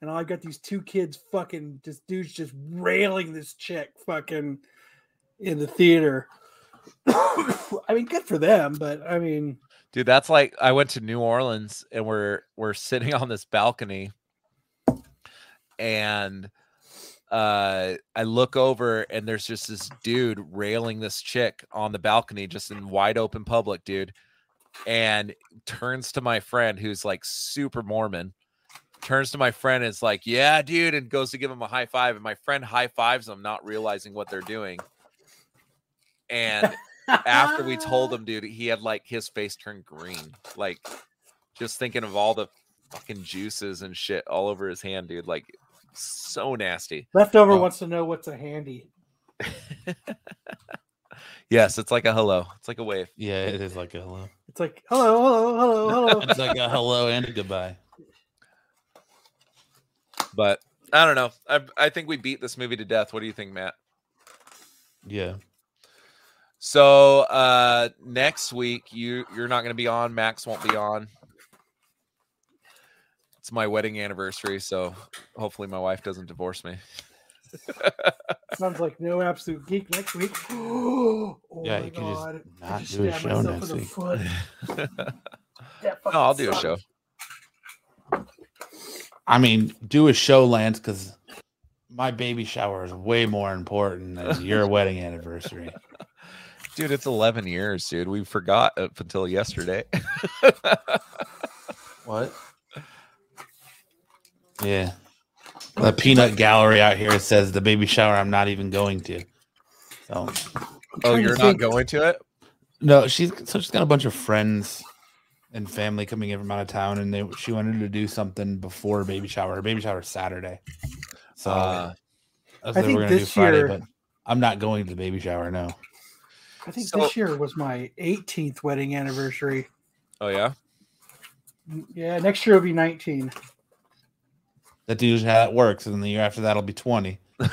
And I've got these two kids fucking just dudes just railing this chick fucking in the theater. I mean, good for them, but I mean, dude, that's like I went to New Orleans and we're we're sitting on this balcony, and uh I look over and there's just this dude railing this chick on the balcony just in wide open public, dude. and turns to my friend who's like super Mormon. Turns to my friend and is like, "Yeah, dude," and goes to give him a high five, and my friend high fives him, not realizing what they're doing. And after we told him, dude, he had like his face turned green, like just thinking of all the fucking juices and shit all over his hand, dude. Like so nasty. Leftover Oh. wants to know what's a handy. Yes, it's like a hello. It's like a wave. Yeah, it is like a hello. It's like hello, hello, hello, hello. It's like a hello and a goodbye. But I don't know. I I think we beat this movie to death. What do you think, Matt? Yeah. So uh next week you you're not gonna be on. Max won't be on. It's my wedding anniversary, so hopefully my wife doesn't divorce me. Sounds like no absolute geek next week. oh Yeah, my you can just god! just not just do a show next week. no, I'll fucking do a show. I mean, do a show, Lance, because my baby shower is way more important than your wedding anniversary. Dude, it's 11 years, dude. We forgot up until yesterday. What? Yeah. The peanut gallery out here says the baby shower I'm not even going to. So oh, you're not think. going to it? no, she's so she's got a bunch of friends and family coming in from out of town, and they she wanted to do something before baby shower. Her baby shower is Saturday, so Uh, that's I what think we're gonna do this Friday. year- But I'm not going to the baby shower. No, I think So- this year was my 18th wedding anniversary. oh yeah. Yeah, next year will be 19. that's usually how it works. And the year after that'll be 20. and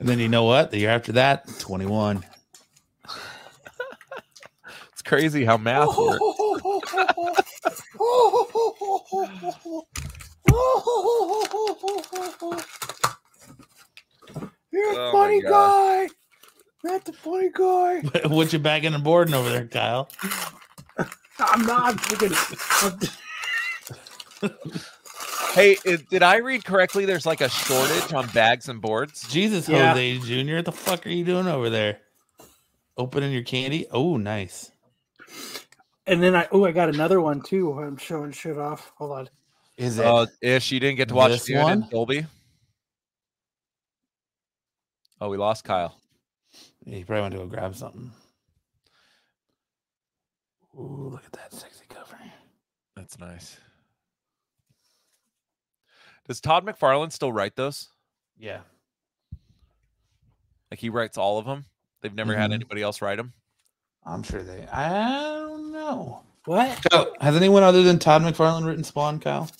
then you know what? The year after that, 21. It's crazy how math works. You're a Oh my funny guy. That's a funny guy. what you bagging and boarding over there, Kyle? I'm not I'm thinking. I'm- Hey, i- did I read correctly? There's like a shortage on bags and boards. Jesus, Yeah. Jose Jr., what the fuck are you doing over there? Opening your candy? Oh, nice. And then I oh I got another one too. I'm showing shit off. Hold on. Is it? Uh, Ish, you didn't get to watch This Dune in one? Dolby. Oh, we lost Kyle. he probably went to go grab something. Ooh, look at that sexy cover. That's nice. Does Todd McFarlane still write those? Yeah. Like he writes all of them. They've never had Mhm. anybody else write them. I'm sure they. I don't know. What? Kyle, has anyone other than Todd McFarlane written Spawn, Kyle?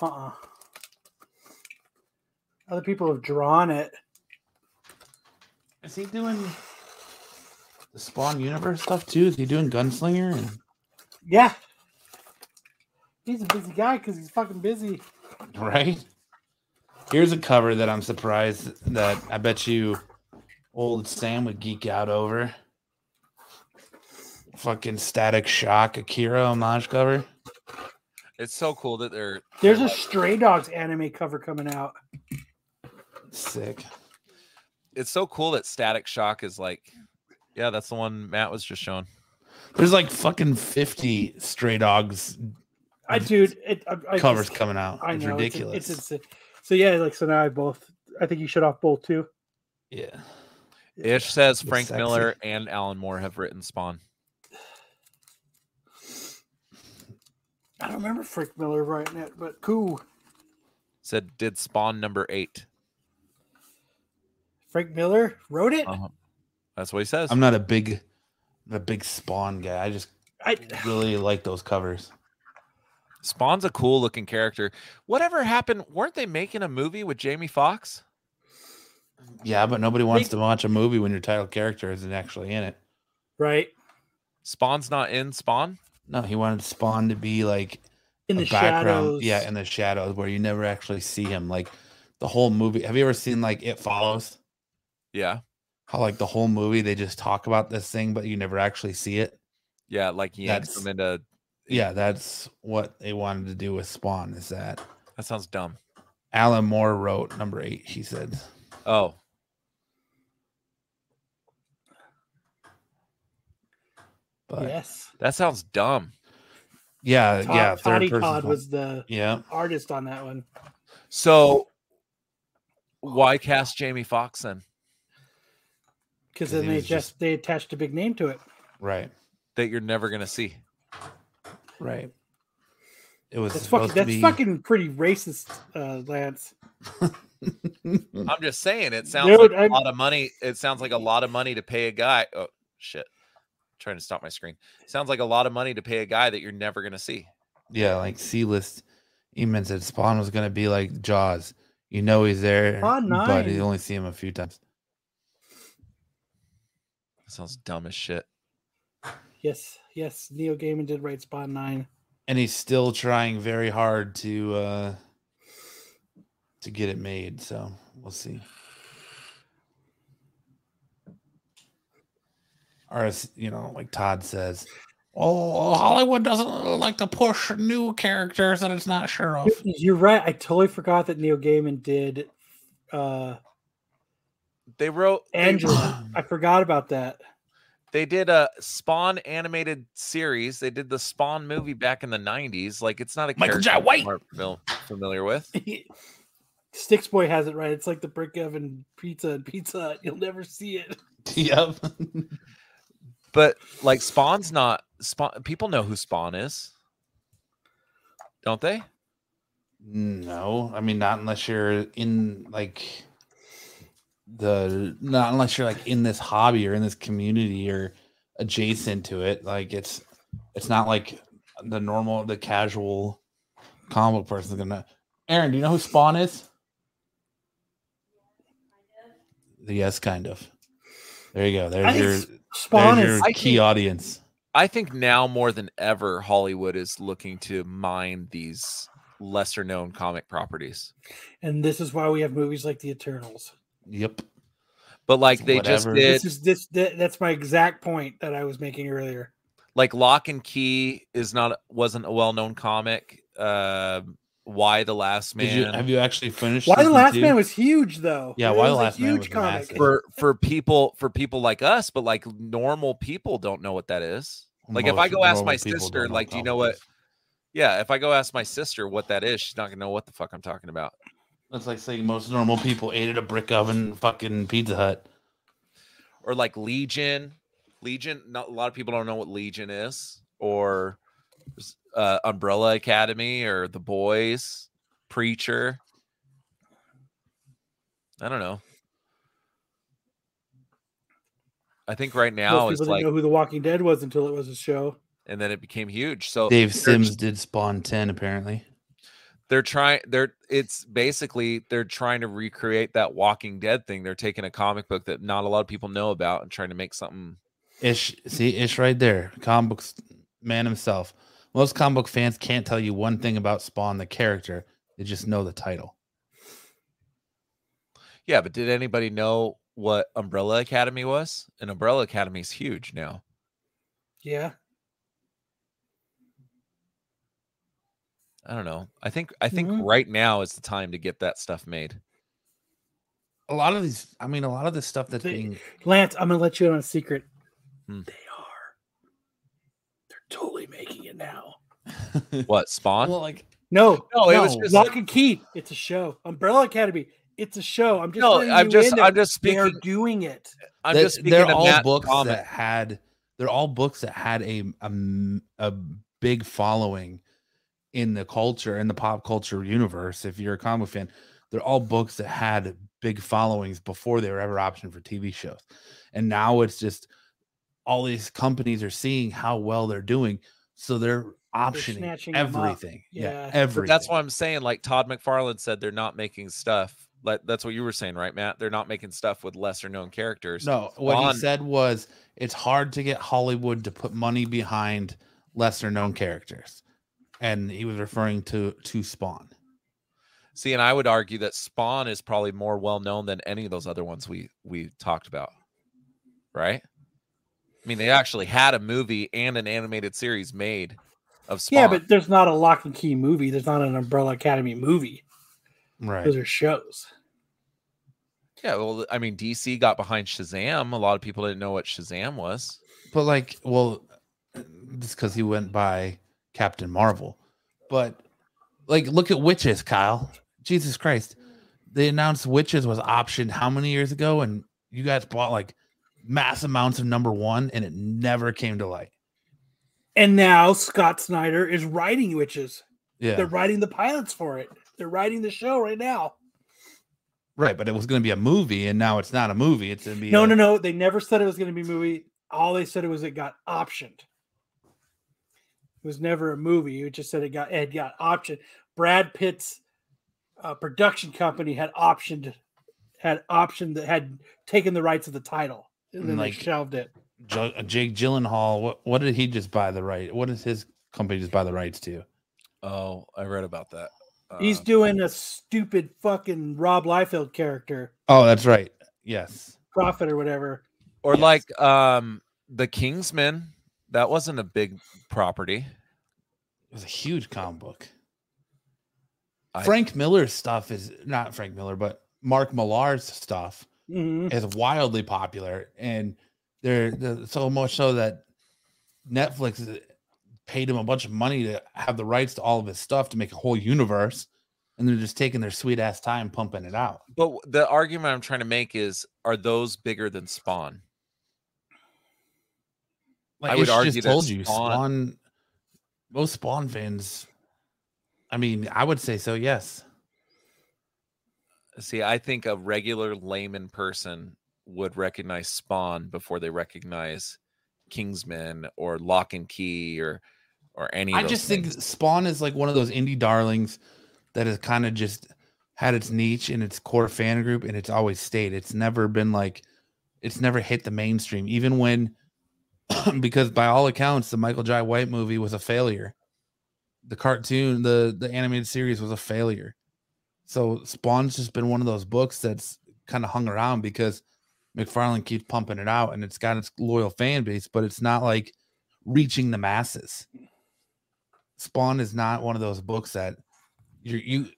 Uh-uh. Other people have drawn it. Is he doing the Spawn universe stuff too? Is he doing Gunslinger? And Yeah. He's a busy guy because he's fucking busy. right? Here's a cover that I'm surprised that I bet you old Sam would geek out over. Fucking Static Shock Akira homage cover. It's so cool that they're There's they're a Stray Dogs anime cover coming out. Sick. It's so cool that Static Shock is like, yeah, that's the one Matt was just showing. There's like fucking 50 Stray Dogs I dude, it, I, I covers just- coming out. I It's know ridiculous. It's, it's, it's, so yeah, like so now I both. I think you should off both too. yeah. Ish says Frank sexy. Miller and Alan Moore have written Spawn. I don't remember Frank Miller writing it, but cool. Said did Spawn number eight. Frank Miller wrote it. Uh-huh. That's what he says. I'm not a big a big Spawn guy. I just I really like those covers. Spawn's a cool looking character. Whatever happened? Weren't they making a movie with Jamie Foxx? Yeah, but nobody wants They- to watch a movie when your title character isn't actually in it. right Spawn's not in Spawn. No, he wanted Spawn to be like in a the shadows. Yeah, in the shadows where you never actually see him. Like the whole movie. Have you ever seen like It Follows? Yeah, How like the whole movie they just talk about this thing, but you never actually see it. yeah, like he yanks That's- them into. Yeah, that's what they wanted to do with Spawn. Is that That sounds dumb. Alan Moore wrote number eight? He said. Oh, But yes. That sounds dumb. yeah, Todd, yeah. Toddy person Todd was the yeah. artist on that one. So why cast Jamie Foxx then? Because 'Cause then they just, just- they attached a big name to it. Right. That you're never gonna see. Right. It was That's fucking that's be fucking pretty racist, uh, Lance. I'm just saying it sounds Dude, like a I'm- lot of money. It sounds like a lot of money to pay a guy. Oh shit. I'm trying to stop my screen. Sounds like a lot of money to pay a guy that you're never gonna see. yeah, like C list. Eamon said Spawn was gonna be like Jaws. You know he's there, Spawn but you only see him a few times. That sounds dumb as shit. Yes, yes. Neil Gaiman did write Spawn Nine. And he's still trying very hard to uh to get it made. So we'll see. Or as you know, like Todd says, Oh, Hollywood doesn't like to push new characters that it's not sure of. You're right. I totally forgot that Neil Gaiman did uh They wrote they- Angela. I forgot about that. They did a Spawn animated series. They did the Spawn movie back in the '90s. Like it's not a Michael Jai White. we're familiar with. Sticks Boy has it right. It's like the brick oven pizza and Pizza You'll never see it. yep. But like Spawn's not Spawn. People know who Spawn is, don't they? No, I mean not unless you're in like the not unless you're like in this hobby or in this community or adjacent to it. Like it's it's not like the normal the casual comic person's gonna. Aaron, do you know who Spawn is? The yes, kind of. There you go. There's think your Spawn there's is your I key think- audience. I think now more than ever, Hollywood is looking to mine these lesser known comic properties. and this is why we have movies like The Eternals. Yep. But like they just did, This is this that, that's my exact point that I was making earlier. like Locke and Key is not wasn't a well known comic. Uh, Y: The Last Man? Did you have you actually finished? Why the Last two? Man was huge though. Yeah, It Why the was a Last Man huge was comic. massive. for for people for people like us, but like normal people don't know what that is. Like if I go ask my sister, like, do you know what? Yeah, if I go ask my sister what that is, she's not gonna know what the fuck I'm talking about. That's like saying most normal people ate at a brick oven fucking Pizza Hut. Or like Legion, Legion. Not a lot of people don't know what Legion is, or uh, Umbrella Academy, or The Boys, Preacher. I don't know. I think right now Most people like, didn't know who The Walking Dead was until it was a show. and then it became huge. So Dave Sims did Spawn 10, apparently. They're trying they're it's basically they're trying to recreate that walking dead thing they're taking a comic book that not a lot of people know about and trying to make something Ish, see, Ish right there. Comic books man himself. Most comic book fans can't tell you one thing about Spawn, the character. They just know the title. yeah but did anybody know what umbrella academy was and umbrella academy is huge now Yeah. I don't know i think i think Mhm. right now is the time to get that stuff made A lot of these, I mean, a lot of this stuff that's They- being Lance, I'm gonna let you in on a secret. Hmm. They are. They're totally making it now. what spawn well, like No, No, it was just Locke and Key. It's a show. Umbrella Academy. It's a show. I'm just. no i'm just i'm that just They are doing it. i'm They- just speaking they're of all Matt's books comment. that had they're all books that had a, a m- a big following in the culture in the pop culture universe if you're a comic fan they're all books that had big followings before they were ever optioned for tv shows and now it's just all these companies are seeing how well they're doing so they're optioning snatching 'em up. everything yeah, Yeah. Everything But that's why I'm saying, like Todd McFarlane said, they're not making stuff. Like that's what you were saying, right, Matt? They're not making stuff with lesser known characters. No, what Spawn- he said was it's hard to get Hollywood to put money behind lesser known characters. And he was referring to to Spawn. See, and I would argue that Spawn is probably more well known than any of those other ones we we talked about. Right? I mean, they actually had a movie and an animated series made of Spawn. Yeah, but there's not a Locke and Key movie. There's not an Umbrella Academy movie. Right. Those are shows. yeah, well, I mean, DC got behind Shazam. A lot of people didn't know what Shazam was. But like, well, just because he went by Captain Marvel. But like, look at Wytches, Kyle. Jesus Christ. They announced Wytches was optioned how many years ago? And you guys bought like mass amounts of number one and it never came to light. And now Scott Snyder is writing Wytches. Yeah. They're writing the pilots for it. They're writing the show right now. right. But it was going to be a movie and now it's not a movie. It's going to be No, a- no, no. They never said it was going to be a movie. All they said it was it got optioned. It was never a movie. It just said it got it got optioned. Brad Pitt's uh, production company had optioned had optioned that had taken the rights of the title, and then Like- they shelved it. Jo- Jake Gyllenhaal. What, what did he just buy the right? What does his company just buy the rights to? Oh, I read about that. He's Um, doing a stupid fucking Rob Liefeld character, Oh, that's right. Yes. Prophet or whatever. or yes. like um the Kingsman. That wasn't a big property. It was a huge comic book. I- Frank Miller's stuff is not Frank Miller, but Mark Millar's stuff Mhm. is wildly popular, and they're, they're so much so that Netflix paid him a bunch of money to have the rights to all of his stuff to make a whole universe, and they're just taking their sweet ass time pumping it out. But the argument I'm trying to make is are those bigger than Spawn? Like I would argue just that told you, Spawn- Spawn. Most Spawn fans. I mean, I would say so. Yes. See, I think a regular layman person would recognize Spawn before they recognize Kingsman or Locke and Key or or any. Of I just things. think Spawn is like one of those indie darlings that has kind of just had its niche in its core fan group and it's always stayed. It's never been like it's never hit the mainstream, even when because by all accounts, the Michael Jai White movie was a failure. The cartoon, the the animated series was a failure. So Spawn's just been one of those books that's kind of hung around because McFarlane keeps pumping it out and it's got its loyal fan base, but it's not like reaching the masses. Spawn is not one of those books that you you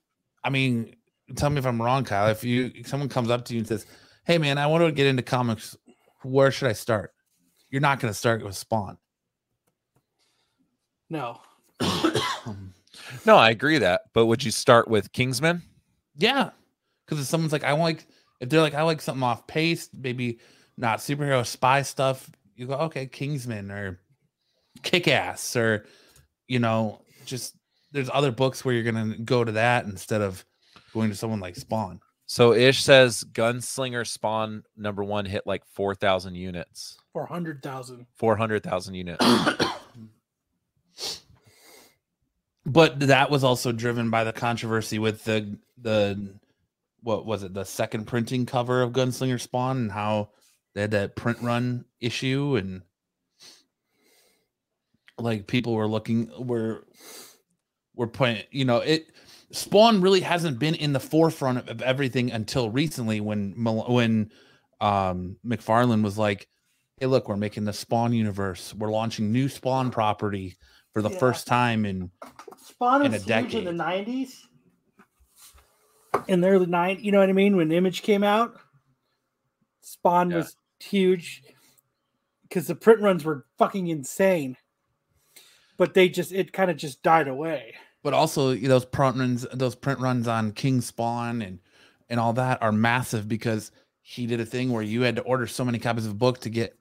I mean, tell me if I'm wrong, Kyle. If you if someone comes up to you and says, Hey man, I want to get into comics, where should I start? You're not gonna start with Spawn. No, no, I agree that. But would you start with Kingsman? yeah. Because if someone's like, I like if they're like, I like something off pace, maybe not superhero spy stuff, you go, okay, Kingsman or kick ass or you know, just there's other books where you're gonna go to that instead of going to someone like Spawn. So Ish says Gunslinger Spawn number one hit like four thousand units, four hundred thousand. four hundred thousand units. but that was also driven by the controversy with the the what was it the second printing cover of gunslinger spawn and how they had that print run issue and like people were looking were were putting you know it spawn really hasn't been in the forefront of, everything until recently when when um mcfarlane was like hey look we're making the spawn universe we're launching new spawn property for the Yeah. first time in Spawn In was a huge in the nineties. In the early '90s, you know what I mean? When Image came out, Spawn Yeah. was huge because the print runs were fucking insane. But they just it kind of just died away. But also you know, those print runs those print runs on king spawn and and all that are massive because he did a thing where you had to order so many copies of a book to get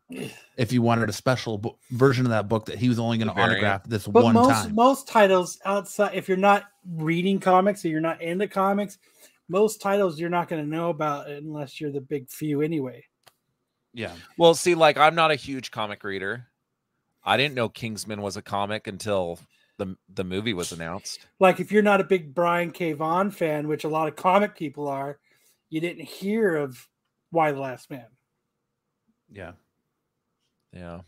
if you wanted a special bo- version of that book that he was only going to autograph this But one most time most titles outside, if you're not reading comics or you're not into comics, most titles you're not going to know about unless you're the big few anyway. yeah Well, see, like I'm not a huge comic reader. I didn't know Kingsman was a comic until the the movie was announced. Like if you're not a big Brian K. Vaughan fan, which a lot of comic people are, you didn't hear of Y: The Last Man yeah Yeah.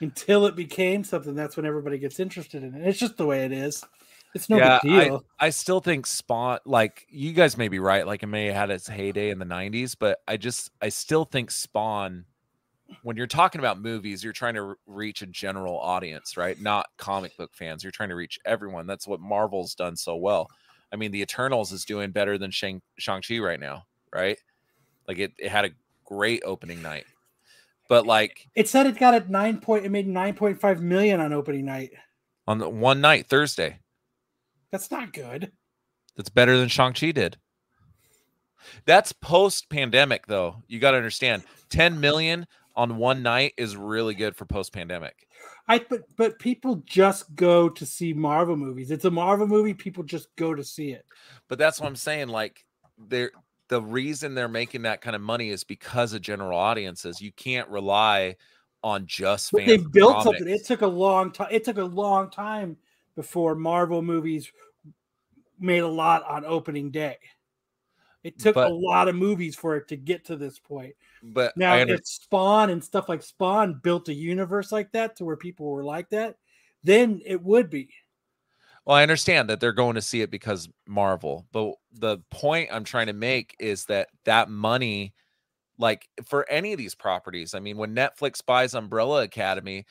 until it became something. That's when everybody gets interested in it. It's just the way it is. It's no Yeah, big deal. I still think Spawn, like you guys may be right, like it may have had its heyday in the 90s, but I just, I still think Spawn, when you're talking about movies, you're trying to reach a general audience, right? Not comic book fans. You're trying to reach everyone. That's what Marvel's done so well. I mean, the Eternals is doing better than Shang- Shang-Chi right now, right? Like it, it had a great opening night. but like It said it got at nine point. It made nine point five million on opening night. on the one night Thursday. That's not good. That's better than Shang-Chi did. That's post pandemic, though. You got to understand 10 million on one night is really good for post pandemic. I but but people just go to see Marvel movies. It's a Marvel movie. People just go to see it. But that's what I'm saying. Like, they're the reason they're making that kind of money is because of general audiences. You can't rely on just they built something. It took a long time. It took a long time before Marvel movies made a lot on opening day. It took But- a lot of movies for it to get to this point. But Now, I under- if Spawn and stuff like Spawn built a universe like that to where people were like that, then it would be. Well, I understand that they're going to see it because Marvel, but the point I'm trying to make is that that money, like for any of these properties, I mean, when Netflix buys Umbrella Academy,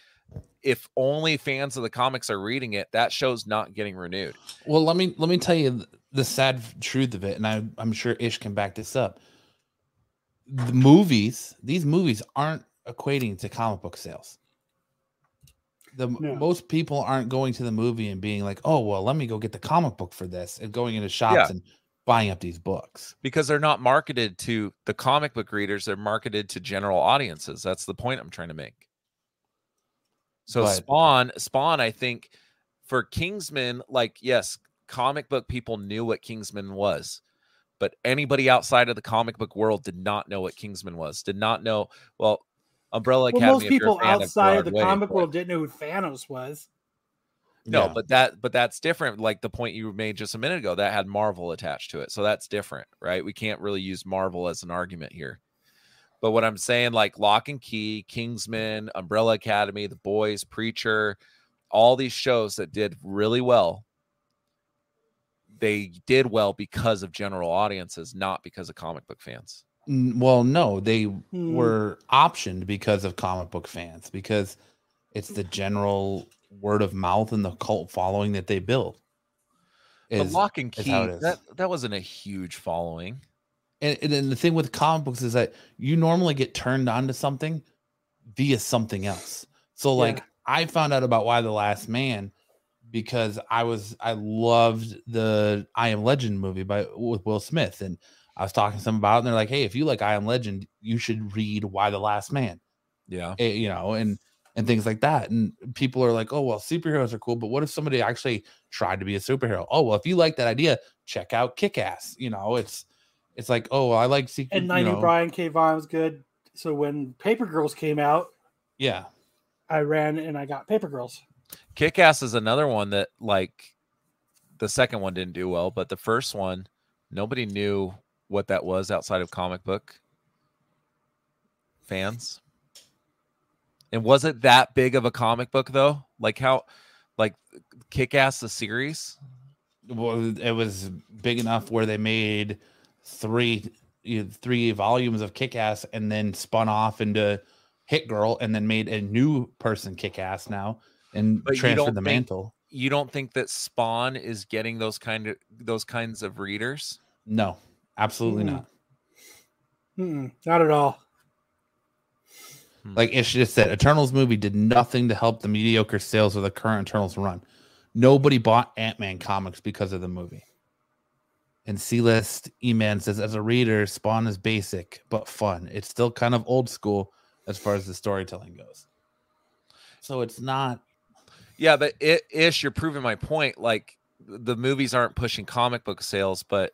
if only fans of the comics are reading it, that show's not getting renewed. Well, let me let me tell you the sad truth of it, and I, I'm sure Ish can back this up. The movies, these movies aren't equating to comic book sales. The No. most people aren't going to the movie and being like, "Oh, well, let me go get the comic book for this," and going into shops Yeah. and buying up these books. because they're not marketed to the comic book readers, they're marketed to general audiences. That's the point I'm trying to make. So But- Spawn, Spawn, I think for Kingsman, like yes, comic book people knew what Kingsman was, but anybody outside of the comic book world did not know what Kingsman was. Did not know. Well, Umbrella Well, Academy. most if you're a people outside of the Broadway, comic but- world didn't know who Thanos was. No, Yeah. but that but that's different. Like the point you made just a minute ago, that had Marvel attached to it. So that's different, right? We can't really use Marvel as an argument here. But what I'm saying, like Locke and Key, Kingsman, Umbrella Academy, The Boys, Preacher, all these shows that did really well, they did well because of general audiences, not because of comic book fans. Well, no, they Hmm. were optioned because of comic book fans because it's the general word of mouth and the cult following that they build. But Is- Locke and Key, how it is. that, that wasn't a huge following. and, and then the thing with comic books is that you normally get turned on to something via something else. So like Yeah. I found out about Y: The Last Man because I was I loved the I Am Legend movie by with Will Smith and I was talking to them about it and they're like, "Hey, if you like I Am Legend, you should read Y: The Last Man." Yeah. Eh, you know, and and things like that. And people are like, "Oh, well, superheroes are cool, but what if somebody actually tried to be a superhero?" Oh, well, if you like that idea, check out Kick Ass. You know, it's it's like, oh, well, I like secret. And I you knew know, Brian K. Vaughan was good. So when Paper Girls came out, Yeah, I ran and I got Paper Girls. Kick Ass is another one that like the second one didn't do well, but the first one, nobody knew what that was outside of comic book fans. And was it that big of a comic book though? Like how like Kick Ass the series? well, it was big enough where they made three you know, three volumes of Kick Ass and then spun off into Hit Girl and then made a new person Kick Ass now and But you transferred don't the think- mantle. You don't think that Spawn is getting those kind of those kinds of readers? No, absolutely Mm. not. Mm-mm, not at all. Like Ish just said, Eternals movie did nothing to help the mediocre sales of the current Eternals run. Nobody bought Ant Man comics because of the movie. And C List E Man says, as a reader, Spawn is basic but fun. It's still kind of old school as far as the storytelling goes. So it's not. Yeah, but it, ish, you're proving my point. Like the movies aren't pushing comic book sales, but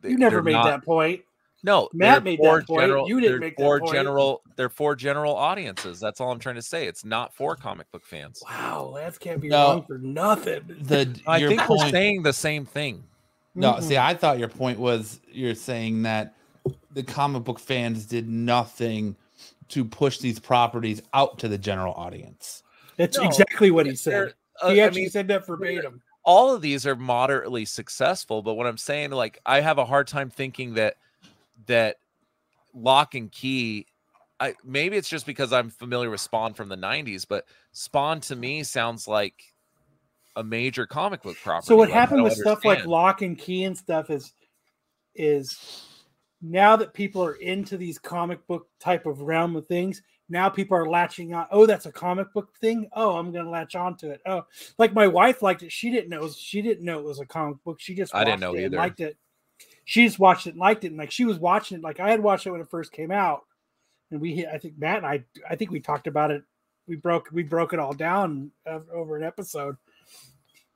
they- You never made not- that point. No, Matt made for that point. General, You didn't they're make that for point. general. They're for general audiences. That's all I'm trying to say. It's not for comic book fans. Wow, Lance can't be No. wrong for nothing. The I your think we're saying the same thing. No, mm-hmm. see, I thought your point was you're saying that the comic book fans did nothing to push these properties out to the general audience. That's No, exactly what he said. uh, he I actually mean, said that verbatim. all of these are moderately successful, but what I'm saying, like, I have a hard time thinking that that Locke and Key. I maybe it's just because I'm familiar with Spawn from the '90s, but Spawn to me sounds like a major comic book property. So what Like, happened with stuff like locke and key and stuff is is now that people are into these comic book type of realm of things, now people are latching on. Oh, that's a comic book thing. Oh, I'm gonna latch onto it. Oh, like my wife liked it. She didn't know. Was, She didn't know it was a comic book. She just I didn't know it either. liked it. She just watched it and liked it. And like she was watching it. Like I had watched it when it first came out, and we. I think Matt and I. I think we talked about it. We broke. We broke it all down over an episode.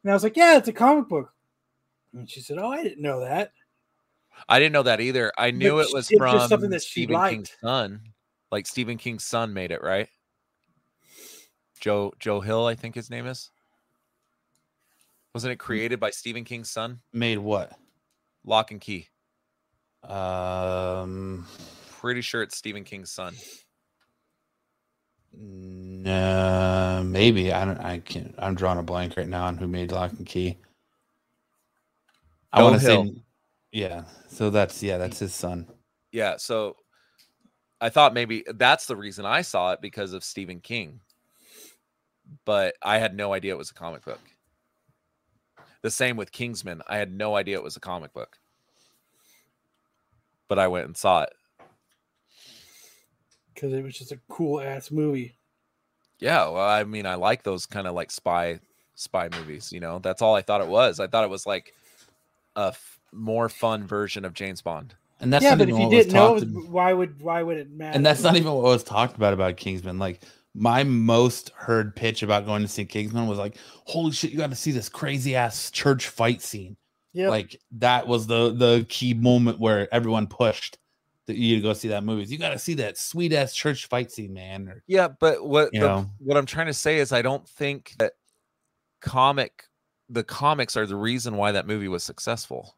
And I was like, "Yeah, it's a comic book." And she said, "Oh, I didn't know that." I didn't know that either. I knew But it was from something that she Stephen liked. King's son. Like Stephen King's son made it, right? Joe Joe Hill, I think his name is. Wasn't it Hmm. created by Stephen King's son? Made what? Locke and Key. Um, Pretty sure it's Stephen King's son. no, maybe I don't. I can't. I'm drawing a blank right now on who made Locke and Key. I want to say, yeah. So that's yeah, that's his son. Yeah, so I thought maybe that's the reason I saw it because of Stephen King. But I had no idea it was a comic book. The same with Kingsman. I had no idea it was a comic book. But I went and saw it. because it was just a cool ass movie. Yeah, well, I mean, I like those kind of like spy spy movies. You know, that's all I thought it was. I thought it was like a f- more fun version of James Bond. And that's yeah, not but even if you what was didn't know, it talked why would why would it matter? and that's not even what was talked about about Kingsman. Like my most heard pitch about going to see Kingsman was like, "Holy shit, you got to see this crazy ass church fight scene!" yeah. Like that was the the key moment where everyone pushed that you to go see that movie. You got to see that sweet ass church fight scene, man. Or, Yeah, but what You the, know. what I'm trying to say is I don't think that comic the comics are the reason why that movie was successful.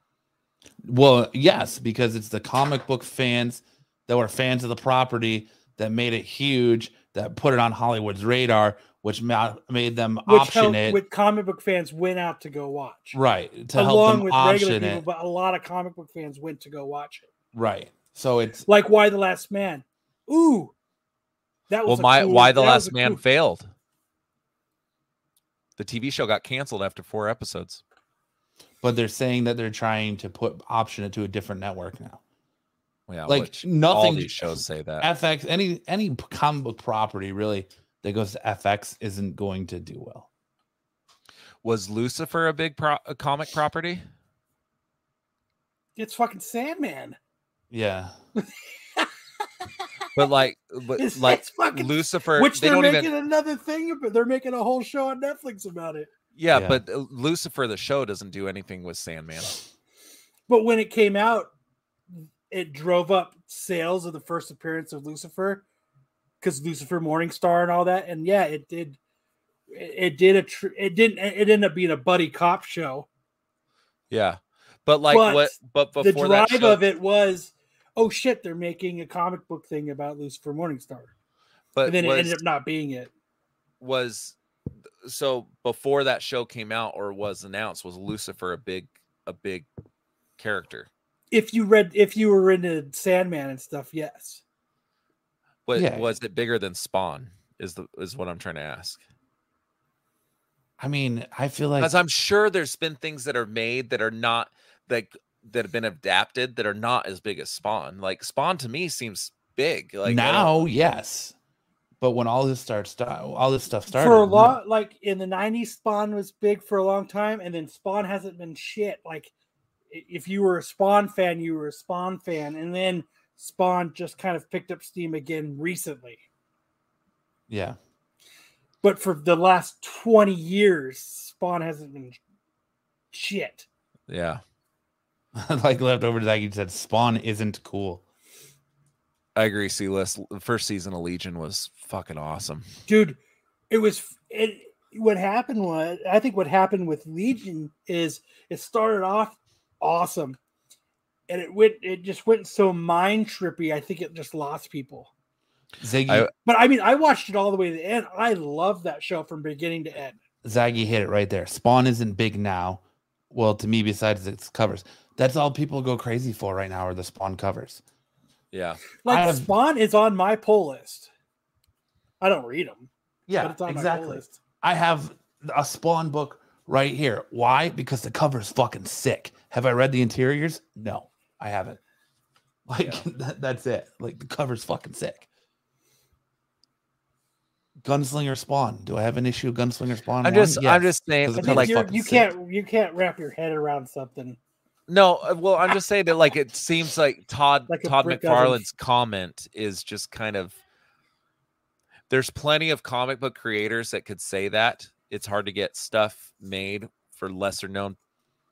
Well, yes, because it's the comic book fans that were fans of the property that made it huge, that put it on Hollywood's radar, which ma- made them which option helped, it. with comic book fans went out to go watch, right to help along them with regular option people. it. But a lot of comic book fans went to go watch it. Right. So it's Like Y: The Last Man? Ooh, that Well, was a my cool- why the last man cool- failed. The TV show got canceled after four episodes. But they're saying that they're trying to put option it to a different network now. Yeah, Like, which all nothing- these shows say that. FX any any comic book property really that goes to FX isn't going to do well. Was Lucifer a big pro- a comic property? It's fucking Sandman. Yeah. But like, but It's, like it's fucking Lucifer, which they they're don't making even. another thing, but they're making a whole show on Netflix about it. Yeah, Yeah. but uh, Lucifer, the show, doesn't do anything with Sandman. But when it came out, it drove up sales of the first appearance of Lucifer because Lucifer Morningstar and all that. And yeah, it did. It, it did a. Tr- it didn't. It ended up being a buddy cop show. Yeah, but like But what? But the before drive that show, of it was, oh shit, they're making a comic book thing about Lucifer Morningstar, but and then was, it ended up not being it. was so before that show came out or was announced, was Lucifer a big a big character? If you read, if you were into Sandman and stuff, yes. But Yeah. was it bigger than Spawn? Is the is what I'm trying to ask. I mean, I feel like Because I'm sure there's been things that are made that are not like that have been adapted that are not as big as Spawn. Like Spawn to me seems big. Like now, yes. But when all this starts all this stuff started for a no. lot like in the 90s spawn was big for a long time and then spawn hasn't been shit like if you were a spawn fan you were a spawn fan and then spawn just kind of picked up steam again recently Yeah. but for the last 20 years spawn hasn't been shit yeah. like leftover like you said, Spawn isn't cool. I agree, C-list. The first season of Legion was fucking awesome. dude it was it what happened was i think what happened with legion is it started off awesome and it went it just went so mind trippy i think it just lost people Ziggy I- but i mean i watched it all the way to the end i love that show from beginning to end Zaggy hit it right there. Spawn isn't big now. Well, to me, besides its covers, that's all people go crazy for right now are the Spawn covers. Yeah. like have- spawn is on my pull list i don't read them Yeah, but it's on exactly. pull list I have a Spawn book right here. Why? Because the cover is fucking sick. Have I read the interiors? No, I haven't. Like that, that's it. Like the cover's fucking sick. Gunslinger Spawn. Do I have an issue of Gunslinger Spawn? I'm one? just, I'm just saying, I it like, you're, fucking you sick. can't you can't wrap your head around something. no, uh, well, I'm just saying that, like, it seems like Todd, Like Todd brick oven. McFarlane's comment is just kind of. There's plenty of comic book creators that could say that. It's hard to get stuff made for lesser known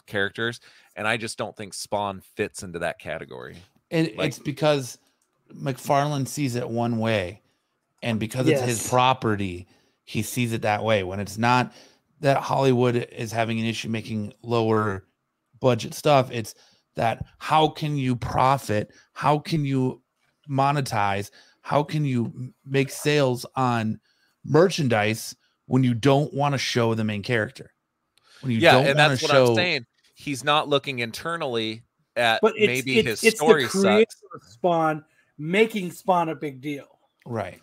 characters, and I just don't think Spawn fits into that category. It, Like- it's because McFarlane sees it one way, and because it's his property, he sees it that way. When it's not that Hollywood is having an issue making lower budget stuff, it's that how can you profit? How can you monetize? How can you make sales on merchandise when you don't want to show the main character? When you yeah, don't and want that's to what show I'm saying. He's not looking internally at But it's maybe it's, his it's story the creator sucks. of Spawn making Spawn a big deal. right.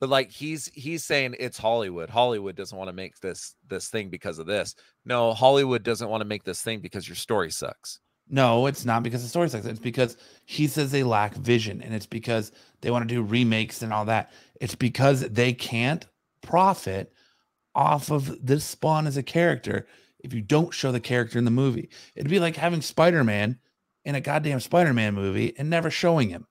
but like he's he's saying it's hollywood hollywood doesn't want to make this this thing because of this no hollywood doesn't want to make this thing because your story sucks No, it's not because the story sucks. It's because he says they lack vision, and it's because they want to do remakes and all that. It's because they can't profit off of this Spawn as a character if you don't show the character in the movie. It'd be like having Spider Man in a goddamn Spider Man movie and never showing him.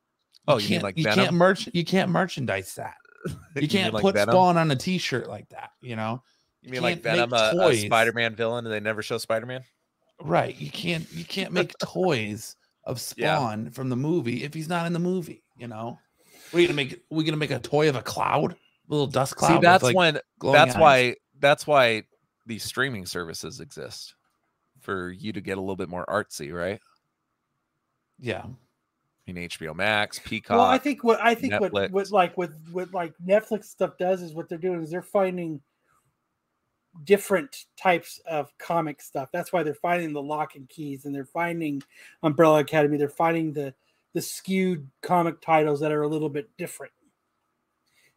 Oh, you mean can't, like you Venom? can't merch you can't merchandise that. You can't like put Venom? Spawn on a T-shirt like that. You know, you mean like venom uh, a, a spider-man villain and they never show spider-man Right. You can't you can't make toys of Yeah. Spawn from the movie if he's not in the movie, you know? We're gonna make we're gonna make a toy of a cloud, a little dust cloud. see that's like, when that's eyes. why that's why these streaming services exist for you to get a little bit more artsy right yeah. I mean HBO Max, Peacock. Well, I think what I think what, what like with what like Netflix stuff does is what they're doing is they're finding different types of comic stuff. That's why they're finding the locke and keys and they're finding Umbrella Academy. They're finding the the skewed comic titles that are a little bit different.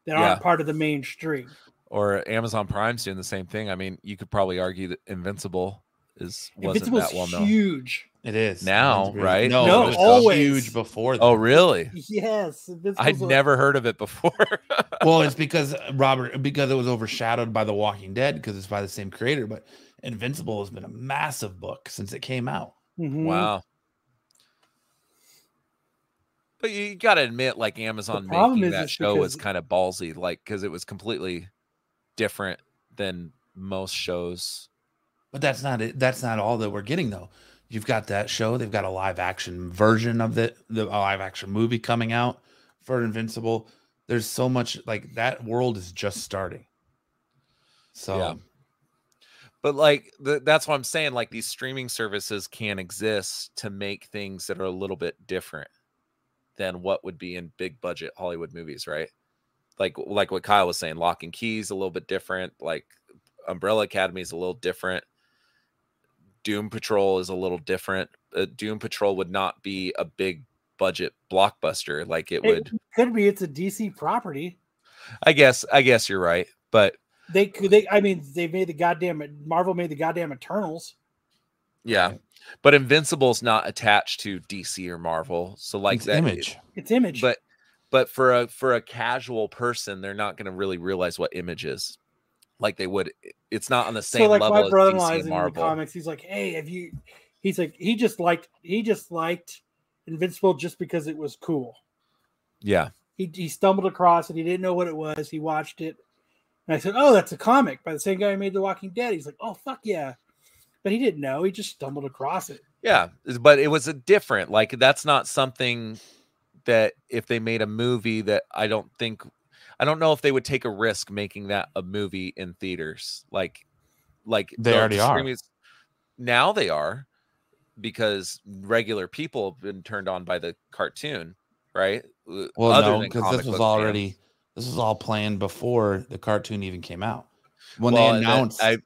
That Yeah. aren't part of the mainstream. or Amazon Prime's doing the same thing. I mean, you could probably argue that Invincible is wasn't Invincible's that well known. huge. It is Now, It's right? No, No, it was always. huge before that. Oh, really? Yes, I'd a- never heard of it before. well, it's because uh, Robert because it was overshadowed by The Walking Dead because it's by the same creator, but Invincible has been a massive book since it came out. Mhm. wow. But you got to admit, like Amazon making that it's show was kind of ballsy, like because it was completely different than most shows. But that's not it. That's not all that we're getting though. You've got that show. They've got a live action version of the the live action movie coming out for Invincible. There's so much like that world is just starting. So Yeah. But like the, that's what I'm saying. Like these streaming services can exist to make things that are a little bit different than what would be in big budget Hollywood movies, right? Like like what Kyle was saying, Locke and Keys a little bit different. Like Umbrella Academy is a little different. Doom Patrol is a little different. Uh, Doom Patrol would not be a big budget blockbuster like it It would. could be it's a DC property. I guess I guess you're right, but They could they I mean they made the goddamn Marvel made the goddamn Eternals. Yeah. Right. But Invincible's not attached to DC or Marvel. So like it's that image. It's image. But but for a for a casual person, they're not going to really realize what image is. Like they would it's not on the same so like level my brother-in-law is in the Marvel. comics. He's like, hey, have you? He's like, he just liked he just liked Invincible just because it was cool. Yeah. He he stumbled across it. He didn't know what it was. He watched it, and I said, oh, that's a comic by the same guy who made The Walking Dead. He's like, oh fuck yeah, but he didn't know. He just stumbled across it. Yeah, but it was a different like that's not something that if they made a movie that I don't think I don't know if they would take a risk making that a movie in theaters. Like like They already are. Now they are because regular people have been turned on by the cartoon, right? Well, other no, because this was book fans. already this was all planned before the cartoon even came out. When Well, they announced I,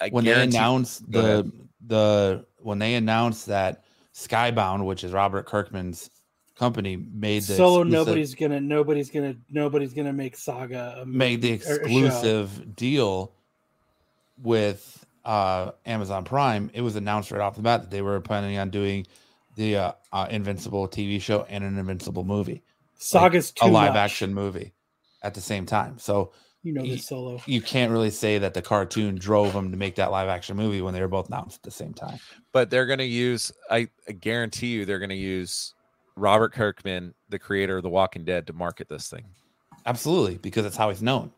I when they announced ahead. the the when they announced that Skybound, which is Robert Kirkman's company, made the so nobody's gonna nobody's gonna nobody's gonna make Saga a made the or a show. exclusive deal with uh, Amazon Prime, it was announced right off the bat that they were planning on doing the uh, uh, Invincible TV show and an Invincible movie, Saga's too a live much. action movie at the same time. So You know Ye- this solo. you can't really say that the cartoon drove them to make that live action movie when they were both announced at the same time. But they're going to use, I, I guarantee you, they're going to use Robert Kirkman, the creator of The Walking Dead, to market this thing. Absolutely, because that's how he's known.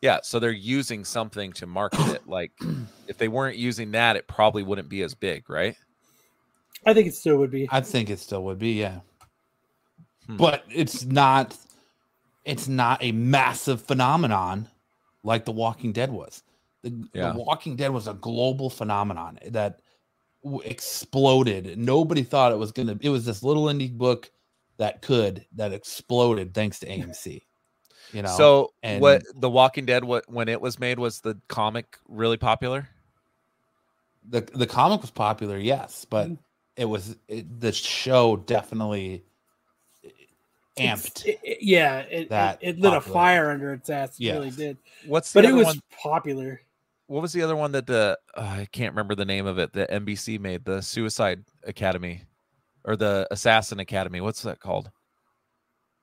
Yeah, so they're using something to market it. Like, if they weren't using that, it probably wouldn't be as big, right? I think it still would be. I think it still would be, yeah. Hmm. But it's not it's not a massive phenomenon like The Walking Dead was. The, Yeah. the Walking Dead was a global phenomenon that w- exploded. Nobody thought it was gonna. It was this little indie book that could that exploded thanks to AMC. You know, so, and- what The Walking Dead, what when it was made, was the comic really popular? the the comic was popular, yes, but Mhm. it was it, the show definitely amped. it- it- yeah, it, that it, it lit a fire under its ass. It Yes. really did. What's the But it was one? popular. What was the other one that the uh, I can't remember the name of it that NBC made? The Suicide Academy or the Assassin Academy? What's that called?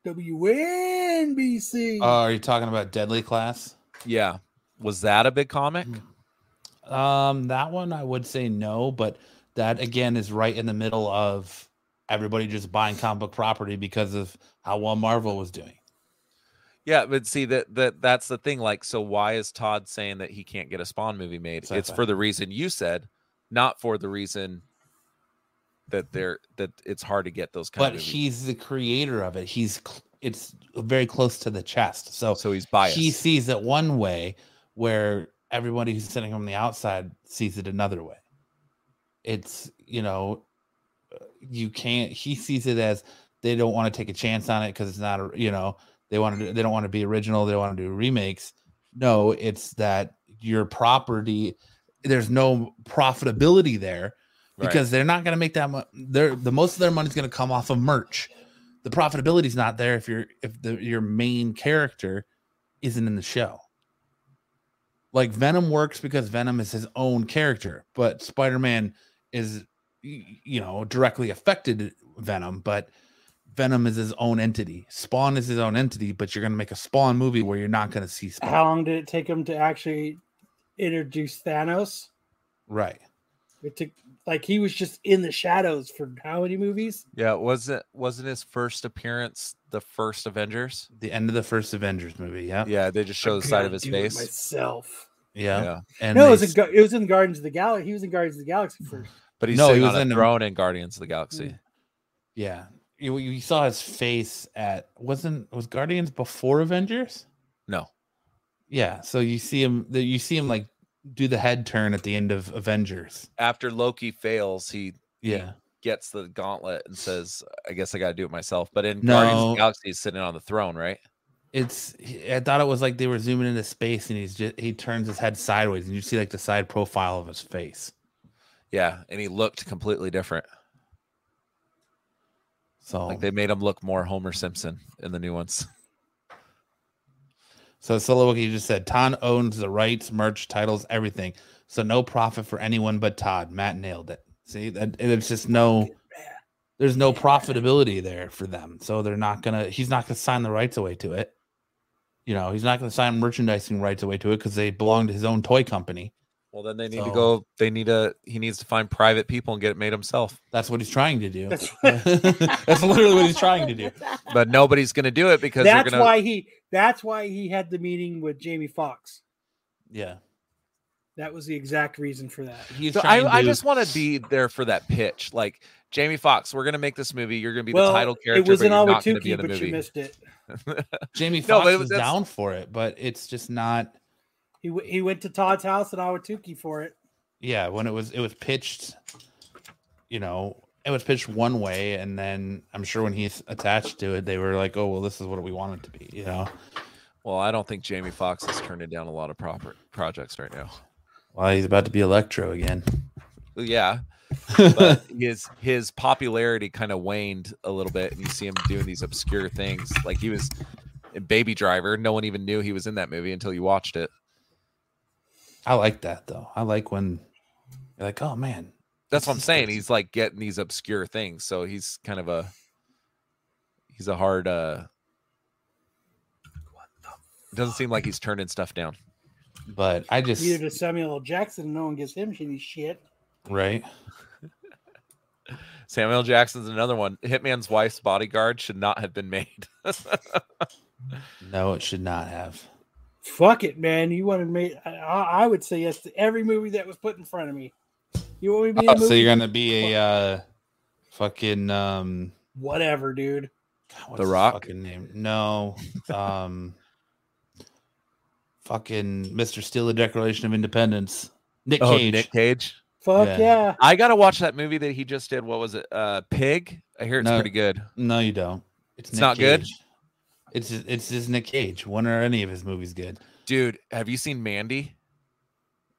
WNBC. Uh, are you talking about Deadly Class? Yeah, was that a big comic? Um, that one I would say no, but that again is right in the middle of everybody just buying comic book property because of how well Marvel was doing. Yeah, but see that that that's the thing. Like, so why is Todd saying that he can't get a Spawn movie made? It's Sci-fi. for the reason you said, not for the reason that they're that it's hard to get those kind But of movies. he's the creator of it. He's it's very close to the chest. So so he's biased. he sees it one way where everybody who's sitting from the outside sees it another way. It's, you know, uh, you can't he sees it as they don't want to take a chance on it because it's not a you know, they want to they don't want to be original, they want to do remakes. No, it's that your property there's no profitability there Right. because they're not going to make that much. They're the most of their money's going to come off of merch. The profitability is not there if you're if the your main character isn't in the show. Like Venom works because Venom is his own character, but Spider-Man is you know directly affected Venom, but Venom is his own entity. Spawn is his own entity, but you're going to make a Spawn movie where you're not going to see Spawn. How long did it take him to actually introduce Thanos? right. It took like he was just in the shadows for how many movies? yeah, wasn't wasn't his first appearance the first Avengers? The end of the first Avengers movie. Yeah. Yeah, they just show the side of his do it face. Myself. Yeah. Yeah, And no, it was, in, Gu- it was in Guardians of the Galaxy. He was in Guardians of the Galaxy first. but he's No, he was on a in the- throne in Guardians of the Galaxy. Hmm. Yeah. You, you saw his face at wasn't was Guardians before Avengers? No, Yeah. So you see him you see him like do the head turn at the end of Avengers. after Loki fails, he Yeah. gets the gauntlet and says, "I guess I got to do it myself." But in No. Guardians of the Galaxy, he's sitting on the throne, right? It's I thought it was like they were zooming into space and he's just he turns his head sideways and you see like the side profile of his face. Yeah, and he looked completely different. So Like they made him look more Homer Simpson in the new ones. So Solo Wookie just said Todd owns the rights, merch, titles, everything. So no profit for anyone but Todd. Matt nailed it. See that it's just no there's no profitability there for them. So they're not gonna he's not gonna sign the rights away to it. You know, he's not gonna sign merchandising rights away to it because they belong to his own toy company. Well, then they need to go. They need to. He needs to find private people and get it made himself. That's what he's trying to do. That's That's literally what he's trying to do. But nobody's going to do it because That's going to. why he. That's why he had the meeting with Jamie Foxx. Yeah. That was the exact reason for that. He's So I, trying I just want to be there for that pitch. Like Jamie Foxx, we're going to make this movie. You're going to be well, the title character. it was but in you're all with not going to be Tukey, in the but you missed it. Jamie No, Foxx but it is was- that's- down for it, but it's just not He w- he went to Todd's house at Ahwatukee for it. yeah when it was it was pitched you know it was pitched one way and then i'm sure when he's attached to it they were like oh well this is what we want it to be you know Well, I don't think Jamie Foxx is turning down a lot of proper projects right now. well he's about to be electro again Yeah, but his his popularity kind of waned a little bit, and you see him doing these obscure things. Like he was in Baby Driver. No one even knew he was in that movie until you watched it. I like that though i like when you're like oh man That's what I'm saying. just- He's like getting these obscure things. So he's kind of a he's a hard uh doesn't seem like he's turning stuff down. But I just Neither does Samuel L. Jackson. No one gives him any shit. right. Samuel Jackson's another one. Hitman's wife's bodyguard should not have been made. No, it should not have. Fuck it, man. You want to make? I, I I would say yes to every movie that was put in front of me. You want me to be in a Oh, movie? so you're gonna be a uh, fucking um, Whatever, dude. God, what's The his Rock? fucking name? No, um, fucking Mr. Steele, the Declaration of Independence. Nick oh, Cage. Nick Cage. Fuck Yeah. yeah. I gotta watch that movie that he just did. What was it? Uh Pig. I hear it's No. pretty good. No, you don't. It's, It's Nick not good? It's just, it's just Nick Cage. One or any of his movies good. Dude, have you seen Mandy?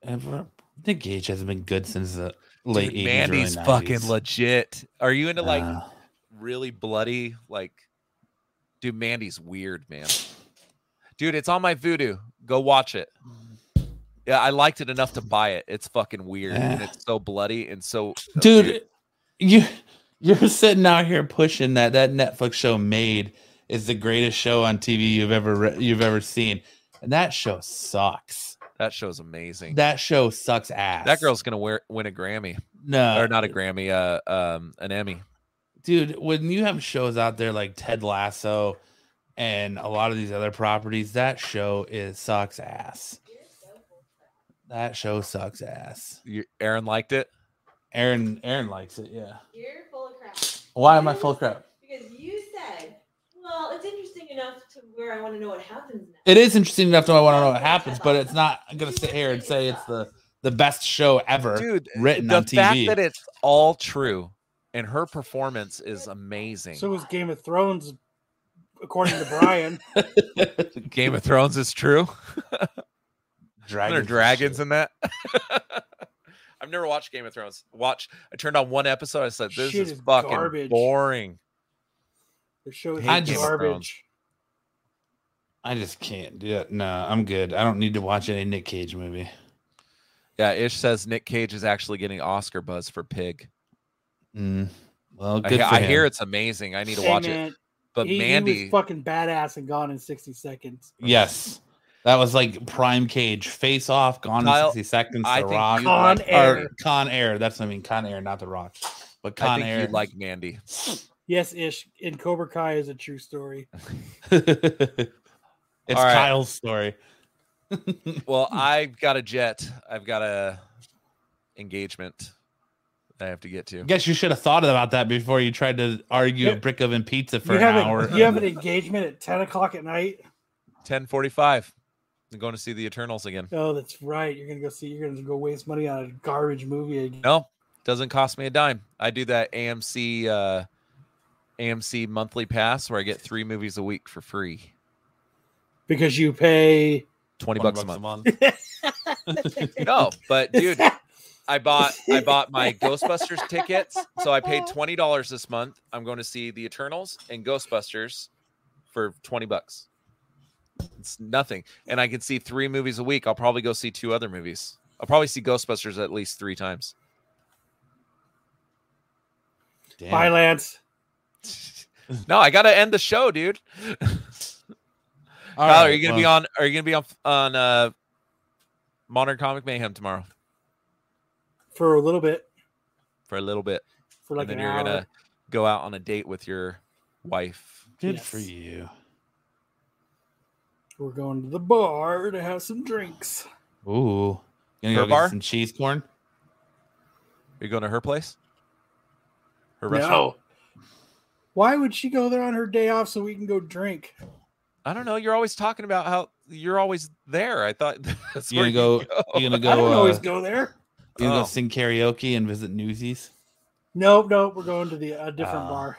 Ever, Nick Cage hasn't been good since the late Dude, 80s, Mandy's early fucking legit. Are you into like Uh, really bloody like dude mandy's weird man dude it's on my voodoo go watch it yeah i liked it enough to buy it it's fucking weird and Eh. it's so bloody and so dude, you you're sitting out here pushing that that Netflix show made is the greatest show on TV you've ever re- you've ever seen, and that show sucks. that show's amazing That show sucks ass. that girl's gonna wear, win a grammy no or not a grammy uh um an emmy dude. When you have shows out there like Ted Lasso and a lot of these other properties, that show is sucks ass. That show sucks ass. you, aaron liked it Aaron Aaron likes it, yeah. You're full of crap. Why am I full of crap? Because you said, well, it's interesting enough to where I want to know what happens next. It is interesting enough to I want to know what happens, but it's not. I'm gonna sit here and say it's the the best show ever. dude written the on fact that it's all true and her performance is amazing So was Game of Thrones, according to Brian. game of thrones is true dragons, Are there and dragons shit. in that? I've never watched Game of Thrones. Watch. I turned on one episode. I said, "This is, is fucking garbage. boring." The show is Hate Game garbage. I just can't do it. No, I'm good. I don't need to watch any Nick Cage movie. Yeah, Ish says Nick Cage is actually getting Oscar buzz for Pig. Mm. Well, I, good he- for I hear it's amazing. I need to Hey, watch it. But he, he Mandy, was fucking badass and gone in 60 seconds. Yes, that was like Prime Cage, Face Off, Gone Kyle, in 60 Seconds, I The think Rock, you'd Con like, Air. or Con Air. That's what I mean. Con Air, not The Rock, but I Con think Air. you'd like Mandy. Yes, Ish. In Cobra Kai is a true story. it's All right. Kyle's story. Well, I've got a jet. I've got a engagement I have to get to. I guess you should have thought about that before you tried to argue Yeah. a brick oven pizza for You an have, hour. a, you have an engagement at 10 o'clock at night. Ten forty-five. I'm going to see the Eternals again. Oh, that's right. You're gonna go see. You're gonna go waste money on a garbage movie again. No, doesn't cost me a dime. I do that AMC uh AMC monthly pass where I get three movies a week for free. because you pay. 20 20 bucks, a month. No, but dude, I bought I bought my Ghostbusters tickets. So I paid twenty dollars this month. I'm going to see the Eternals and Ghostbusters for 20 bucks. It's nothing. And I can see three movies a week. I'll probably go see two other movies. I'll probably see Ghostbusters at least three times. Damn. Bye, Lance. No, I gotta end the show, dude. All Kyle, are you gonna be on? Are you gonna be on on uh, Modern Comic Mayhem tomorrow For a little bit. for a little bit, For like and then an you're hour. gonna go out on a date with your wife. Good Yes. for you. We're going to the bar to have some drinks. Ooh. You Her gonna go bar? get some cheese corn? Are you going to her place? Her restaurant? No. Why would she go there on her day off so we can go drink? I don't know. You're always talking about how you're always there. I thought that's You where gonna you go- You're gonna go. I don't Go, always uh, go there. You gonna Oh. go sing karaoke and visit Newsies? Nope, nope. We're going to the a different Ah. bar.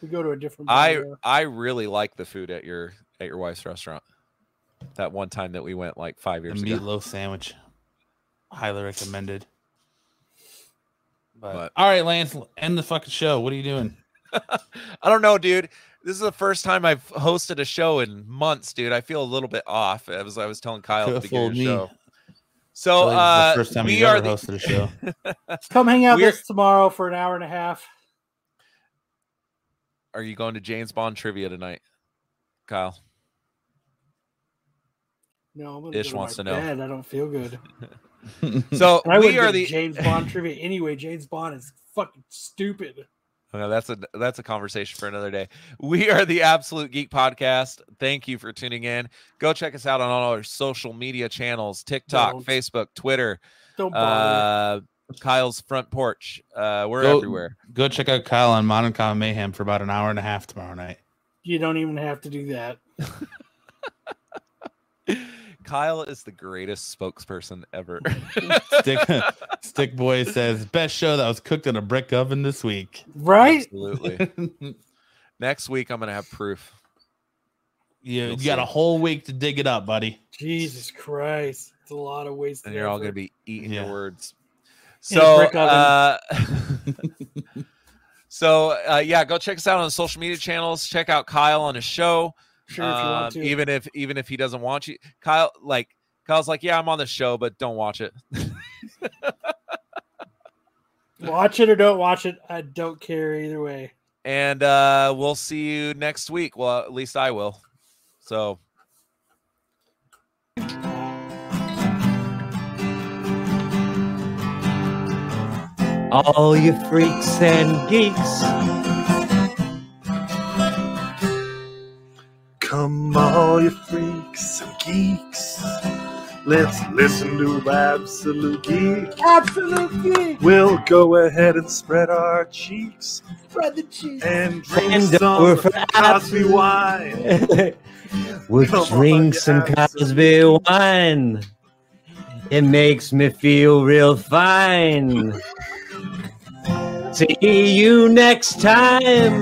We go to a different bar. I yeah. I really like the food at your at your wife's restaurant. That one time that we went like five The years ago. meatloaf sandwich. Highly recommended. But, But- all right, Lance, end the fucking show. What are you doing? I don't know, dude. This is the first time I've hosted a show in months, dude. I feel a little bit off. I was I was telling Kyle at the Coulda beginning of the fooled show. So This is uh, the first time we you've are ever the, hosted a show. Come hang out We're- with us tomorrow for an hour and a half. Are you going to James Bond trivia tonight, Kyle? No, I'm gonna Ish go to wants my to know. bed. I don't feel good. So And I we are the. James Bond trivia anyway. James Bond is fucking stupid. Well, that's a that's a conversation for another day. We are the Absolute Geek Podcast. Thank you for tuning in. Go check us out on all our social media channels: TikTok, Don't. Facebook, Twitter, Don't bother. uh, Kyle's front porch. Uh, we're Go- everywhere. Go check out Kyle on Modern Comic Mayhem for about an hour and a half tomorrow night. you don't even have to do that. Kyle is the greatest spokesperson ever. Stick, Stick Boy says best show that was cooked in a brick oven this week. Right? Absolutely. Next week, I'm gonna have proof. You, You'll got a whole week to dig it up, buddy. Jesus Christ. It's a lot of waste. and you're all going to be eating Yeah. your words. So, brick oven. uh, so uh, yeah, go check us out on social media channels. Check out Kyle on his show. Sure, if you Um, want to. even if even if he doesn't want you, Kyle like Kyle's like, yeah, I'm on the show, but don't watch it. watch it or don't watch it. I don't care either way. and uh, we'll see you next week. Well, at least I will. So. All you freaks and geeks. Come all you freaks and geeks. Let's listen to Absolute Geek. Absolute geek. We'll go ahead and spread our cheeks Spread the cheese. and drink And some we're Cosby wine. we'll Come on, drink some Cosby wine. It makes me feel real fine. See you next time.